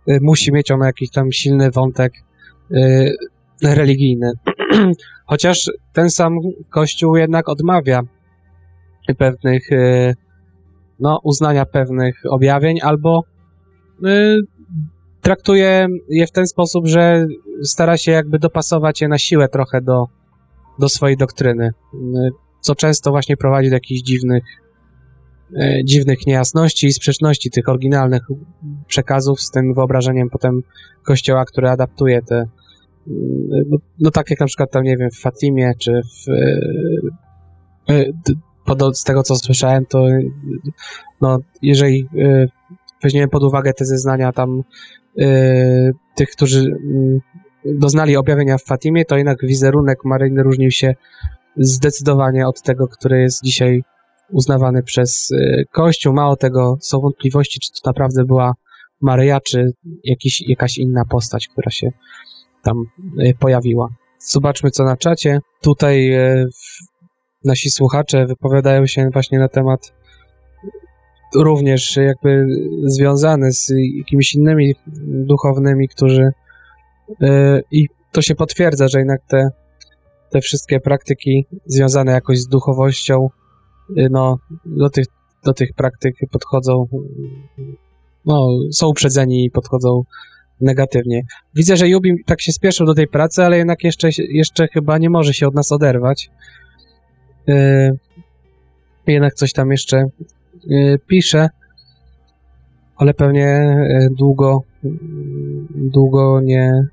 y, musi mieć ono jakiś tam silny wątek religijny. Chociaż ten sam Kościół jednak odmawia pewnych, no, uznania pewnych objawień albo traktuje je w ten sposób, że stara się jakby dopasować je na siłę trochę do, do swojej doktryny, co często właśnie prowadzi do jakichś dziwnych, y, dziwnych niejasności i sprzeczności tych oryginalnych przekazów z tym wyobrażeniem potem kościoła, który adaptuje te, y, no, tak jak na przykład tam, nie wiem, w Fatimie, czy w, d- pod- z tego co słyszałem, to y, no, jeżeli y, weźmiemy pod uwagę te zeznania tam y, tych, którzy mm, doznali objawienia w Fatimie, to jednak wizerunek Maryjny różnił się zdecydowanie od tego, który jest dzisiaj uznawany przez y, Kościół. Mało tego, są wątpliwości, czy to naprawdę była Maryja, czy jakiś, jakaś inna postać, która się tam y, pojawiła. Zobaczmy, co na czacie. Tutaj y, nasi słuchacze wypowiadają się właśnie na temat również jakby związany z jakimiś innymi duchownymi, którzy i to się potwierdza, że jednak te, te wszystkie praktyki związane jakoś z duchowością, yy, no, do tych, do tych praktyk podchodzą, yy, no, są uprzedzeni i podchodzą negatywnie. Widzę, że Jubim tak się spieszył do tej pracy, ale jednak jeszcze, jeszcze chyba nie może się od nas oderwać. Yy, jednak coś tam jeszcze y, pisze, ale pewnie y, długo, y, długo nie,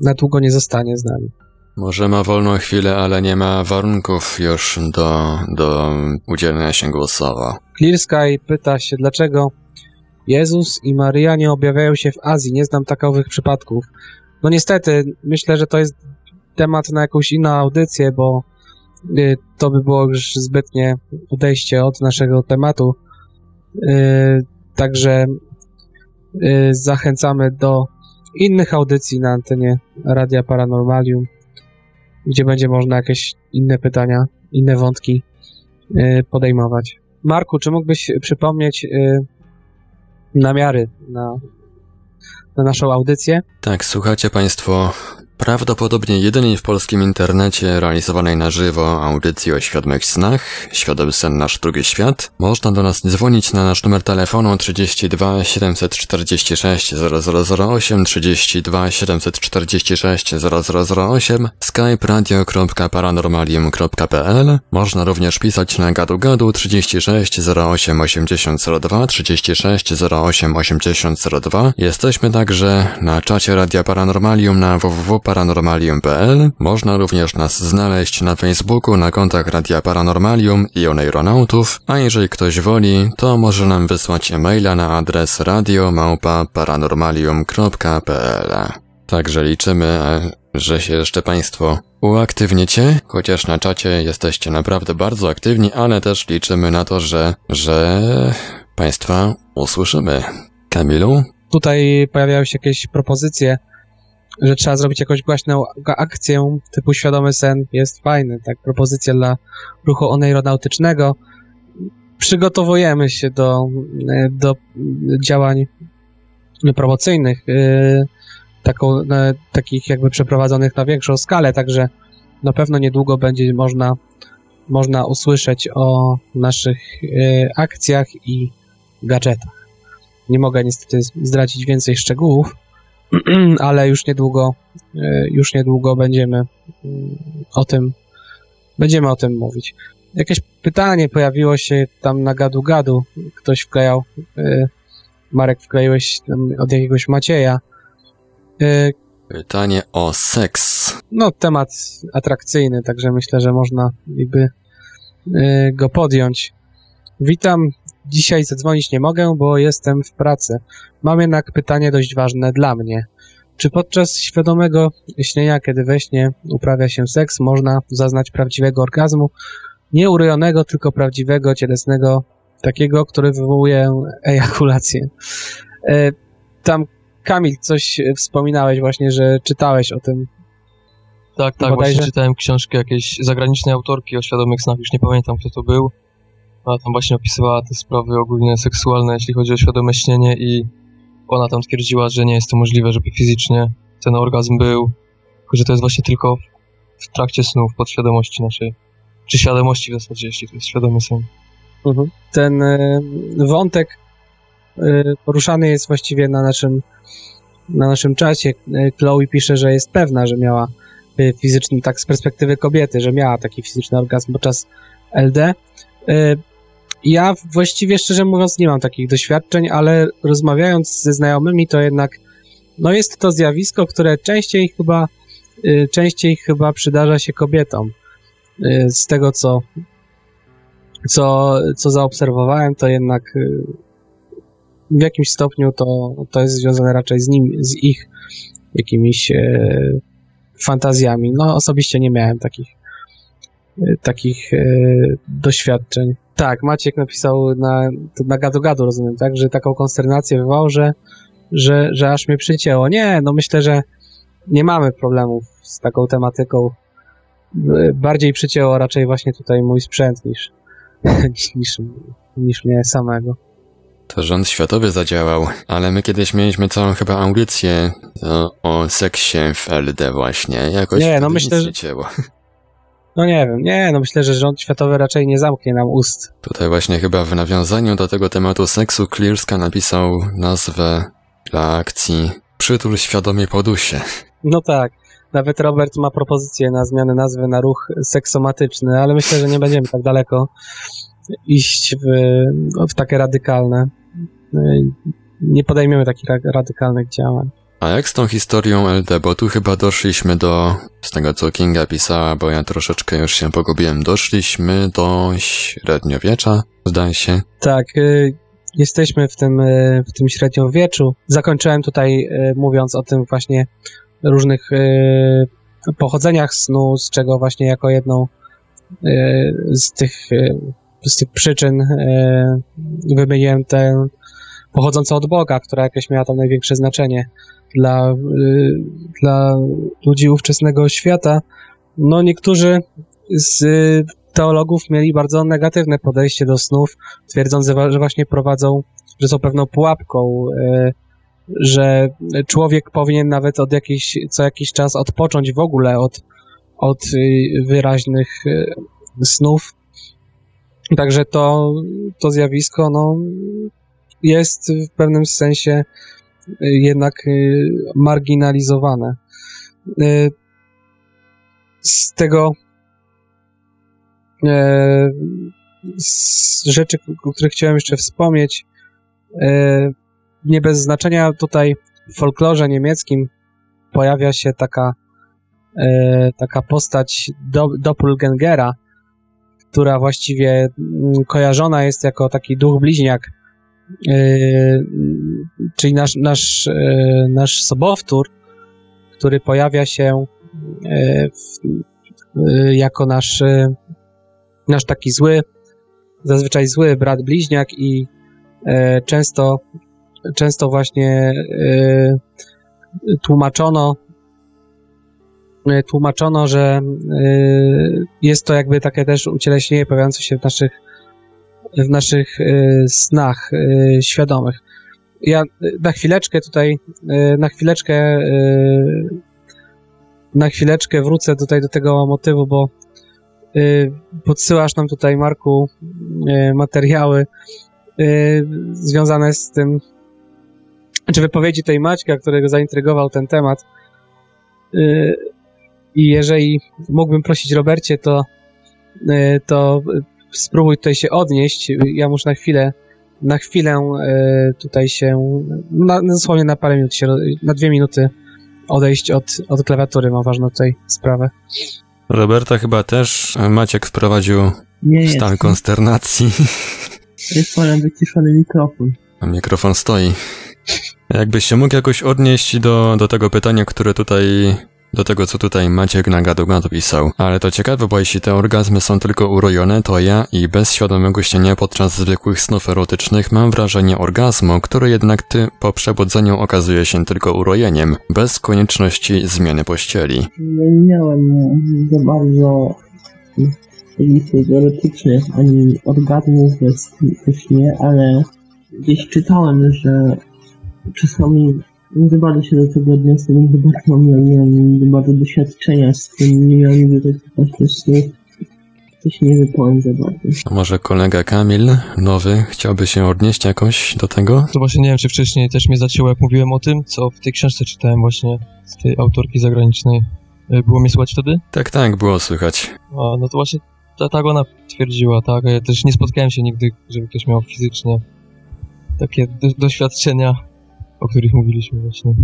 na długo nie zostanie z nami. Może ma wolną chwilę, ale nie ma warunków już do, do udzielenia się głosowo. Clear Sky pyta się, dlaczego Jezus i Maryja nie objawiają się w Azji. Nie znam takowych przypadków. No niestety, myślę, że to jest temat na jakąś inną audycję, bo y, to by było już zbytnie odejście od naszego tematu. Y, Także y, zachęcamy do innych audycji na antenie Radia Paranormalium, gdzie będzie można jakieś inne pytania, inne wątki y, podejmować. Marku, czy mógłbyś przypomnieć y, namiary na, na naszą audycję? Tak, słuchacie Państwo prawdopodobnie jedynej w polskim internecie realizowanej na żywo audycji o świadomych snach, Świadomy Sen Nasz Drugi Świat, można do nas dzwonić na nasz numer telefonu 32 746 0008 32 746 0008 skype radio.paranormalium.pl Można również pisać na gadu gadu 36 08 8002 36 08 8002 Jesteśmy także na czacie Radia Paranormalium na www.paranormalium.pl. Można również nas znaleźć na Facebooku na kontach Radia Paranormalium i Oneironautów, a jeżeli ktoś woli, to może nam wysłać e-maila na adres radiomałpa-paranormalium.pl. Także liczymy, że się jeszcze Państwo uaktywnicie, chociaż na czacie jesteście naprawdę bardzo aktywni, ale też liczymy na to, że, że Państwa usłyszymy. Kamilu? Tutaj pojawiają się jakieś propozycje, że trzeba zrobić jakąś głaśną akcję typu świadomy sen. Jest fajny, tak, propozycja dla ruchu oneironautycznego. Przygotowujemy się do, do działań promocyjnych, yy, taką, takich jakby przeprowadzonych na większą skalę, także na pewno niedługo będzie można, można usłyszeć o naszych akcjach i gadżetach. Nie mogę niestety zdradzić więcej szczegółów, ale już niedługo, e, już niedługo będziemy mm, o tym, będziemy o tym mówić. Jakieś pytanie pojawiło się tam na gadu-gadu. Ktoś wklejał, e, Marek wkleiłeś od jakiegoś Macieja. E, pytanie o seks. No, temat atrakcyjny, także myślę, że można jakby go podjąć. Witam, Dzisiaj zadzwonić nie mogę, bo jestem w pracy. Mam jednak pytanie dość ważne dla mnie. Czy podczas świadomego śnienia, kiedy we śnie uprawia się seks, można zaznać prawdziwego orgazmu? Nie urojonego, tylko prawdziwego, cielesnego, takiego, który wywołuje ejakulację. E, tam, Kamil, coś wspominałeś właśnie, że czytałeś o tym. Tak, tak, Bodajże... właśnie czytałem książkę jakiejś zagranicznej autorki o świadomych snach, już nie pamiętam kto to był. Ona tam właśnie opisywała te sprawy ogólnie seksualne, jeśli chodzi o świadome śnienie i ona tam twierdziła, że nie jest to możliwe, żeby fizycznie ten orgazm był, tylko że to jest właśnie tylko w trakcie snu, w podświadomości naszej. Czy świadomości w zasadzie, jeśli to jest świadomy sen. Mhm. Ten y, wątek y, poruszany jest właściwie na naszym na naszym czacie. Chloe pisze, że jest pewna, że miała fizyczny, tak z perspektywy kobiety, że miała taki fizyczny orgazm podczas LD. Ja właściwie, szczerze mówiąc, nie mam takich doświadczeń, ale rozmawiając ze znajomymi, to jednak no jest to zjawisko, które częściej chyba, y, częściej chyba przydarza się kobietom. Y, z tego, co, co, co zaobserwowałem, to jednak y, w jakimś stopniu to, to jest związane raczej z nim, z ich jakimiś fantazjami. No, osobiście nie miałem takich, takich doświadczeń. Tak, Maciek napisał na, na gadu gadu, rozumiem, tak, że taką konsternację wywołał, że, że, że aż mnie przycięło. Nie, no myślę, że nie mamy problemów z taką tematyką. Bardziej przycięło raczej właśnie tutaj mój sprzęt niż, niż, niż mnie samego. To rząd światowy zadziałał, ale my kiedyś mieliśmy całą chyba audycję o, o seksie w LD właśnie. Jakoś nie, no myślę, że... No nie wiem, nie, no myślę, że rząd światowy raczej nie zamknie nam ust. Tutaj właśnie chyba w nawiązaniu do tego tematu seksu Clearska napisał nazwę dla akcji Przytul świadomie podusie. No tak. Nawet Robert ma propozycję na zmianę nazwy na ruch seksomatyczny, ale myślę, że nie będziemy tak daleko iść w, w takie radykalne. Nie podejmiemy takich radykalnych działań. A jak z tą historią LD, bo tu chyba doszliśmy do, z tego co Kinga pisała, bo ja troszeczkę już się pogubiłem, doszliśmy do średniowiecza, zdaje się. Tak, y, jesteśmy w tym, y, w tym średniowieczu. Zakończyłem tutaj y, mówiąc o tym właśnie różnych y, pochodzeniach snu, z czego właśnie jako jedną z tych, z tych przyczyn wymieniłem tę pochodzącą od Boga, która jakieś miała tam największe znaczenie dla, y, dla ludzi ówczesnego świata, no niektórzy z teologów mieli bardzo negatywne podejście do snów, twierdząc, że właśnie prowadzą, że są pewną pułapką, y, że człowiek powinien nawet od jakiś, co jakiś czas odpocząć w ogóle od, od y, wyraźnych snów. Także to, to zjawisko no, jest w pewnym sensie jednak y, marginalizowane. Y, Z tego z rzeczy, o których chciałem jeszcze wspomnieć, nie bez znaczenia tutaj w folklorze niemieckim pojawia się taka, taka postać do, doppelgängera, która właściwie mm, kojarzona jest jako taki duch bliźniak, czyli nasz, nasz, e, nasz sobowtór, który pojawia się e, e, jako nasz, nasz taki zły, zazwyczaj zły brat bliźniak i często, często właśnie tłumaczono tłumaczono, że jest to jakby takie też ucieleśnienie pojawiające się w naszych w naszych snach świadomych. Ja e, na chwileczkę tutaj, e, na chwileczkę e, na chwileczkę wrócę tutaj do tego motywu, bo y, podsyłasz nam tutaj, Marku, y, materiały y, związane z tym, czy wypowiedzi tej Maćka, którego zaintrygował ten temat. Y, I jeżeli mógłbym prosić Robercie, to, y, to spróbuj tutaj się odnieść. Ja muszę na chwilę, na chwilę y, tutaj się, na, dosłownie na parę minut się, na dwie minuty odejść od, od klawiatury, mam ważną tutaj sprawę. Roberta chyba też Maciek wprowadził Nie w jest. stan konsternacji. Jest mam wyciszony mikrofon. A mikrofon stoi. Jakbyś się mógł jakoś odnieść do, do tego pytania, które tutaj, do tego co tutaj Maciek na gadu gadu pisał. Ale to ciekawe, bo jeśli te orgazmy są tylko urojone, to ja i bez świadomego śnienia podczas zwykłych snów erotycznych mam wrażenie orgazmu, który jednak ty po przebudzeniu okazuje się tylko urojeniem, bez konieczności zmiany pościeli. Nie miałem za bardzo listów erotycznych ani orgazmów we śnie, ale gdzieś czytałem, że czasami nie za bardzo się do tego odniosę, nie za bardzo miałem, miałem za bardzo doświadczenia z tym, nie miałem nigdy takich właśnie snów. To się nie wypowiem za bardzo. A może kolega Kamil, nowy, chciałby się odnieść jakoś do tego? To właśnie nie wiem, czy wcześniej też mnie zacięło, jak mówiłem o tym, co w tej książce czytałem właśnie z tej autorki zagranicznej. Y, Było mnie słychać wtedy? Tak, tak, było słychać. A, no to właśnie ta, tak ona twierdziła, tak. Ja też nie spotkałem się nigdy, żeby ktoś miał fizycznie takie do, doświadczenia, o których mówiliśmy właśnie.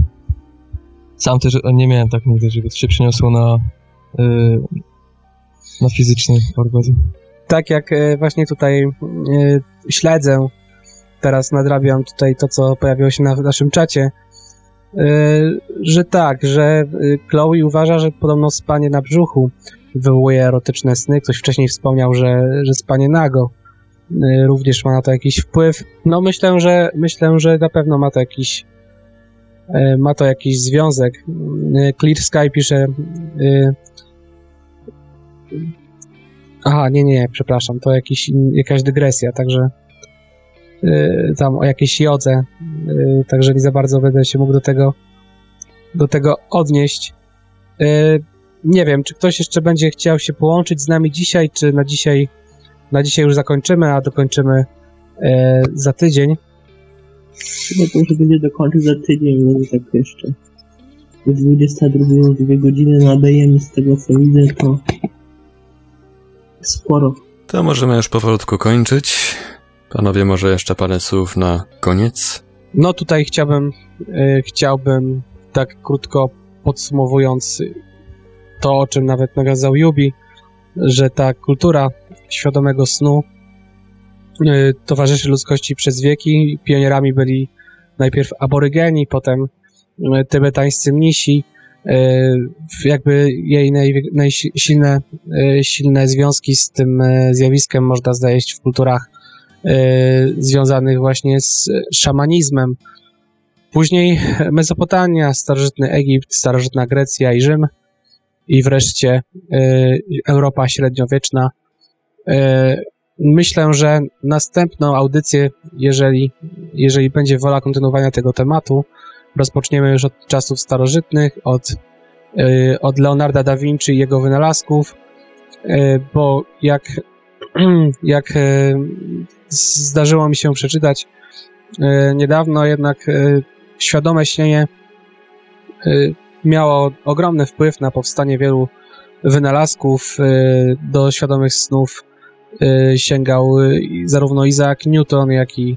Sam też nie miałem tak nigdy, żeby to się przeniosło na, y, na fizyczny orgazm. tak jak e, właśnie tutaj e, śledzę, teraz nadrabiam tutaj to, co pojawiło się na naszym czacie, e, że tak, że Chloe uważa, że podobno spanie na brzuchu wywołuje erotyczne sny. Ktoś wcześniej wspomniał, że, że spanie nago również ma na to jakiś wpływ. No myślę, że myślę, że na pewno ma to jakiś e, ma to jakiś związek. E, Clear Sky pisze Aha, nie, nie, przepraszam, to jakiś, jakaś dygresja, także tam o jakiejś jodze, także nie za bardzo będę się mógł do tego, do tego odnieść. Nie wiem, czy ktoś jeszcze będzie chciał się połączyć z nami dzisiaj, czy na dzisiaj, na dzisiaj już zakończymy, a dokończymy yy, za tydzień. Chyba to już będzie dokończyć za tydzień, może tak jeszcze. Jest 22, dwie godziny nadajemy z tego co widzę, to sporo. To możemy już powolutku kończyć. Panowie, może jeszcze parę słów na koniec? No tutaj chciałbym, y, chciałbym tak krótko podsumowując to, o czym nawet nawiązał Yubi, że ta kultura świadomego snu y, towarzyszy ludzkości przez wieki. Pionierami byli najpierw aborygeni, potem y, tybetańscy mnisi. Y, jakby jej naj, najsilne silne związki z tym zjawiskiem można znaleźć w kulturach związanych właśnie z szamanizmem. Później Mezopotamia, starożytny Egipt, starożytna Grecja i Rzym i wreszcie Europa średniowieczna. Y, myślę, że następną audycję, jeżeli, jeżeli będzie wola kontynuowania tego tematu, rozpoczniemy już od czasów starożytnych, od, y, od Leonarda da Vinci i jego wynalazków, y, bo jak, jak zdarzyło mi się przeczytać niedawno, jednak świadome śnienie miało ogromny wpływ na powstanie wielu wynalazków. Do świadomych snów sięgał y, zarówno Isaac Newton, jak i,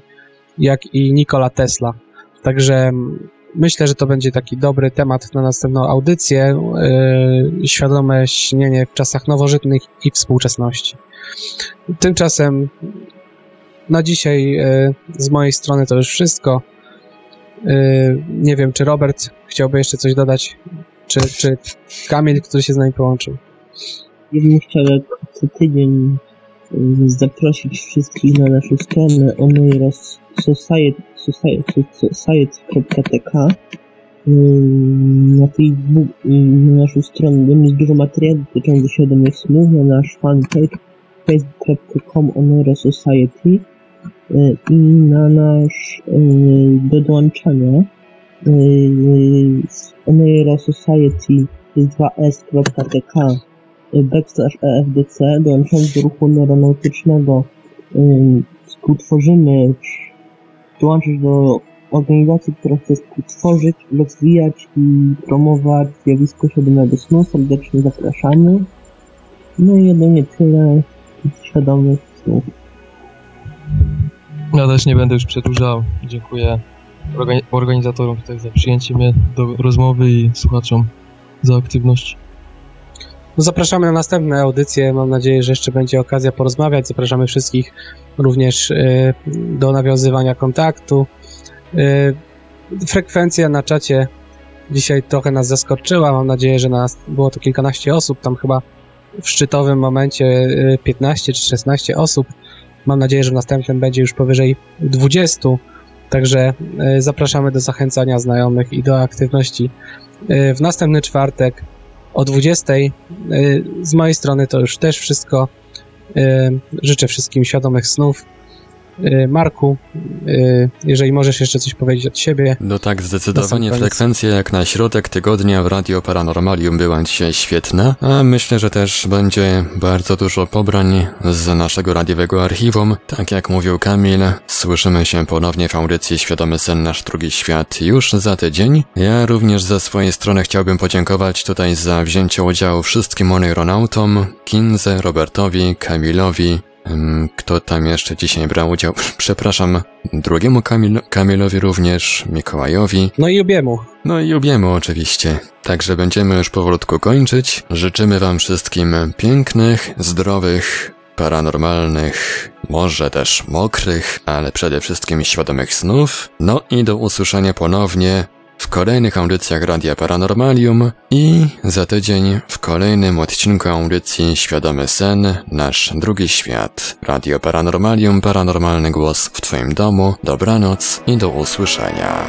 jak i Nikola Tesla. Także mm, myślę, że to będzie taki dobry temat na następną audycję. y, Świadome śnienie w czasach nowożytnych i współczesności. Tymczasem na dzisiaj y, z mojej strony to już wszystko. Y, Nie wiem, czy Robert chciałby jeszcze coś dodać, czy, czy Kamil, który się z nami połączył. Chciał jak co tydzień y, zaprosić wszystkich na naszą stronę oneiros society, society, society.tk y, na Facebook, na naszą stronę, tam jest dużo materiałów dotyczących świadomych snów, na nasz fanpage facebook.com oneiros society y, i na nasz y, do dołączania y, z Oneiro Society jest 2s.tk backslash EFDC dołączając do ruchu neuronautycznego ym, współtworzymy dołączyć do organizacji, która chce współtworzyć, rozwijać i promować zjawisko świadomego snu. Serdecznie zapraszamy. No i jedynie tyle świadomych snów. Ja też nie będę już przedłużał. Dziękuję organi- organizatorom tutaj za przyjęcie mnie do rozmowy i słuchaczom za aktywność. No zapraszamy na następne audycje. Mam nadzieję, że jeszcze będzie okazja porozmawiać. Zapraszamy wszystkich również y, do nawiązywania kontaktu. Y, frekwencja na czacie dzisiaj trochę nas zaskoczyła. Mam nadzieję, że nas było to kilkanaście osób. Tam chyba w szczytowym momencie y, 15 czy 16 osób. Mam nadzieję, że w następnym będzie już powyżej 20. Także zapraszamy do zachęcania znajomych i do aktywności. W następny czwartek o 20. Y, Z mojej strony to już też wszystko. Y, Życzę wszystkim świadomych snów. Y, Marku, y, jeżeli możesz jeszcze coś powiedzieć od siebie. No tak, zdecydowanie frekwencja jak na środek tygodnia w Radio Paranormalium była dzisiaj świetna, a myślę, że też będzie bardzo dużo pobrań z naszego radiowego archiwum. Tak jak mówił Kamil, słyszymy się ponownie w audycji Świadomy Sen Nasz Drugi Świat już za tydzień. Ja również ze swojej strony chciałbym podziękować tutaj za wzięcie udziału wszystkim oneironautom, Kinze, Robertowi, Kamilowi, Kto tam jeszcze dzisiaj brał udział? Przepraszam, drugiemu Kamil Kamilowi również, Mikołajowi, No i obiemu. no i Jubiemu oczywiście. Także będziemy już powolutku kończyć. Życzymy wam wszystkim pięknych, zdrowych, paranormalnych, może też mokrych, ale przede wszystkim świadomych snów. No i do usłyszenia ponownie w kolejnych audycjach Radia Paranormalium i za tydzień w kolejnym odcinku audycji Świadomy Sen, nasz drugi świat. Radio Paranormalium, paranormalny głos w twoim domu. Dobranoc i do usłyszenia.